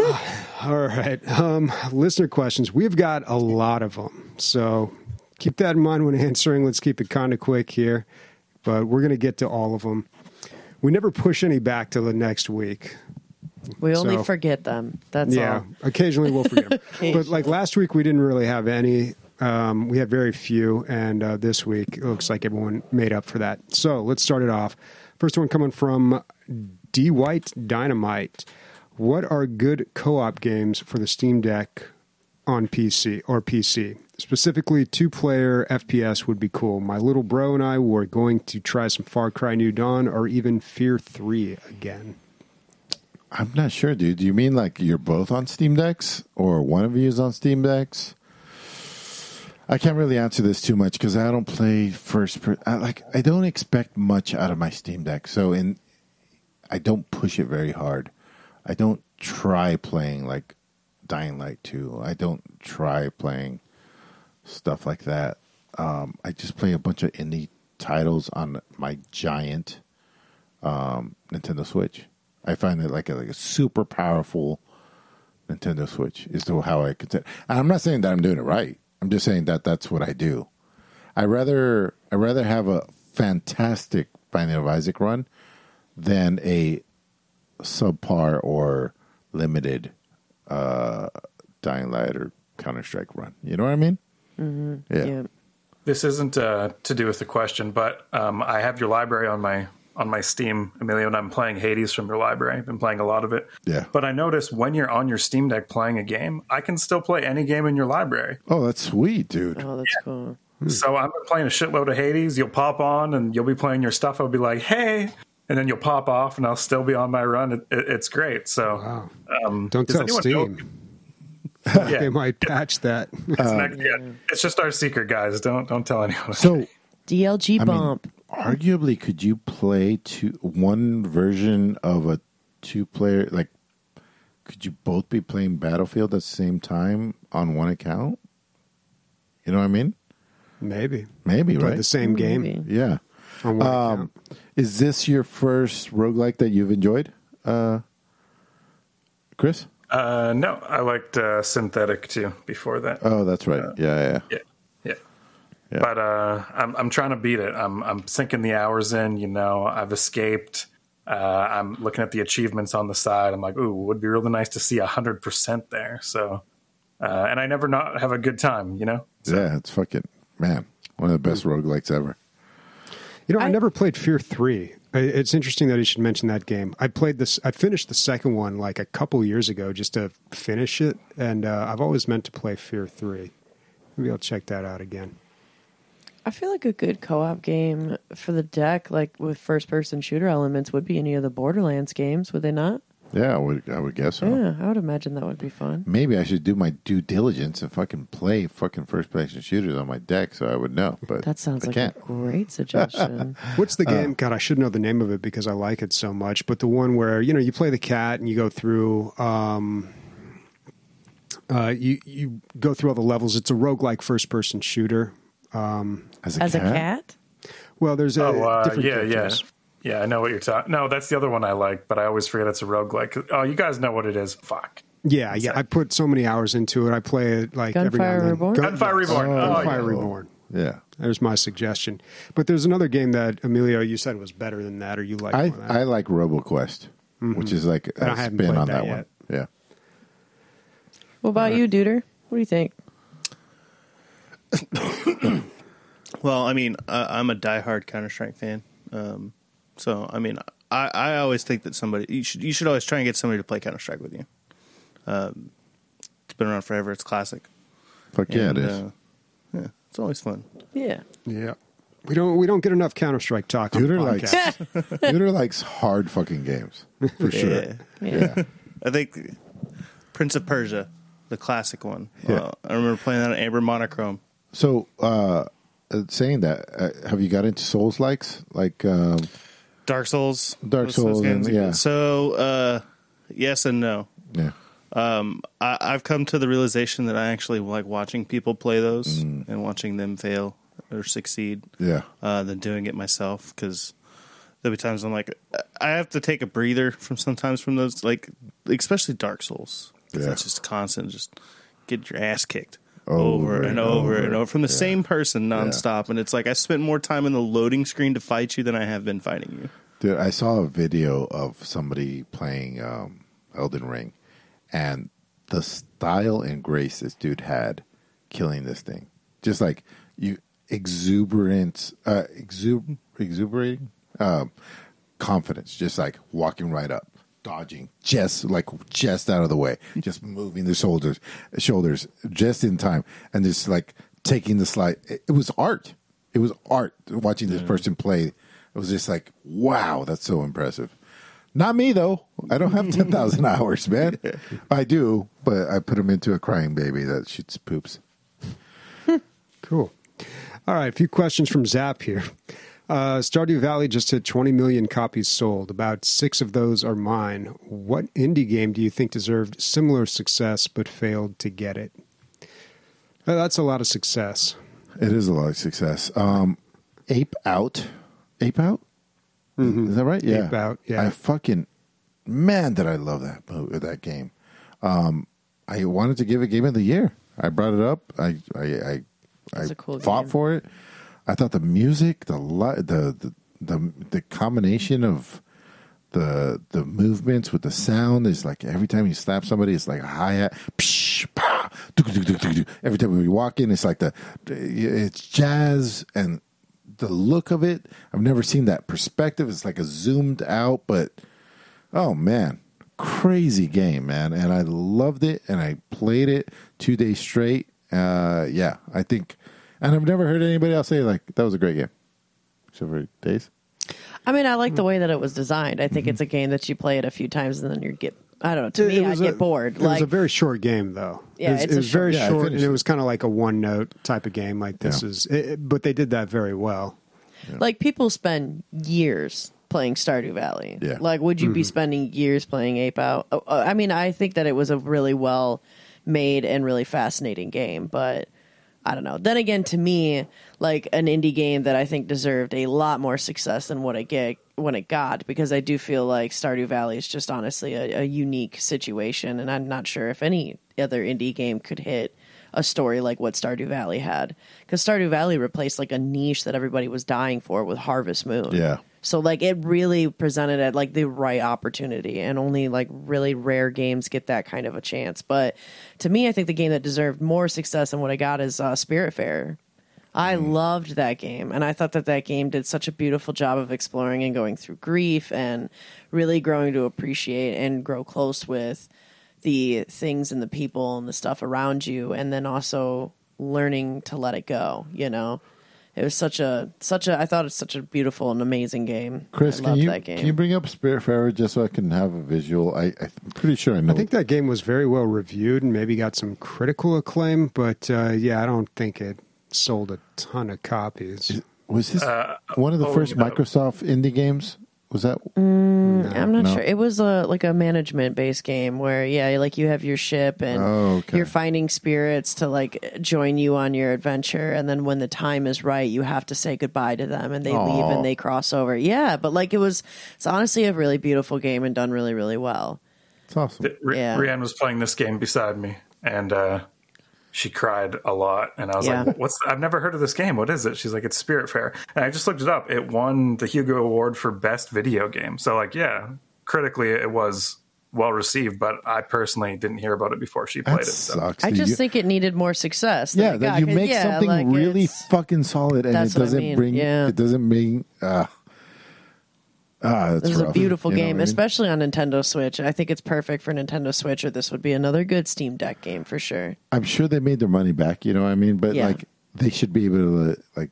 all right, um, listener questions. We've got a lot of them, so keep that in mind when answering. Let's keep it kind of quick here, but we're going to get to all of them. We never push any back till the next week. We only So- forget them. That's yeah, all. occasionally we'll forget them. but like last week, we didn't really have any. Um, we had very few, and uh, this week it looks like everyone made up for that. So let's start it off. First one coming from D White Dynamite. What are good co-op games for the Steam Deck on PC or PC? Specifically, two-player FPS would be cool. My little bro and I were going to try some Far Cry New Dawn or even Fear Three again. I'm not sure, dude. Do you mean like you're both on Steam Decks or one of you is on Steam Decks? I can't really answer this too much because I don't play first. Per- I, like I don't expect much out of my Steam Deck, so in I don't push it very hard. I don't try playing like Dying Light 2. I don't try playing stuff like that. Um, I just play a bunch of indie titles on my giant um, Nintendo Switch. I find it like a, like a super powerful Nintendo Switch is to how I consider. And I'm not saying that I'm doing it right. I'm just saying that that's what I do. I rather I rather have a fantastic Binding of Isaac run than a subpar or limited uh, Dying Light or Counter Strike run. You know what I mean? Mm-hmm. Yeah. Yeah. This isn't uh, to do with the question, but um, I have your library on my on my Steam, Emilio, and I'm playing Hades from your library. I've been playing a lot of it. Yeah. But I notice when you're on your Steam Deck playing a game, I can still play any game in your library. Oh, that's sweet, dude. Oh, that's cool. So I'm playing a shitload of Hades. You'll pop on and you'll be playing your stuff. I'll be like, hey. And then you'll pop off and I'll still be on my run. It, it, it's great. So, Wow. um, Don't does tell Steam. know- They might patch that. it's, next- yeah, it's just our secret, guys. Don't don't tell anyone. So DLG I mean, bump. arguably, could you play two one version of a two player? Like, could you both be playing Battlefield at the same time on one account? You know what I mean? Maybe Maybe play right. the same game Maybe. Yeah. on one Um, account. Is this your first roguelike that you've enjoyed, uh, Chris? Uh, no, I liked uh, Synthetik too before that. Oh, that's right. yeah, yeah. Yeah, yeah. Yeah. But uh, I'm I'm trying to beat it. I'm I'm sinking the hours in. You know, I've escaped. Uh, I'm looking at the achievements on the side. I'm like, ooh, would be really nice to see hundred percent there. So, uh, and I never not have a good time. You know. Yeah, it's fucking man, one of the best roguelikes ever. You know, I, I- never played Fear Three. It's interesting that you should mention that game. I played this. I finished the second one like a couple years ago just to finish it, and uh, I've always meant to play Fear Three. Maybe I'll check that out again. I feel like a good co-op game for the deck, like with first-person shooter elements, would be any of the Borderlands games. Would they not? Yeah, I would, I would guess so. Yeah, I would imagine that would be fun. Maybe I should do my due diligence and fucking play fucking first person shooters on my deck so I would know. But That sounds I like can't. a great suggestion. What's Uh. the game? God, I should know the name of it because I like it so much. But the one where you know you play the cat and you go through, um, uh, you you go through all the levels. It's a roguelike first person shooter. As a As a cat? cat? Well, there's a Oh, uh, different yeah, yeah. characters. Yeah, I know what you're talking. No, that's the other one I like, but I always forget it's a roguelike. Oh, you guys know what it is. Fuck. Yeah, yeah. I put so many hours into it. I play it like every now Gunfire and then. Reborn? Gunfire Reborn. Oh, Gunfire yeah. Reborn. Yeah. There's my suggestion. But there's another game that Emilio you said was better than that, or you like I, more than that. I like RoboQuest, which is like But I a haven't spin on that that, one. Yeah. What about you, Duder? What do you think? Well, I mean, uh, I'm a diehard Counter Strike fan. Um, so, I mean, I, I always think that somebody you should you should always try and get somebody to play Counter Strike with you. Um, it's been around forever. It's classic. Fuck yeah, And, it is. Uh, yeah, it's always fun. Yeah. yeah. We don't we don't get enough Counter Strike talk. on Duder likes podcast. Duder likes hard fucking games for sure. Yeah. Yeah. I think Prince of Persia, the classic one. Yeah. Uh, I remember playing that on Amber Monochrome. So, uh, uh, saying that, uh, have you got into Souls likes like? Um, Dark Souls. Dark those- those Souls and- games. yeah. So, uh, yes and no. yeah. Um, I, I've come to the realization that I actually like watching people play those Mm. and watching them fail or succeed Yeah. uh, than doing it myself because there'll be times I'm like I have to take a breather from sometimes from those like especially Dark Souls Yeah. it's just constant just get your ass kicked Over over, and and over, over. and over from the Yeah. same person nonstop and it's like I spent more time in the loading screen to fight you than I have been fighting you. Dude, I saw a video of somebody playing um, Elden Ring, and the style and grace this dude had killing this thing, just like you exuberant, uh, exub- exuberating um, confidence, just like walking right up, dodging, just like just out of the way, just moving the shoulders, shoulders just in time, and just like taking the slide. It, it was art. It was art watching this person play. It was just like, wow, that's so impressive. Not me though. I don't have ten thousand hours, man. I do, but I put him into a crying baby that shoots poops. Cool. All right, a few questions from Zap here. Uh, Stardew Valley just hit 20 million copies sold. About six of those are mine. What indie game do you think deserved similar success but failed to get it? Uh, that's a lot of success. It is a lot of success. Um, Ape Out, Ape Out, is that right? Yeah, Ape Out, yeah. I fucking man, did I love that mo- that game. Um, I wanted to give it Game of the Year. I brought it up. I I I, I cool fought game. for it. I thought the music, the the the the, combination of the the movements with the sound is like every time you slap somebody, it's like a hi hat. Every time we walk in, it's like the it's jazz and the look of it. I've never seen that perspective. It's like a zoomed out, but oh man, crazy game, man! And I loved it, and I played it two days straight. Uh, yeah, I think, and I've never heard anybody else say like that was a great game, except for days. I mean, I like the way that it was designed. I think it's a game that you play it a few times and then you get. I don't know. To me, I was get bored. It like was a very short game, though. Yeah, it was, it's it a was very short- Yeah, short, and it it. was kind of like a one note type of game. Like this Yeah. is, it, but they did that very well. like people spend years playing Stardew Valley. Yeah. Like, would you be spending years playing Ape Out? Oh, uh, I mean, I think that it was a really well made and really fascinating game, but I don't know. Then again, to me, like an indie game that I think deserved a lot more success than what it get when it got, because I do feel like Stardew Valley is just honestly a, a unique situation, and I'm not sure if any other indie game could hit a story like what Stardew Valley had, because Stardew Valley replaced like a niche that everybody was dying for with Harvest Moon. Yeah. So like it really presented at like the right opportunity and only like really rare games get that kind of a chance. But to me I think the game that deserved more success than what I got is uh, Spiritfarer. I loved that game and I thought that that game did such a beautiful job of exploring and going through grief and really growing to appreciate and grow close with the things and the people and the stuff around you and then also learning to let it go, you know it was such a such a I thought it's such a beautiful and amazing game. Chris, I can loved you that game. can you bring up Spiritfarer just so I can have a visual? I, I'm pretty sure I know. I think that game was very well reviewed and maybe got some critical acclaim, but uh, yeah, I don't think it sold a ton of copies. was this Uh, one of the oh, first no. Microsoft indie games? Was that? I'm not No. sure. It was a like a management based game where yeah, like you have your ship and Oh, okay. you're finding spirits to like join you on your adventure, and then when the time is right, you have to say goodbye to them, and they leave and they cross over. Yeah, but like it was, it's honestly a really beautiful game and done really really well. It's awesome. Th- Ri- Yeah. Rianne was playing this game beside me, and uh, she cried a lot. And I was Yeah. like, "What's? I've never heard of this game. What is it?" She's like, "It's Spiritfarer." And I just looked it up. It won the Hugo Award for best video game. So, like, yeah, critically, it was well received. But I personally didn't hear about it before she played That it. So. sucks. I just You- think it needed more success. yeah, it that got, you 'cause, make yeah, something like, really fucking solid, and it That's what I doesn't mean, bring. yeah. It doesn't bring. Uh, ah, that's It was a beautiful you know game, what I mean? especially on Nintendo Switch. I think it's perfect for Nintendo Switch, or this would be another good Steam Deck game for sure. I'm sure they made their money back. You know what I mean? But Yeah. like, they should be able to like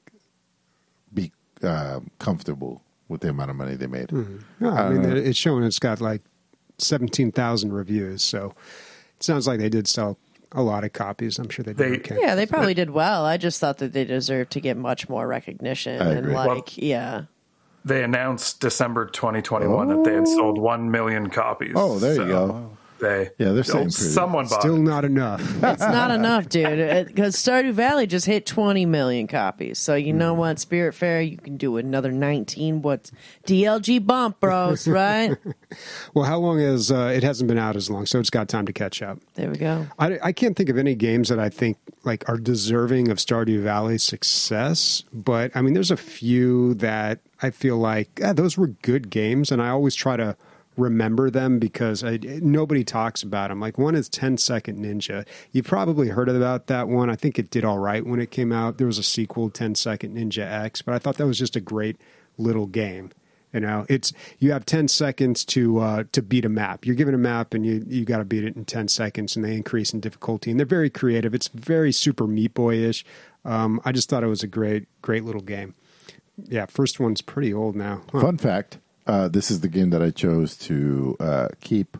be uh, comfortable with the amount of money they made. No, I, I mean, know. it's showing it's got like 17,000 reviews, so it sounds like they did sell a lot of copies. I'm sure they did They- okay. Yeah, they probably did well. I just thought that they deserved to get much more recognition I and agree. like, Well- yeah. They announced December 2021 that they had oh. sold one million copies. Oh, there you go. They Yeah, they're oh, saying pretty. someone bought. Still it. not enough. It's not enough, dude. Because Stardew Valley just hit 20 million copies. So you Hmm. know what, Spiritfarer, you can do another 19. What's DLG bump, bros? Right? well, how long has uh, it hasn't been out as long, so it's got time to catch up. there we go. I, I can't think of any games that I think like are deserving of Stardew Valley's success, but I mean, there's a few that I feel like eh, those were good games, and I always try to remember them because I, nobody talks about them. Like one is 10 Second Ninja. You probably heard about that one. I think it did all right when it came out. There was a sequel, 10 Second Ninja X, but I thought that was just a great little game. You know, it's you have ten seconds to uh, to beat a map. You're given a map and you you got to beat it in ten seconds, and they increase in difficulty. And they're very creative. It's very Super Meat Boy ish. Um, I just thought it was a great great little game. Yeah, first one's pretty old now. Huh. Fun fact: uh, This is the game that I chose to uh, keep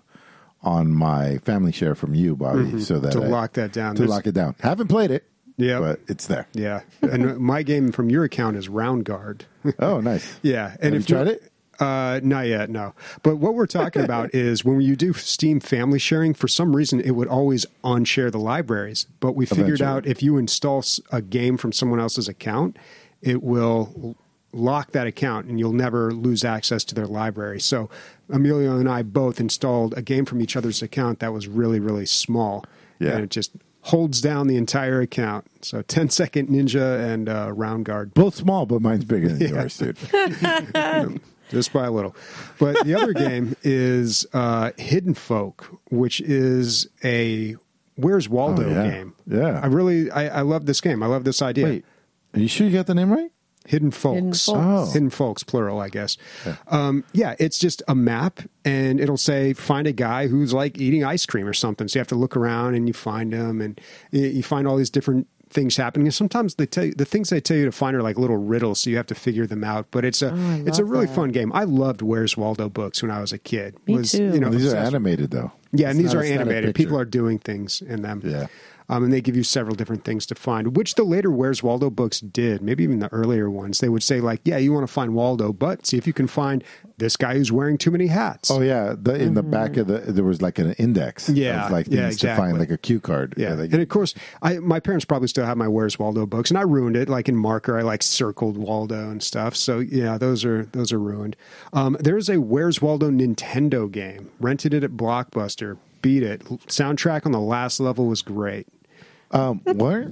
on my family share from you, Bobby, so that Mm-hmm. To I- lock that down. To There's- lock it down. Haven't played it. Yeah. but it's there. Yeah, and my game from your account is Roundguard. Oh, nice. Yeah, and Have if you tried it? Uh, not yet, no. But what we're talking about is when you do Steam family sharing, for some reason it would always unshare the libraries. But we figured Eventually. out if you install a game from someone else's account, it will lock that account and you'll never lose access to their library. So Emilio and I both installed a game from each other's account that was really, really small. Yeah. And it just holds down the entire account. So 10 Second Ninja and uh, Roundguard Both small, but mine's bigger than Yeah. yours, dude. just by a little. But the other game is uh, Hidden Folk, which is a Where's Waldo Oh, yeah. game. Yeah. I really I, I love this game. I love this idea. Wait, are you sure you got the name right? Hidden Folks. Hidden Folks. Oh. Hidden Folks, plural, I guess. Yeah. Um, yeah, it's just a map, and it'll say find a guy who's like eating ice cream or something. So you have to look around and you find him, and you- you find all these different things happening. And sometimes they tell you the things they tell you to find are like little riddles, so you have to figure them out. But it's a I it's a really that. fun game. I loved Where's Waldo books when I was a kid. Me was, too. You know, These are animated, though. yeah, and these are animated. People are doing things in them. Yeah. Um, and they give you several different things to find, which the later Where's Waldo books did. Maybe even the earlier ones. They would say, like, yeah, you want to find Waldo, but see if you can find this guy who's wearing too many hats. Oh yeah, the, in the back of the there was like an index. Yeah, of like things yeah, to find, like a cue card. Yeah, like- and of course, I my parents probably still have my Where's Waldo books, and I ruined it. Like in marker, I like circled Waldo and stuff. So yeah, those are those are ruined. Um, there's a Where's Waldo Nintendo game. Rented it at Blockbuster. Beat it. Soundtrack on the last level was great. Um, what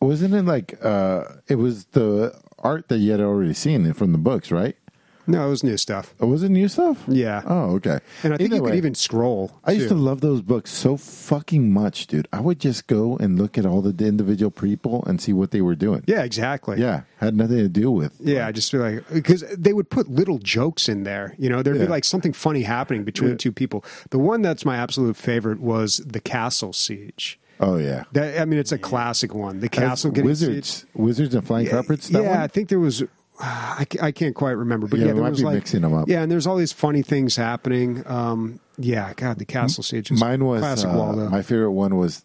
wasn't it like? Uh, it was the art that you had already seen from the books, right? No, it was new stuff. Oh, was it new stuff? Yeah. Oh, okay. And I think Either you way, could even scroll. I used too. to love those books so fucking much, dude. I would just go and look at all the individual people and see what they were doing. Yeah, exactly. Yeah, had nothing to do with. Yeah, I just feel like because they would put little jokes in there. You know, there'd Yeah. be like something funny happening between two people. The one that's my absolute favorite was the Castle Siege. Oh yeah. That, I mean, it's a classic one. The castle Has getting wizards, wizards and flying carpets. That yeah, I think there was. I, I can't quite remember, but Yeah, yeah, there might was be like mixing 'em up. Yeah, and there's all these funny things happening. Um, yeah, God, the castle siege. is Mine was classic uh, Waldo. my favorite one was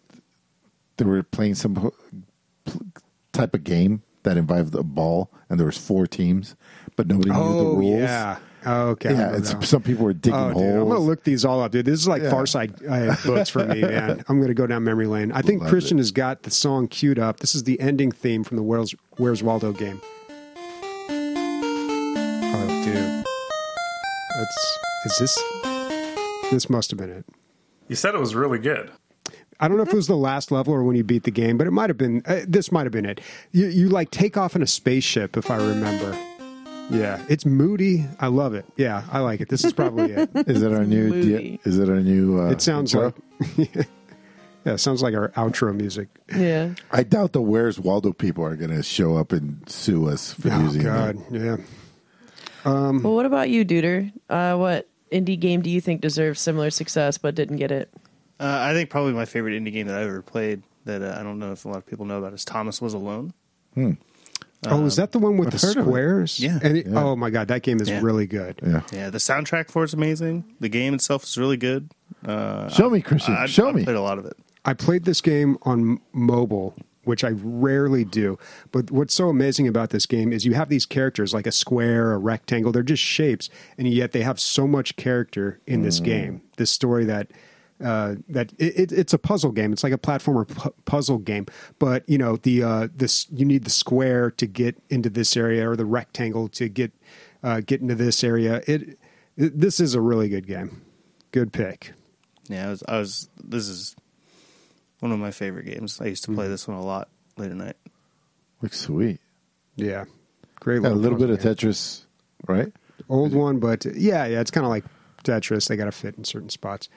they were playing some type of game that involved a ball, and there was four teams, but nobody knew the oh rules. yeah. Oh, okay. Yeah. It's, some people were digging Oh, dude, holes. I'm gonna look these all up, dude. This is like Yeah. Far Side uh, books for me, man. I'm gonna go down memory lane. I think Love Christian it. has got the song queued up. This is the ending theme from the Where's, Where's Waldo game. That's is this? This must have been it. You said it was really good. I don't know if it was the last level or when you beat the game, but it might have been. Uh, this might have been it. You, you like take off in a spaceship, if I remember. Yeah, it's moody. I love it. Yeah, I like it. This is probably it. Is it our new? Movie. Is it our new? Uh, It sounds intro? like yeah, it sounds like our outro music. Yeah. I doubt the Where's Waldo people are going to show up and sue us for using. Oh using God, it. yeah. Well, what about you, Duder? Uh, what indie game do you think deserves similar success but didn't get it? Uh, I think probably my favorite indie game that I've ever played that uh, I don't know if a lot of people know about is Thomas Was Alone. oh, is that the one with I've the heard of squares? Yeah. And it, Yeah. oh my God, that game is Yeah. really good. Yeah. Yeah, the soundtrack for it's amazing. The game itself is really good. Uh, Show me, Christian. I, Show I me. played a lot of it. I played this game on mobile, which I rarely do. But what's so amazing about this game is you have these characters like a square, a rectangle. They're just shapes, and yet they have so much character in this game. This story that. Uh, that it, it, it's a puzzle game. It's like a platformer pu- puzzle game, but you know the uh, this you need the square to get into this area or the rectangle to get uh, get into this area. It, it this is a really good game. Good pick. Yeah, I was, I was. This is one of my favorite games. I used to Mm-hmm. play this one a lot late at night. Looks sweet. Yeah, great. Got a little bit of game. Tetris, right? old one, but yeah, yeah, it's kind of like Tetris. They got to fit in certain spots.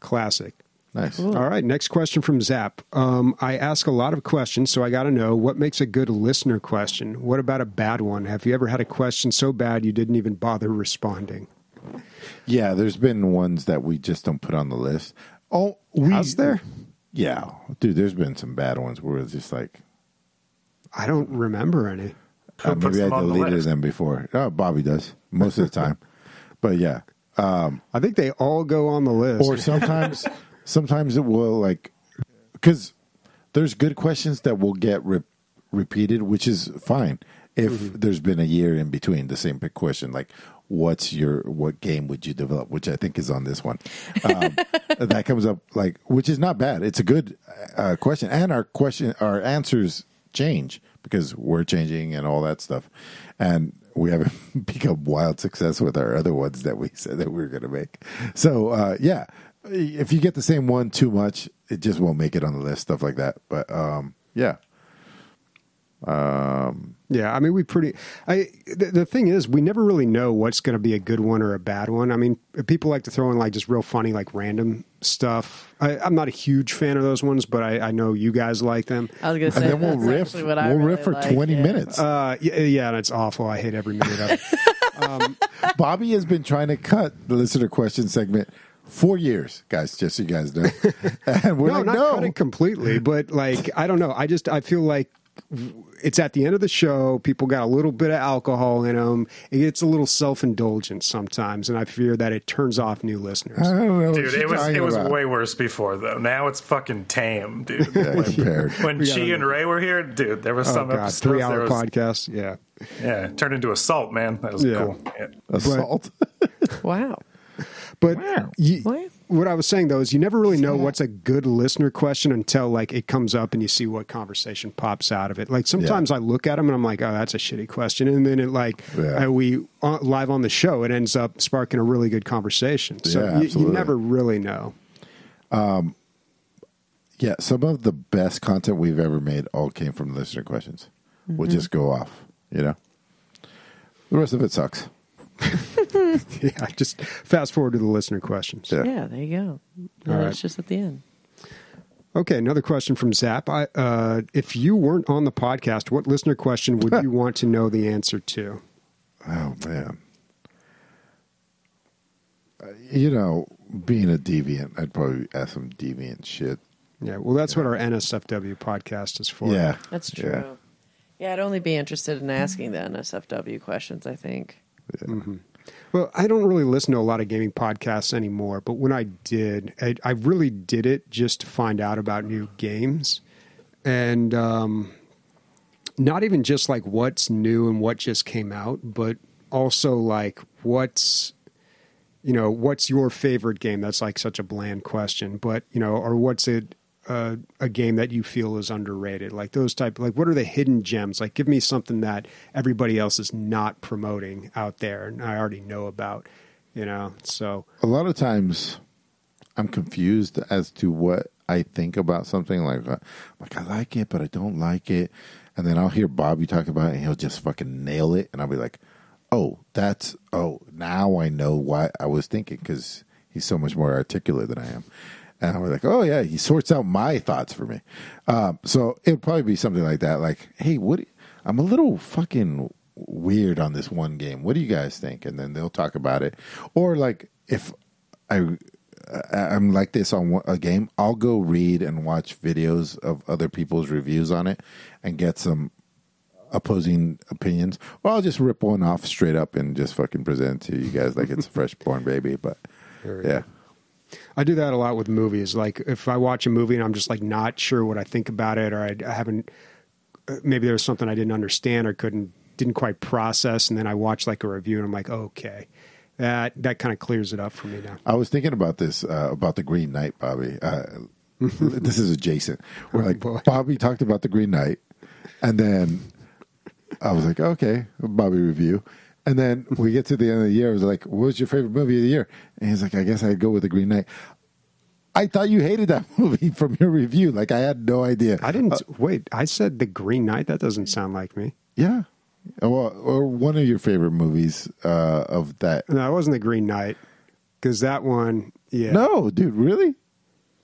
Classic. Nice. All right, next question from Zap. Um, I ask a lot of questions, so I got to know what makes a good listener question. What about a bad one? Have you ever had a question so bad you didn't even bother responding? Yeah, there's been ones that we just don't put on the list. Oh, we, Has there? Yeah, dude. There's been some bad ones where it's just like I don't remember any. Uh, maybe I them on the deleted them before. Oh, Bobby does most of the time, but yeah. I think they all go on the list. Or sometimes, sometimes it will like because there's good questions that will get re- repeated, which is fine if Mm-hmm. there's been a year in between the same big question. Like, what's your what game would you develop? Which I think is on this one. Um, that comes up like, which is not bad. It's a good uh, question, and our question, our answers change because we're changing and all that stuff, and we haven't become wild success with our other ones that we said that we were going to make. So uh, yeah, if you get the same one too much, it just won't make it on the list. Stuff like that. But um, yeah, Yeah, I mean, we pretty. I the, the thing is, we never really know what's going to be a good one or a bad one. I mean, people like to throw in like just real funny, like random stuff. I, I'm not a huge fan of those ones, but I, I know you guys like them. I was gonna and say then we'll riff. what We'll really riff for like, twenty yeah. minutes. Uh, yeah, yeah, and it's awful. I hate every minute of it. Bobby has been trying to cut the listener question segment for years, guys. Just so you guys know, and we're no, like, not no. cut it completely, but like I don't know. I just I feel like it's at the end of the show. People got a little bit of alcohol in them. It gets a little self indulgent sometimes, and I fear that it turns off new listeners. I don't know, Dude, it was it was about. way worse before though. Now it's fucking tame, dude. Yeah, When- compared. when We Chi gotta- and Ray were here, dude, there was Oh some god, three there hour was, podcast. Yeah. Yeah, it turned into assault, man. That was Yeah. cool. Yeah. assault. Wow. But Wow. you, Wow. what I was saying though is you never really know what's a good listener question until like it comes up and you see what conversation pops out of it. Like sometimes I look at them and I'm like, oh, that's a shitty question, and then it like Yeah. uh, we uh, live on the show, it ends up sparking a really good conversation. So Yeah, you, you never really know. Yeah, some of the best content we've ever made all came from listener questions. We'll just go off, you know. The rest of it sucks. Yeah, just fast forward to the listener questions. Yeah. Yeah, there you go. No, All right. It's just at the end. Okay, another question from Zap. I, uh, if you weren't on the podcast, what listener question would you want to know the answer to? Oh man. Uh, You know, being a deviant, I'd probably ask some deviant shit. Yeah, well, that's what our NSFW podcast is for. Yeah, That's true. Yeah. Yeah. I'd only be interested in asking the NSFW questions. I think. Well, I don't really listen to a lot of gaming podcasts anymore, but when I did, I, I really did it just to find out about new games, and um, not even just like what's new and what just came out, but also like what's you know what's your favorite game. That's like such a bland question, but you know, or what's it uh, a game that you feel is underrated? Like those type, like what are the hidden gems? Like give me something that everybody else is not promoting out there, and I already know about. You know, so a lot of times I'm confused as to what I think about something. Like, uh, like I like it, but I don't like it. And then I'll hear Bobby talk about it, and he'll just fucking nail it, and I'll be like, "Oh, that's oh, now I know what I was thinking because he's so much more articulate than I am." And I'm like, "Oh yeah, he sorts out my thoughts for me." Um, so it would probably be something like that. Like, "Hey, what? I'm a little fucking weird on this one game. What do you guys think?" And then they'll talk about it. Or like if I I'm like this on a game, I'll go read and watch videos of other people's reviews on it and get some opposing opinions. Or I'll just rip one off straight up and just fucking present to you guys like it's a fresh born baby. But yeah, I do that a lot with movies. Like if I watch a movie and I'm just like not sure what I think about it, or I, I haven't, uh, maybe there's something I didn't understand or couldn't didn't quite process, and then I watch like a review and I'm like, okay, that that kind of clears it up for me now. I was thinking about this uh, about the Green Knight, Bobby. Uh, this is adjacent. Where like boy. Bobby talked about the Green Knight, and then I was like, okay, Bobby review. And then we get to the end of the year. I was like, what was your favorite movie of the year? And he's like, I guess I'd go with the Green Knight. I thought you hated that movie from your review. Like I had no idea. I didn't wait. I said the Green Knight. That doesn't sound like me. Yeah. Well, or one of your favorite movies uh, of that. No, it wasn't the Green Knight because that one. Yeah, No, dude, really?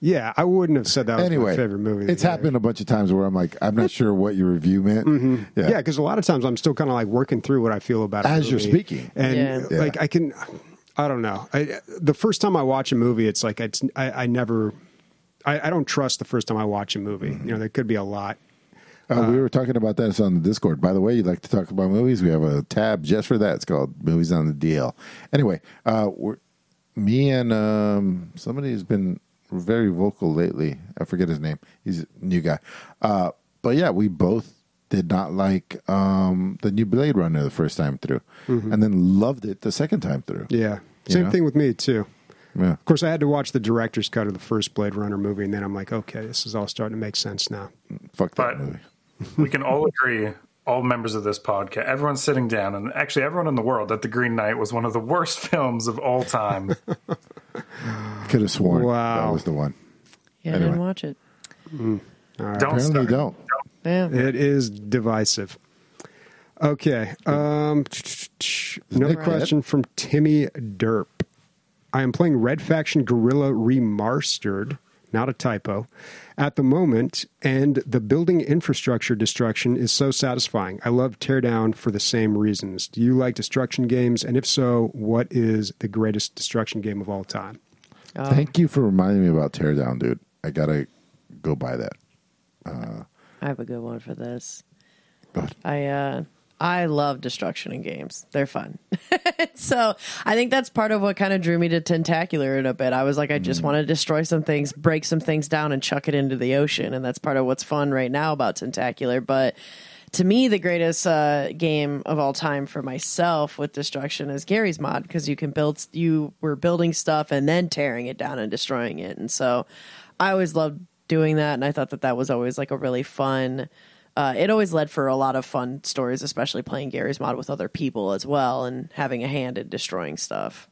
Yeah, I wouldn't have said that was anyway, my favorite movie. It's happened a bunch of times where I'm like, I'm not sure what your review meant. Yeah, because a lot of times I'm still kind of like working through what I feel about a As you're speaking. and Yeah. Yeah. like I can, I don't know. I, the first time I watch a movie, it's like it's I, I never, I, I don't trust the first time I watch a movie. You know, there could be a lot. Uh, we were talking about that on the Discord. By the way, you'd like to talk about movies? We have a tab just for that. It's called Movies on the DL. Anyway, uh, we're, me and um, somebody who's been very vocal lately. I forget his name. He's a new guy. Uh, but yeah, we both did not like um, the new Blade Runner the first time through, and then loved it the second time through. Yeah, You same know? thing with me too. Yeah. Of course, I had to watch the director's cut of the first Blade Runner movie, and then I'm like, okay, this is all starting to make sense now. Fuck that But- movie. we can all agree, all members of this podcast, everyone's sitting down, and actually everyone in the world, that The Green Knight was one of the worst films of all time. Could have sworn Wow. that was the one. Yeah, I Anyway. didn't watch it. Don't Apparently, start. don't. Yeah. It is divisive. Okay. Um, another Nick question from Timmy Derp. I am playing Red Faction Guerrilla Remastered, not a typo, at the moment, and the building infrastructure destruction is so satisfying. I love Teardown for the same reasons. Do you like destruction games? And if so, what is the greatest destruction game of all time? Um, Thank you for reminding me about Teardown, dude. I gotta go buy that. Uh, I have a good one for this. But I uh I love destruction in games. They're fun. so I think that's part of what kind of drew me to Tentacular in a bit. I was like, I just hmm. want to destroy some things, break some things down, and chuck it into the ocean. And that's part of what's fun right now about Tentacular. But to me, the greatest uh, game of all time for myself with destruction is Garry's Mod because you can build, you were building stuff and then tearing it down and destroying it. And so I always loved doing that. And I thought that that was always like a really fun uh, it always led for a lot of fun stories, especially playing Garry's Mod with other people as well and having a hand in destroying stuff.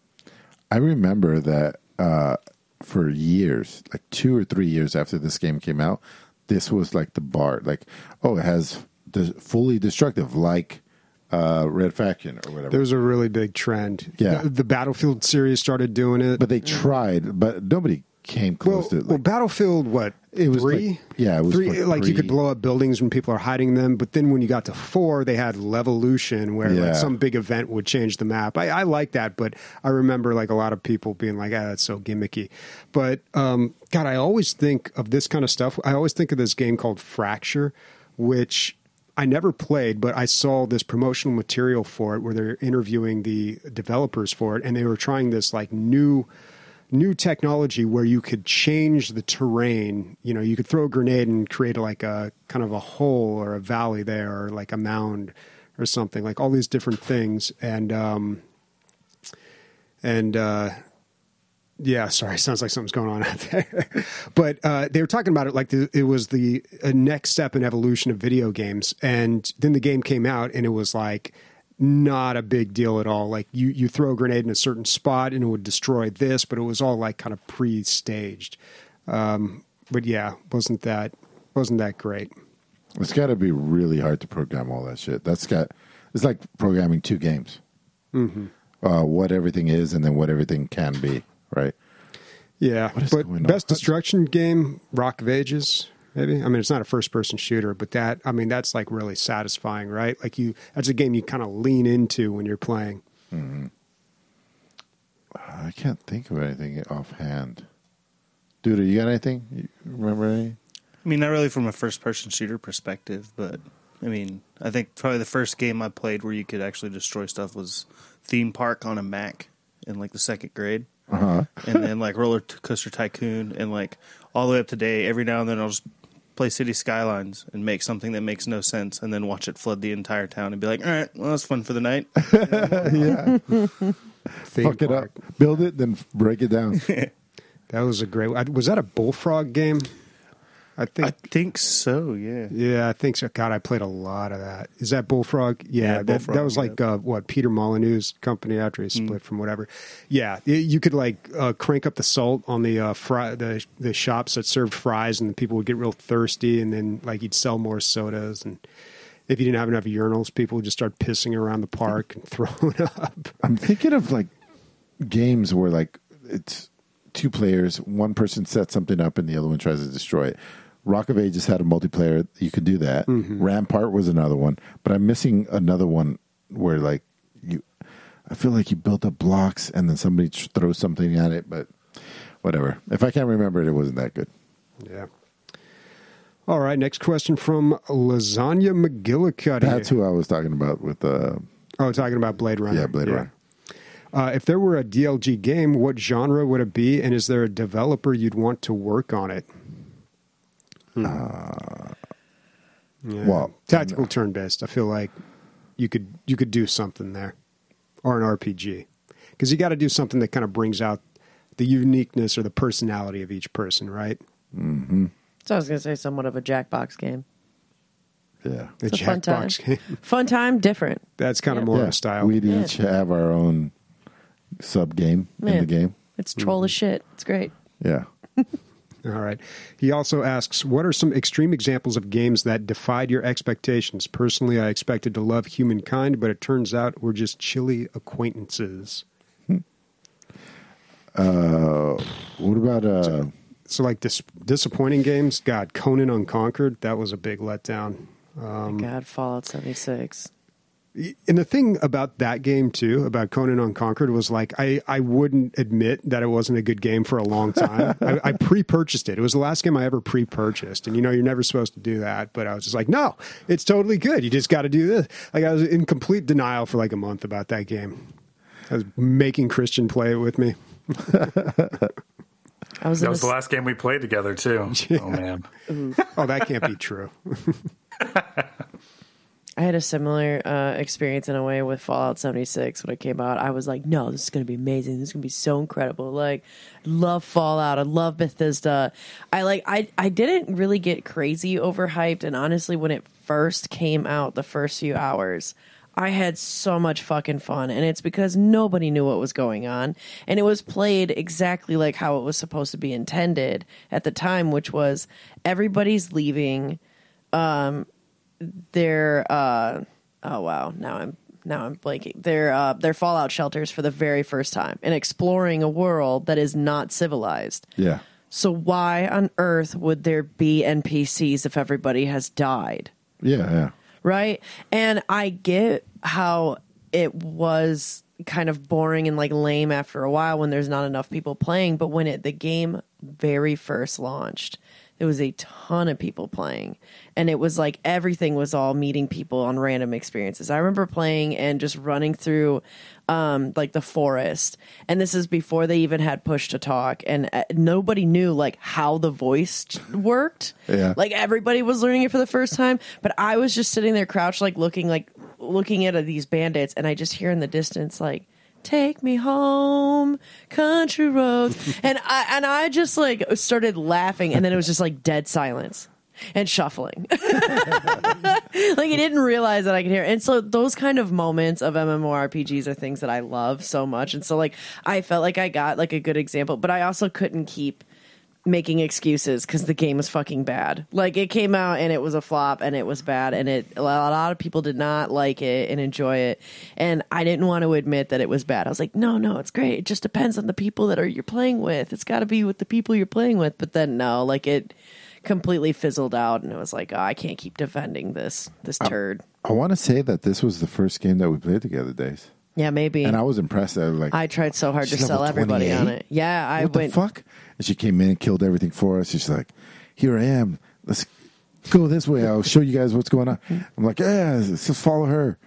I remember that uh, for years, like two or three years after this game came out, this was like the bar. Like, oh, it has fully destructive, like uh, Red Faction or whatever. There was a really big trend. Yeah. The, the Battlefield series started doing it. but they tried, but nobody came Well, close to it. well, Battlefield, what? It was three? like- yeah, it was three. like Like, you could blow up buildings when people are hiding them, but then when you got to four, they had Levolution, where Yeah. like some big event would change the map. I, I like that, but I remember like a lot of people being like, "Ah, that's so gimmicky." But um, God, I always think of this kind of stuff. I always think of this game called Fracture, which I never played, but I saw this promotional material for it where they're interviewing the developers for it, and they were trying this like new new technology where you could change the terrain. You know, you could throw a grenade and create like a kind of a hole or a valley there, or like a mound or something. Like all these different things, and um, and uh, yeah, sorry, sounds like something's going on out there. but uh, they were talking about it like the, it was the uh, next step in evolution of video games, and then the game came out, and it was like not a big deal at all. Like you, you throw a grenade in a certain spot, and it would destroy this, but it was all like kind of pre-staged. Um, but yeah, wasn't that wasn't that great? it's got to be really hard to program all that shit. That's got. It's like programming two games. Mm-hmm. Uh, what everything is, and then what everything can be. Right. Yeah, What is but going on? best destruction game, Rock of Ages, maybe. I mean, it's not a first-person shooter, but that I mean, that's like really satisfying, right? Like you, that's a game you kind of lean into when you're playing. Mm-hmm. I can't think of anything offhand. Dude, you got anything? You remember any? I mean, not really from a first person shooter perspective, but I mean, I think probably the first game I played where you could actually destroy stuff was Theme Park on a Mac in like the second grade. Uh huh. and then like Roller Coaster Tycoon, and like all the way up to date. Every now and then, I'll just play City Skylines and make something that makes no sense, and then watch it flood the entire town, and be like, "All right, well, that's fun for the night." yeah. Theme Fuck it up. Build it, then break it down. That was a great. I- Was that a bullfrog game? I think. I think so. Yeah. yeah, I think so. God, I played a lot of that. Is that Bullfrog? Yeah, Yeah, that, Bullfrog, that was like uh, what Peter Molyneux's company after he split from whatever. Yeah, you could like uh, crank up the salt on the uh, fry the the shops that served fries, and people would get real thirsty, and then like you'd sell more sodas, and if you didn't have enough urinals, people would just start pissing around the park and throwing up. I'm thinking of like games where like it's two players, one person sets something up and the other one tries to destroy it. Rock of Ages had a multiplayer. You could do that. Rampart was another one, but I'm missing another one where like you. I feel like you built up blocks and then somebody throws something at it, but whatever. If I can't remember it, it wasn't that good. Yeah. All right, next question from Lasagna McGillicuddy. That's who I was talking about with uh, Oh, talking about Blade Runner. yeah Blade Runner. Uh, if there were a DLG game, what genre would it be, and is there a developer you'd want to work on it? Hmm. Uh, yeah. well, tactical turn based. I feel like you could you could do something there, or an RPG, because you got to do something that kind of brings out the uniqueness or the personality of each person, right? Mm-hmm. So I was going to say somewhat of a Jackbox game. Yeah. It's a fun time. Jackbox game. Fun time, different. That's kind of Yeah. more yeah. of a style. We'd Yeah. each have our own sub game in the game. It's troll as mm-hmm. shit. It's great. Yeah. All right. He also asks, "What are some extreme examples of games that defied your expectations? Personally, I expected to love humankind, but it turns out we're just chilly acquaintances." What about uh So, like dis- disappointing games. God, Conan Unconquered. That was a big letdown. Um, God, Fallout 76. And the thing about that game too, about Conan Unconquered, was like I, I wouldn't admit that it wasn't a good game for a long time. I, I pre-purchased it. It was the last game I ever pre-purchased, and you know you're never supposed to do that. But I was just like, no, it's totally good. You just got to do this. Like I was in complete denial for like a month about that game. I was making Christian play it with me. I was That was a, the last game we played together too. Oh man. Oh, that can't be true. I had a similar uh, experience in a way with Fallout 76 when it came out. I was like, no, this is going to be amazing. This is going to be so incredible. Like, love Fallout. I love Bethesda. I like, I, I didn't really get crazy overhyped. And honestly, when it first came out, the first few hours, I had so much fucking fun. And it's because nobody knew what was going on. And it was played exactly like how it was supposed to be intended at the time, which was everybody's leaving their uh oh wow now i'm now i'm blanking their uh their fallout shelters for the very first time and exploring a world that is not civilized yeah. So why on earth would there be NPCs if everybody has died? Yeah, yeah. right? And I get how it was kind of boring and like lame after a while when there's not enough people playing, but when it the game very first launched, there was a ton of people playing and it was like everything was all meeting people on random experiences. I remember playing and just running through um like the forest and this is before they even had push to talk and uh, nobody knew like how the voice worked Yeah. like everybody was learning it for the first time but i was just sitting there crouched like looking like looking at these bandits and i just hear in the distance like take me home country roads and i and i just like started laughing and then it was just like dead silence and shuffling like I didn't realize that I could hear. And so those kind of moments of MMORPGs are things that I love so much. And so like I felt like I got like a good example, but I also couldn't keep making excuses because the game was fucking bad. Like it came out and it was a flop and it was bad and it a lot of people did not like it and enjoy it. And I didn't want to admit that it was bad. I was like, no, no, it's great. It just depends on the people that are you're playing with. It's got to be with the people you're playing with. But then no, like it completely fizzled out and it was like, oh, I can't keep defending this this turd. I want to say that this was the first game that we played together, DayZ. Yeah, maybe. And I was impressed. I was like, I tried so hard to She's sell level everybody on it. Yeah, I what went. the fuck? And she came in and killed everything for us. She's like, here I am. Let's go this way. I'll show you guys what's going on. I'm like, yeah, let's just follow her.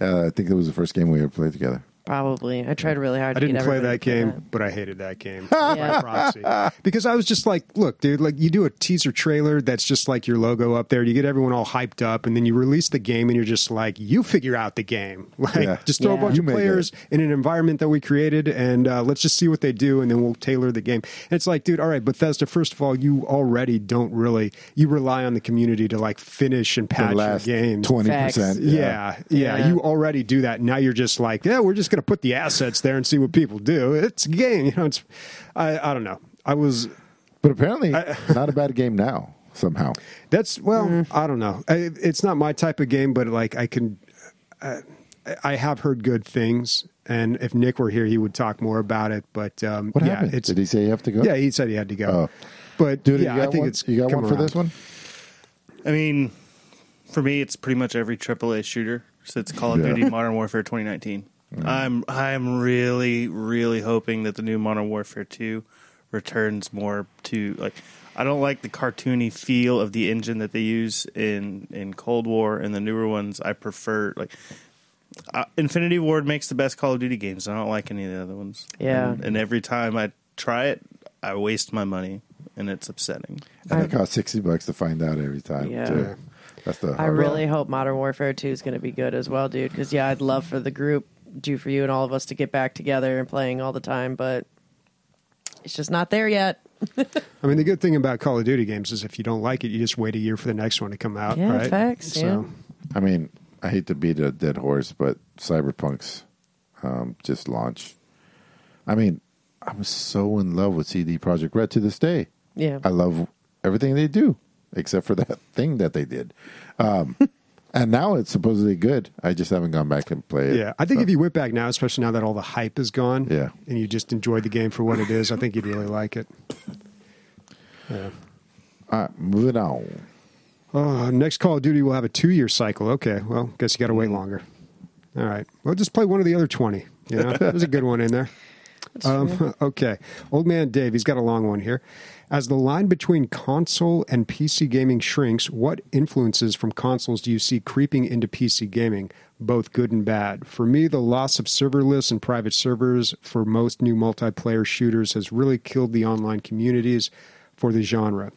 Uh, I think it was the first game we ever played together. Probably. I tried really hard I to didn't get play that to play game, but I hated that game Yeah. proxy because I was just like, look, dude, like you do a teaser trailer that's just like your logo up there. You get everyone all hyped up, and then you release the game, and you're just like, you figure out the game. Like, Yeah. just throw a bunch You of make players in an environment that we created, and uh, let's just see what they do, and then we'll tailor the game. And it's like, dude, all right, Bethesda. First of all, you already don't really you rely on the community to like finish and The patch your game. 20%. Facts. Yeah, yeah, Yeah. You already do that. Now you're just like, yeah, we're just going to put the assets there and see what people do. It's a game, you know. It's, I, I don't know. I was. But apparently, not a bad game now, somehow. That's well, I don't know. I, it's not my type of game, but like I can. Uh, I have heard good things, and if Nick were here, he would talk more about it. But um, What yeah, happened? it's Did he say you have to go? yeah. He said he had to go. Oh. But Dude, yeah, I think one? it's you got come one for around. this one? I mean, for me, it's pretty much every AAA shooter since Call of Yeah. Duty Modern Warfare 2019. I'm I'm really really hoping that the new Modern Warfare 2 returns more to like I don't like the cartoony feel of the engine that they use in in Cold War and the newer ones. I prefer like uh, Infinity Ward makes the best Call of Duty games. I don't like any of the other ones. Yeah. and, and every time I try it, I waste my money, and it's upsetting. And it costs 60 bucks to find out every time. Yeah. too. That's the I hard really part. hope Modern Warfare 2 is going to be good as well, dude. Because, yeah, I'd love for the group, do for you and all of us to get back together and playing all the time, but it's just not there yet. I mean, the good thing about Call of Duty games is if you don't like it, you just wait a year for the next one to come out. Yeah, right? facts, So, I mean, I hate to beat a dead horse, but Cyberpunk's um, just launched. I mean, I'm so in love with CD Projekt Red to this day. Yeah. I love everything they do, except for that thing that they did. Um, and now it's supposedly good. I just haven't gone back and played. Yeah, I think So- if you went back now, especially now that all the hype is gone, Yeah. and you just enjoyed the game for what it is, I think you'd really like it. Yeah. All right, moving on. Oh, next Call of Duty will have a two-year cycle. Okay, well, guess you got to wait longer. All right, well, just play one of the other twenty. You know, there's a good one in there. Um, okay, old man Dave, he's got a long one here. As the line between console and PC gaming shrinks, what influences from consoles do you see creeping into PC gaming, both good and bad? For me, the loss of serverless and private servers for most new multiplayer shooters has really killed the online communities for the genre.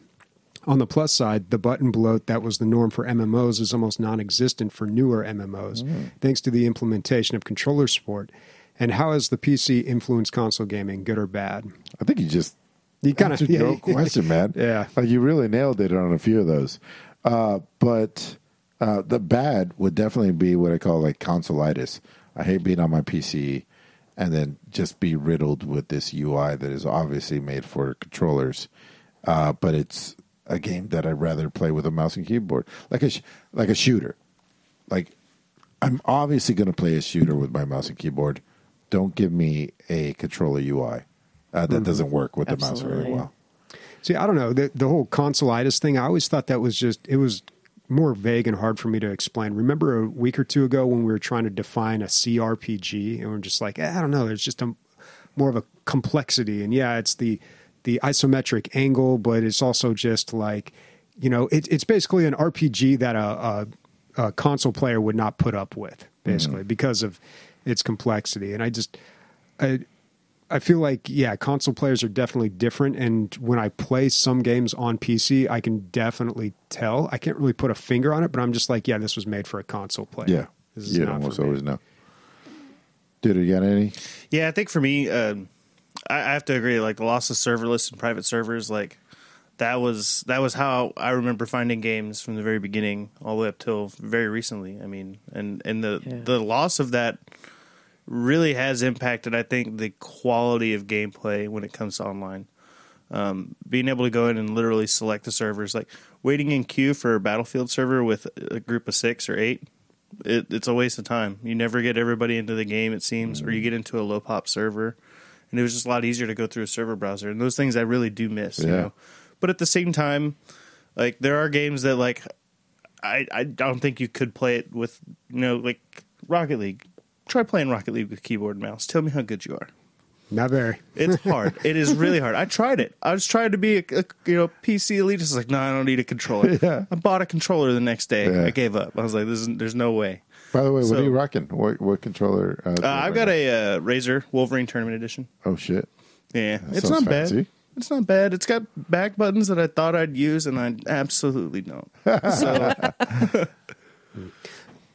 On the plus side, the button bloat that was the norm for MMOs is almost non existent for newer MMOs, mm. thanks to the implementation of controller support. And how has the PC influenced console gaming, good or bad? I think you just You kinda- answered yeah, question, man. Yeah. like you really nailed it on a few of those. Uh, but uh, the bad would definitely be what I call like consolitis. I hate being on my PC and then just be riddled with this UI that is obviously made for controllers, uh, but it's a game that I'd rather play with a mouse and keyboard, like a sh- like a shooter. Like I'm obviously going to play a shooter with my mouse and keyboard. Don't give me a controller UI uh, that doesn't work with the mouse Absolutely. very well. See, I don't know the the whole consolitis thing. I always thought that was just it was more vague and hard for me to explain. Remember a week or two ago when we were trying to define a CRPG, and we're just like, eh, I don't know. There's just a more of a complexity, and yeah, it's the the isometric angle, but it's also just like you know, it, it's basically an RPG that a, a, a console player would not put up with, basically because of its complexity. And I just, I, I feel like yeah, console players are definitely different. And when I play some games on PC, I can definitely tell. I can't really put a finger on it, but I'm just like, yeah, this was made for a console player. Yeah, this is you not almost always know. Dude, you got any? Yeah, I think for me, um, I, I have to agree. Like the loss of serverless and private servers, like that was that was how I remember finding games from the very beginning, all the way up till very recently. I mean, and and the Yeah. the loss of that really has impacted, I think, the quality of gameplay when it comes to online. Um, being able to go in and literally select the servers, like waiting in queue for a battlefield server with a group of six or eight, it, it's a waste of time. You never get everybody into the game, it seems, or you get into a low pop server, and it was just a lot easier to go through a server browser. And those things I really do miss. You Yeah. know? But at the same time, like there are games that like I I don't think you could play it with you know like Rocket League. Try playing Rocket League with keyboard and mouse. Tell me how good you are. Not very. It's hard. it is really hard. I tried it. I was trying to be a, a you know PC elitist. It's like no, I don't need a controller. Yeah. I bought a controller the next day. Yeah. I gave up. I was like, this is, there's no way. By the way, what are you rocking? What what controller? Uh, Uh, I've got a uh, Razer Wolverine Tournament Edition. Oh shit! Yeah, That it's not bad. It's not bad. It's got back buttons that I thought I'd use, and I absolutely don't. So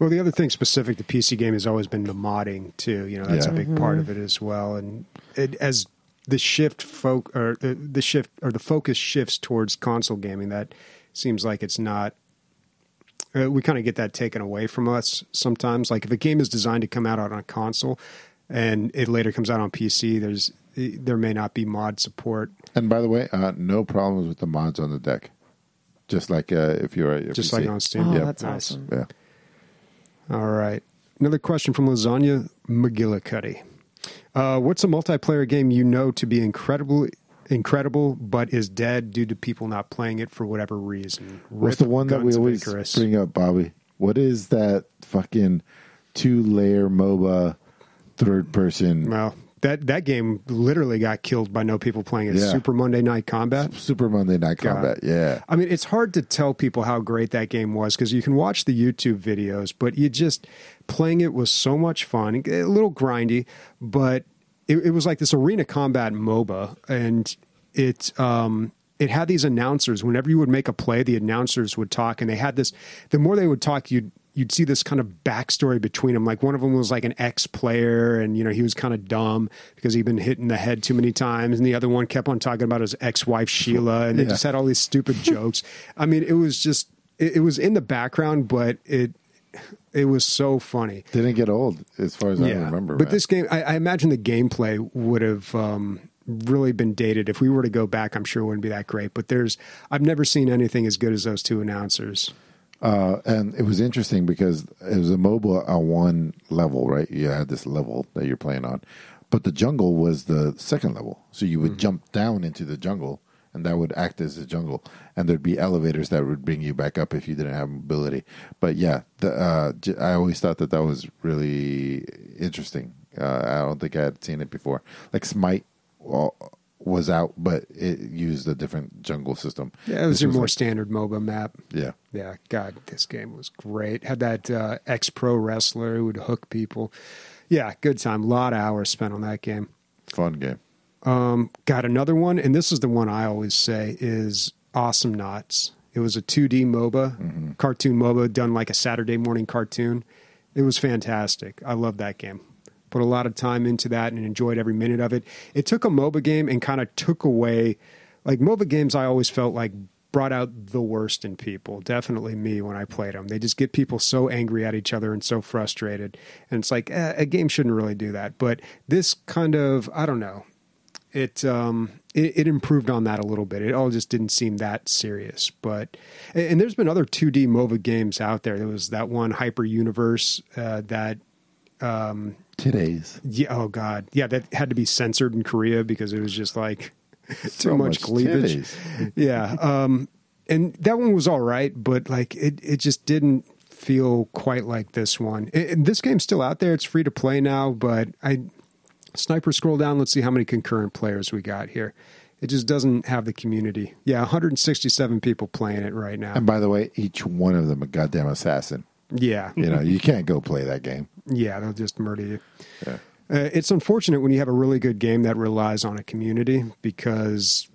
Well, the other thing specific to PC game has always been the modding too. You know, that's Yeah. a big part of it as well. And it, as the shift folk or the, the shift or the focus shifts towards console gaming, that seems like it's not. Uh, we kind of get that taken away from us sometimes. Like if a game is designed to come out on a console and it later comes out on PC, there's there may not be mod support. And by the way, uh, no problems with the mods on the deck. Just like uh, if you're at your Just PC. like on Steam. Oh, Yeah. that's awesome. yeah. All right. Another question from Lasagna McGillicuddy. Uh, what's a multiplayer game you know to be incredible, incredible, but is dead due to people not playing it for whatever reason? What's the one that we always bring up, Bobby? What is that fucking two layer MOBA third person Well, that that game literally got killed by no people playing it. Yeah. Super Monday Night Combat. Super Monday Night God. Combat? Yeah. I mean, it's hard to tell people how great that game was because you can watch the YouTube videos, but you just playing it was so much fun. A little grindy, but it, it was like this arena combat MOBA, and it um, it had these announcers. Whenever you would make a play, the announcers would talk, and they had this. The more they would talk, you'd you'd see this kind of backstory between them. Like one of them was like an ex player, and you know he was kind of dumb because he'd been hit in the head too many times, and the other one kept on talking about his ex wife Sheila, and they Yeah. just had all these stupid jokes. I mean, it was just it, it was in the background, but it it was so funny. Didn't get old as far as I remember. But man. this game, I, I imagine the gameplay would have um, really been dated. If we were to go back, I'm sure it wouldn't be that great. But there's, I've never seen anything as good as those two announcers. Uh, and it was interesting because it was a MOBA on one level, right? You had this level that you're playing on, but the jungle was the second level. So you would jump down into the jungle, and that would act as a jungle. And there'd be elevators that would bring you back up if you didn't have mobility. But yeah, the, uh, I always thought that that was really interesting. Uh, I don't think I had seen it before. Like Smite well, was out, but it used a different jungle system. Yeah, it was This your more like- standard MOBA map. yeah. Yeah, God, this game was great. Had that uh, ex pro wrestler who would hook people. Yeah, good time. A lot of hours spent on that game. Fun game. Um, got another one, and this is the one I always say is Awesomenauts. It was a 2D MOBA, cartoon MOBA done like a Saturday morning cartoon. It was fantastic. I love that game. Put a lot of time into that and enjoyed every minute of it. It took a MOBA game and kind of took away, like MOBA games. I always felt like brought out the worst in people. Definitely me when I played them. They just get people so angry at each other and so frustrated. And it's like eh, a game shouldn't really do that. But this kind of, I don't know it um it, it improved on that a little bit. It all just didn't seem that serious. But and, there's been other 2D MOBA games out there. There was that one Hyper Universe uh, that Today's. yeah oh god yeah that had to be censored in Korea because it was just like too So much, cleavage. titties. Yeah. Um, and that one was all right, but like it, it just didn't feel quite like this one. And this game's still out there. It's free to play now, but I sniper scroll down. Let's see how many concurrent players we got here. It just doesn't have the community. Yeah, 167 people playing it right now. And by the way, each one of them a goddamn assassin. Yeah, You know, you can't go play that game. Yeah, they'll just murder you. Yeah. Uh, it's unfortunate when you have a really good game that relies on a community because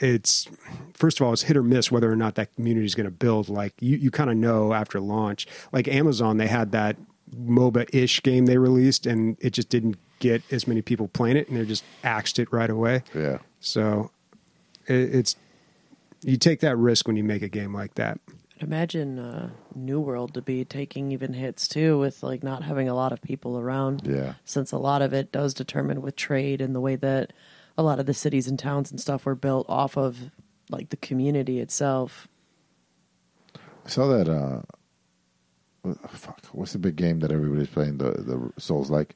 it's first of all it's hit or miss whether or not that community is going to build. Like you, you kind of know after launch. Like Amazon, they had that MOBA-ish game they released, and it just didn't get as many people playing it, and they just axed it right away. Yeah. So it, it's you take that risk when you make a game like that. Imagine uh, New World to be taking even hits too, with like not having a lot of people around. Yeah. Since a lot of it does determine with trade and the way that a lot of the cities and towns and stuff were built off of like the community itself. I saw that. Uh, fuck, what's the big game that everybody's playing? The the Souls like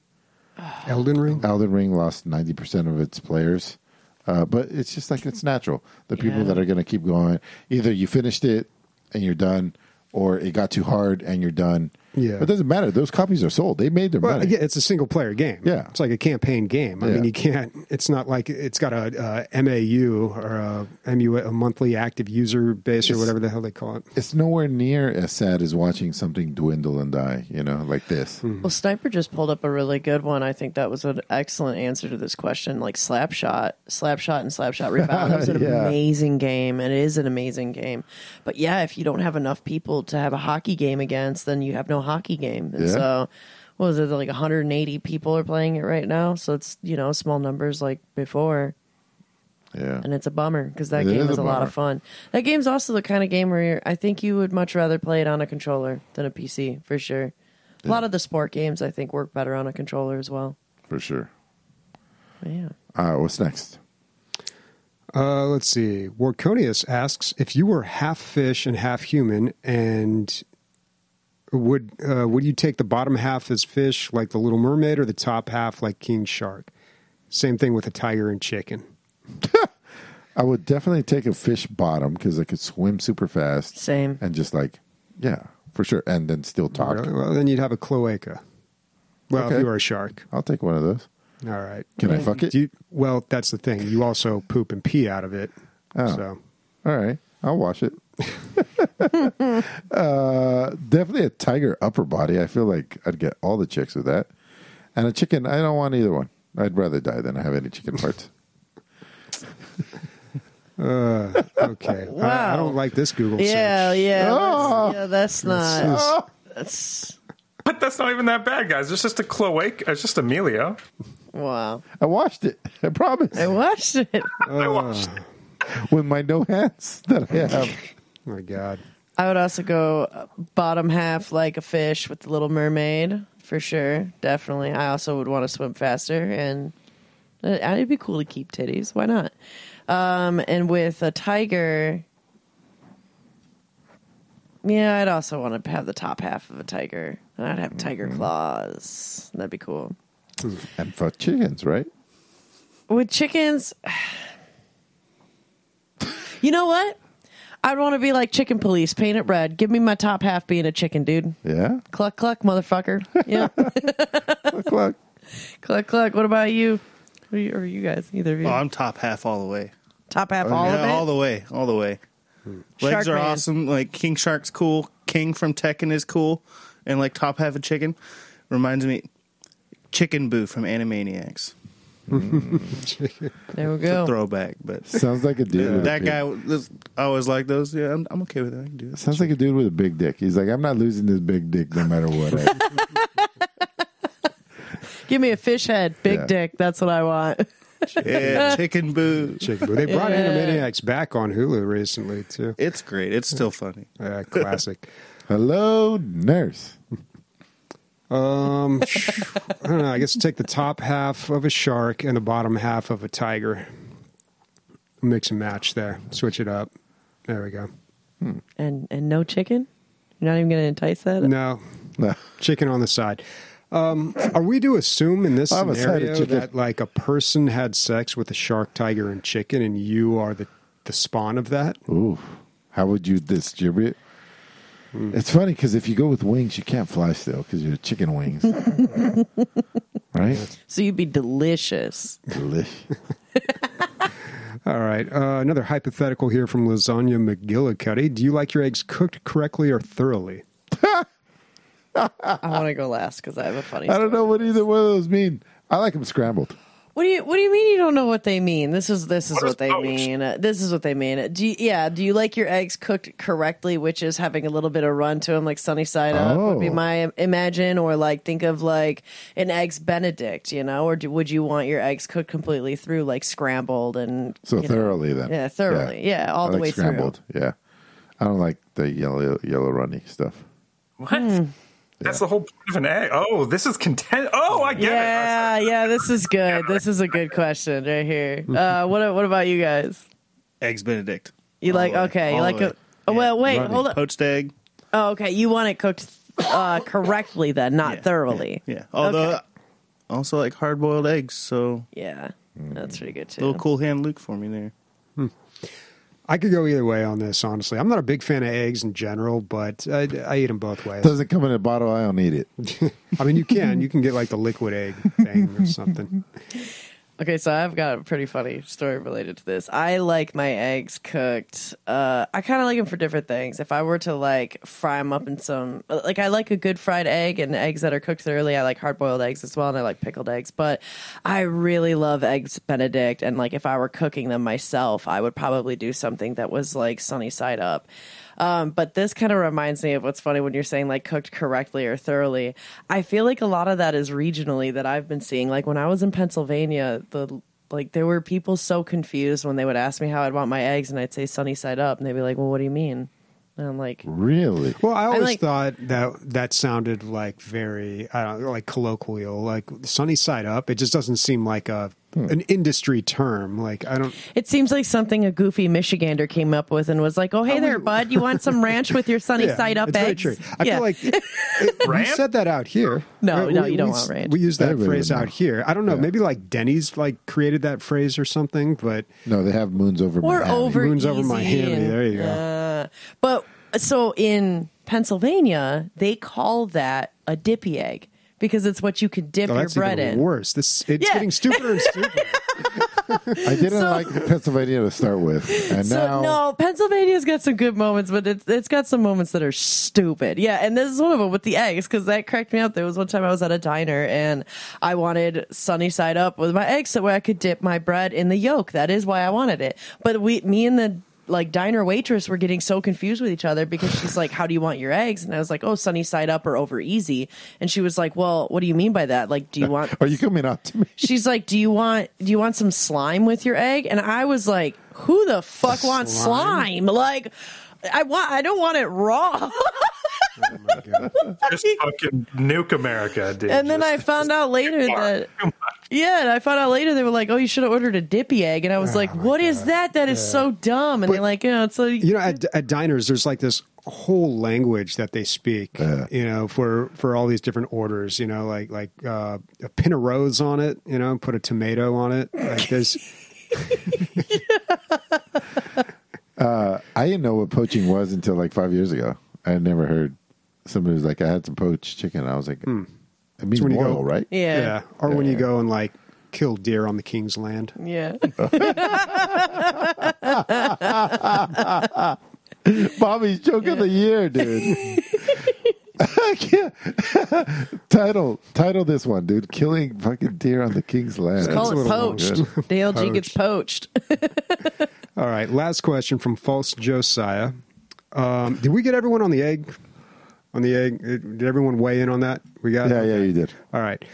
Elden Ring. Elden Ring lost ninety percent of its players, uh, but it's just like it's natural. The people Yeah. that are going to keep going, either you finished it and you're done, or it got too hard and you're done. Yeah. But it doesn't matter. Those copies are sold. They made their Well, money. yeah, it's a single player game. Yeah. it's like a campaign game. I Yeah. mean, you can't. It's not like it's got a, a MAU or a MU, a monthly active user base or It's- whatever the hell they call it. It's nowhere near as sad as watching something dwindle and die. You know, like this. Hmm. Well, Sniper just pulled up a really good one. I think that was an excellent answer to this question. Like Slapshot, Slapshot, and Slapshot Rebound. It was an Yeah. amazing game, and it is an amazing game. But yeah, if you don't have enough people to have a hockey game against, then you have no hockey game. And Yeah. so, what was it like 180 people are playing it right now? So it's you know small numbers like before, Yeah. and it's a bummer because that It game is is a a lot of fun. That game's also the kind of game where you're, I think you would much rather play it on a controller than a PC for sure. A lot of the sport games I think work better on a controller as well. For sure. But yeah. All right. What's next? Uh, let's see. Warconius asks if you were half fish and half human, and would uh, would you take the bottom half as fish, like the Little Mermaid, or the top half, like King Shark? Same thing with a tiger and chicken. I would definitely take a fish bottom because I could swim super fast. Same. And just like, yeah, for sure. And then still talk. Really? Well, then you'd have a cloaca. Well, Okay. if you were a shark. I'll take one of those. All right. Can I fuck it? Do you, well, that's the thing. You also poop and pee out of it. Oh. So All right. I'll wash it. Uh, definitely a tiger upper body. I feel like I'd get all the chicks with that. And a chicken, I don't want either one. I'd rather die than have any chicken parts. uh, okay. I, I don't like this Google Yeah, search. yeah, Oh. that's, yeah. That's not. That's But that's not even that bad, guys. It's just a cloaca. It's just Emilio. wow. I washed it. I promise. I watched it. I watched. With my no hands that I have. My God. I would also go bottom half like a fish with the Little Mermaid for sure. Definitely. I also would want to swim faster, and uh, it'd be cool to keep titties. Why not? Um, and with a tiger, yeah, I'd also want to have the top half of a tiger, and I'd have tiger claws. That'd be cool. And for chickens, right? With chickens, you know what? I'd want to be like chicken police, paint it red. Give me my top half being a chicken, dude. Yeah. Cluck cluck, motherfucker. Yeah, Look, look. cluck cluck. What about you? What are you, or you guys? Either of you? Oh, I'm top half all the way. top half, oh, all yeah, of it. all the way, all the way. Legs Shark are Man. awesome. Like King Shark's cool. King from Tekken is cool, and like top half of chicken reminds me Chicken Boo from Animaniacs. there we It's a go. throwback, but Sounds like a dude. with that big- guy was I always like those. Yeah, I'm, I'm okay with that. I can do it. Sounds like a dude with a big dick. He's like, I'm not losing this big dick no matter what. Give me a fish head, big Yeah. dick. That's what I want. Yeah, Chicken Boo. Chicken Boo. They brought Yeah. Animaniacs back on Hulu recently too. It's great. It's still funny. Uh, classic. Hello, nurse. Um, I don't know. I guess take the top half of a shark and the bottom half of a tiger. Mix and match there. Switch it up. There we go. And and no chicken. You're not even going to entice that. No No. chicken on the side. Um, Are we to assume in this I'm a side of scenario that like a person had sex with a shark, tiger, and chicken, and you are the the spawn of that? Ooh, how would you distribute? It's funny because if you go with wings, you can't fly still because you're chicken wings, right? So you'd be delicious. Delicious. All right. Uh, another hypothetical here from Lasagna McGillicuddy. Do you like your eggs cooked correctly or thoroughly? I want to go last because I have a funny. I don't know what either one of those mean. I like them scrambled. What do you What do you mean you don't know what they mean? This is this is What what, is they poached? mean. Uh, This is what they mean. Do you, yeah? Do you like your eggs cooked correctly, which is having a little bit of run to them, like sunny side up would be Oh. my imagine, or like think of like an eggs Benedict, you know, or do, would you want your eggs cooked completely through, like scrambled and So you know? thoroughly then. Yeah, thoroughly. Yeah, all I the like way scrambled. Yeah. I don't like the yellow yellow runny stuff. What? Hmm. That's the whole point of an egg. Oh, this is content. Oh, I through. get it. Yeah, yeah. This is good. This is a good question right here. Uh, what What about you guys? Eggs Benedict. You like the way. okay? You like a way. oh, well? Wait, Runny. hold on. Poached egg. Oh, okay. You want it cooked uh, correctly then, not Yeah, thoroughly. Yeah. Although Okay. Also like hard boiled eggs, so Yeah, that's pretty good too. little cool hand Luke for me there. I could go either way on this, honestly. I'm not a big fan of eggs in general, but I, I eat them both ways. Doesn't come in a bottle. I don't eat it. I mean, you can. You can get like the liquid egg thing or something. Okay, so I've got a pretty funny story related to this. I like my eggs cooked. Uh, I kind of like them for different things. If I were to like fry them up in some, like I like a good fried egg and eggs that are cooked thoroughly. I like hard boiled eggs as well, and I like pickled eggs. But I really love eggs Benedict, and like if I were cooking them myself, I would probably do something that was like sunny side up. Um, but this kind of reminds me of what's funny when you're saying like cooked correctly or thoroughly. I feel like a lot of that is regionally that I've been seeing. Like when I was in Pennsylvania, the like there were people so confused when they would ask me how I'd want my eggs, and I'd say sunny side up, and they'd be like, "Well, what do you mean?" And I'm like, Really? Well, I always like- thought that that sounded like very, I don't know, like colloquial, like sunny side up. It just doesn't seem like a an industry term. Like I don't. It seems like something a goofy Michigander came up with and was like, "Oh, hey there, bud, you want some ranch with your sunny Yeah, side up it's very true. I yeah. feel like it, we said that out here. No, Uh, no, we- you don't we, want ranch. We use that Everybody phrase out here. I don't know. Yeah. Maybe like Denny's like created that phrase or something, but No, they have moons over or Miami. over Moon's over easy Miami. There you go. Uh, but so in Pennsylvania, they call that a dippy egg because it's what you could dip oh, your that's bread even in. worse. This it's Yeah. getting stupider and stupider. I didn't So- like Pennsylvania to start with, and So now no, Pennsylvania's got some good moments, but it's it's got some moments that are stupid. Yeah, and this is one of them with the eggs because that cracked me up. There was one time I was at a diner and I wanted sunny side up with my eggs so where I could dip my bread in the yolk. That is why I wanted it. But we, me and the like diner waitress were getting so confused with each other because she's like, "How do you want your eggs?" And I was like, "Oh, sunny side up or over easy." And she was like, "Well, what do you mean by that? Like, do you want are you coming up to me? she's like, "Do you want do you want some slime with your egg?" And I was like, "Who the fuck wants slime? Like, I want I don't want it raw." Just fucking nuke America, dude. and then Just- I found out later that yeah, and I found out later they were like, "Oh, you should have ordered a dippy egg," and I was like, "What is that? That is so dumb." And they're like, "Yeah, it's like you know, at, at diners, there's like this whole language that they speak. Yeah. You know, for for all these different orders. You know, like like uh, a pin of rose on it. You know, put a tomato on it. Like there's. I didn't know what poaching was until like five years ago. I had never heard somebody was like, "I had some poached chicken." I was like, "It means when you go- right?" yeah, Yeah. Or when you go and like kill deer on the king's land. yeah." Bobby's joke of the year, dude. I can't. title title this one, dude. Killing fucking deer on the king's land. Just Call a it poached. good. DLG gets poached. All right. Last question from False Josiah. Um, did we get everyone on the egg? On the egg? Did everyone weigh in on that? We got. Yeah, yeah, you did. All right.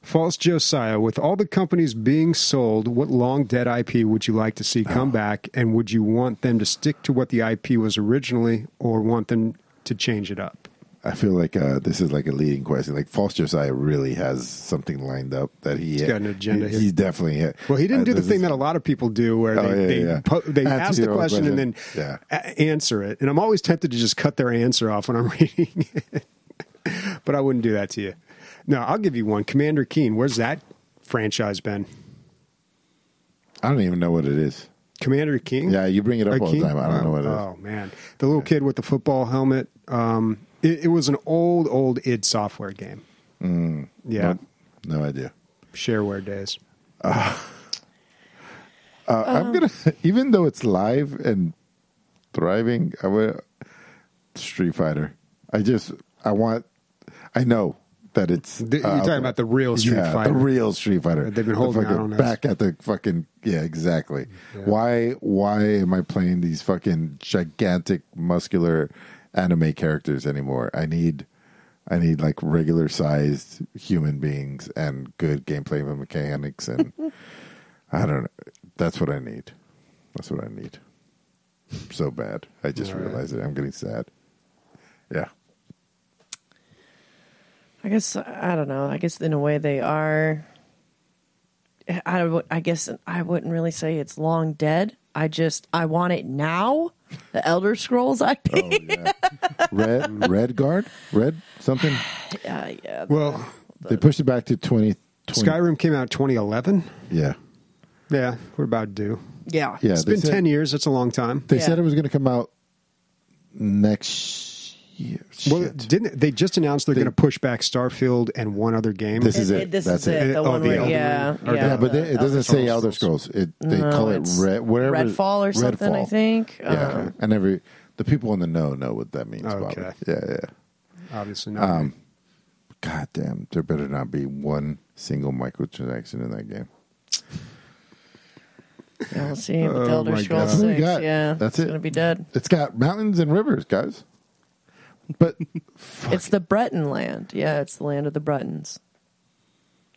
False Josiah, with all the companies being sold, what long dead IP would you like to see come oh. back? And would you want them to stick to what the IP was originally or want them to change it up? I feel like uh, this is like a leading question. Like False Josiah really has something lined up that he got an agenda he, here. He's definitely hit. Well, he didn't Uh, do the thing is- that a lot of people do where Oh, they, yeah, they, yeah. po- they ask the own question, and then question. a- answer it. And I'm always tempted to just cut their answer off when I'm reading it. but I wouldn't do that to you. No, I'll give you one. Commander Keen. Where's that franchise been? I don't even know what it is. Commander King. Yeah, you bring it up Like all the time. I don't know what it is. Oh man, the little kid with the football helmet. Um, it, it was an old, old id Software game. Mm. yeah, Nope. No idea. shareware days. Uh, I'm gonna, even though it's live and thriving, I would Street Fighter. I just, I want, I know that it's. The- you're uh, talking about the real Street yeah, Fighter. the real Street Fighter. They've been The holding out on us. back at the fucking yeah, exactly. Why, why am I playing these fucking gigantic muscular anime characters anymore? I need. I need like regular sized human beings and good gameplay mechanics and I don't know. That's what I need. That's what I need. So bad. I just right. realized it. I'm getting sad. Yeah. I guess I don't know. I guess in a way they are. I I guess I wouldn't really say it's long dead. I just I want it now. The Elder Scrolls IP. Oh yeah. Red Red Guard? Red something? yeah, yeah. Well, They pushed it back to 20, 20 Skyrim came out 2011. Yeah. Yeah, we're about due. yeah. Yeah. it's been said, 10 years. That's a long time. They Yeah. said it was going to come out next year. Well, Shit. didn't they just announced they're They- going to push back Starfield and one other game? This is It- it. it- this That's is it. The Oh, one the where, Elden yeah, Ring. Yeah. yeah, but the they, it doesn't say Scrolls. Elder Scrolls. It they No, call it Red whatever Redfall or something. I think. Yeah, Uh, and every the people in the know know what that means. Okay. Bobby. Yeah, yeah. Obviously not. Um, God damn, there better not be one single microtransaction in that game. yeah, we'll see. With Oh, Elder Scrolls God. That's what Six, yeah, That's it's it. Gonna be dead. It's got mountains and rivers, guys. But fuck, It's the Breton land. Yeah, it's the land of the Bretons.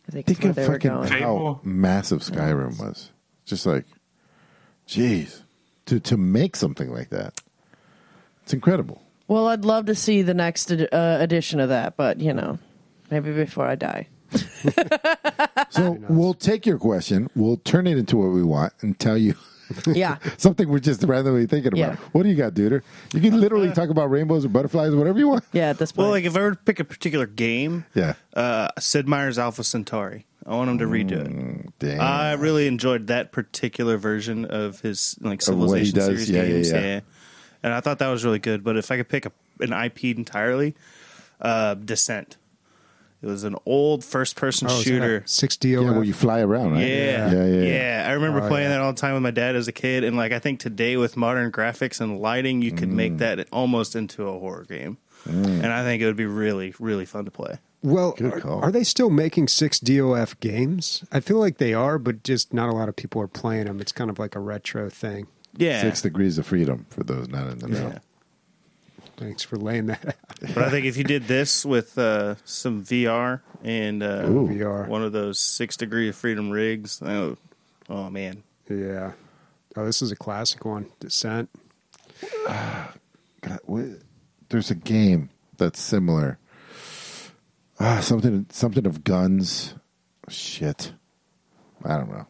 I think, think that's where of they were fucking going. how massive Skyrim was. Just like, jeez, to to make something like that, it's incredible. Well, I'd love to see the next ed- uh, edition of that, but you know, maybe before I die. So we'll take your question, we'll turn it into what we want, and tell you Yeah, something we're just randomly thinking about. Yeah. What do you got, Duder? You can literally talk about rainbows or butterflies, or whatever you want. yeah. At this point, Well, like if I were to pick a particular game, Yeah. uh, Sid Meier's Alpha Centauri. I want him to redo it. Damn. I really enjoyed that particular version of his like Of what he Civilization does, series yeah, yeah, games. yeah. and I thought that was really good. But if I could pick a, an IP entirely, uh, Descent. It was an old first-person Oh, shooter. Six yeah, DOF. where you fly around, right? Yeah. yeah, yeah. yeah, I remember Oh, playing yeah. that all the time with my dad as a kid, and like I think today with modern graphics and lighting, you could Mm. make that almost into a horror game, and I think it would be really, really fun to play. Well, are, are they still making six DOF games? I feel like they are, but just not a lot of people are playing them. It's kind of like a retro thing. Yeah, Six degrees of freedom for those not in the know. Yeah. Thanks for laying that out. But I think if you did this with uh, some VR and uh, Ooh. VR. one of those six degree of freedom rigs, oh, oh man, Yeah. Oh, this is a classic one. Descent. God, what- there's a game that's similar. Ah, something, something of guns. Shit, I don't know.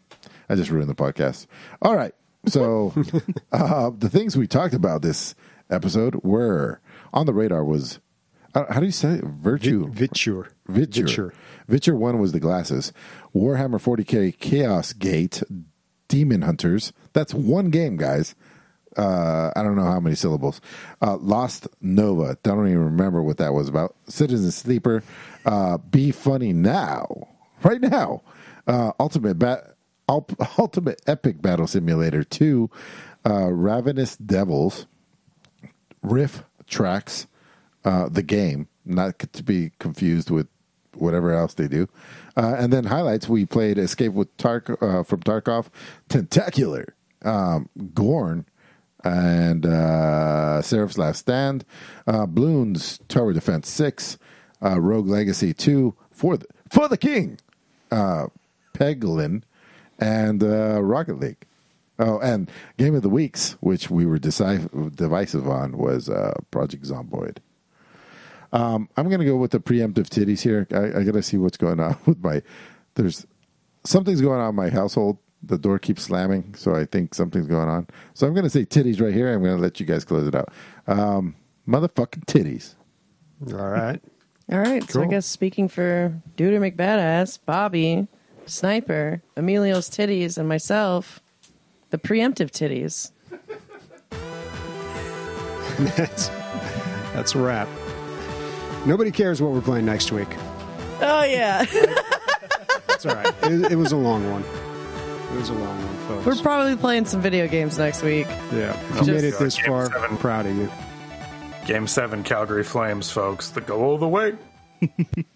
I just ruined the podcast. All right, so uh, the things we talked about this episode were on the radar. Was uh, how do you say it? virtue? Viture. Viture. Viture. Viture 1 was the glasses. Warhammer 40k Chaos Gate Demon Hunters. That's one game, guys. Uh, I don't know how many syllables. Uh, Lost Nova. I Don't even remember what that was about. Citizen Sleeper. Uh, Be Funny Now. Right now. Uh, Ultimate Bat. Ultimate Epic Battle Simulator 2. Uh, Ravenous Devils. Riff Tracks, uh, the game, not to be confused with whatever else they do. Uh, and then highlights, we played Escape with Tark uh, from Tarkov, Tentacular, um, Gorn, and uh, Seraph's Last Stand, uh, Bloons Tower Defense 6, uh, Rogue Legacy 2, For the, for the King, uh, Peglin, and uh, Rocket League. Oh, and Game of the Weeks, which we were decisive, divisive on, was uh, Project Zomboid. Um, I'm going to go with the preemptive titties here. I, I got to see what's going on with my. There's something's going on in my household. The door keeps slamming, so I think something's going on. So I'm going to say titties right here. I'm going to let you guys close it out. Um, motherfucking titties. All right. All right. So I guess speaking for Duder McBadass, Bobby, Sniper, Emilio's titties, and myself, the preemptive titties. that's, that's a wrap. Nobody cares what we're playing next week. Oh yeah, It's all right. It, it was a long one. It was a long one, folks. we're probably playing some video games next week. yeah. If you made it this Game far, seven. I'm proud of you. Game seven, Calgary Flames, folks. The go all the way.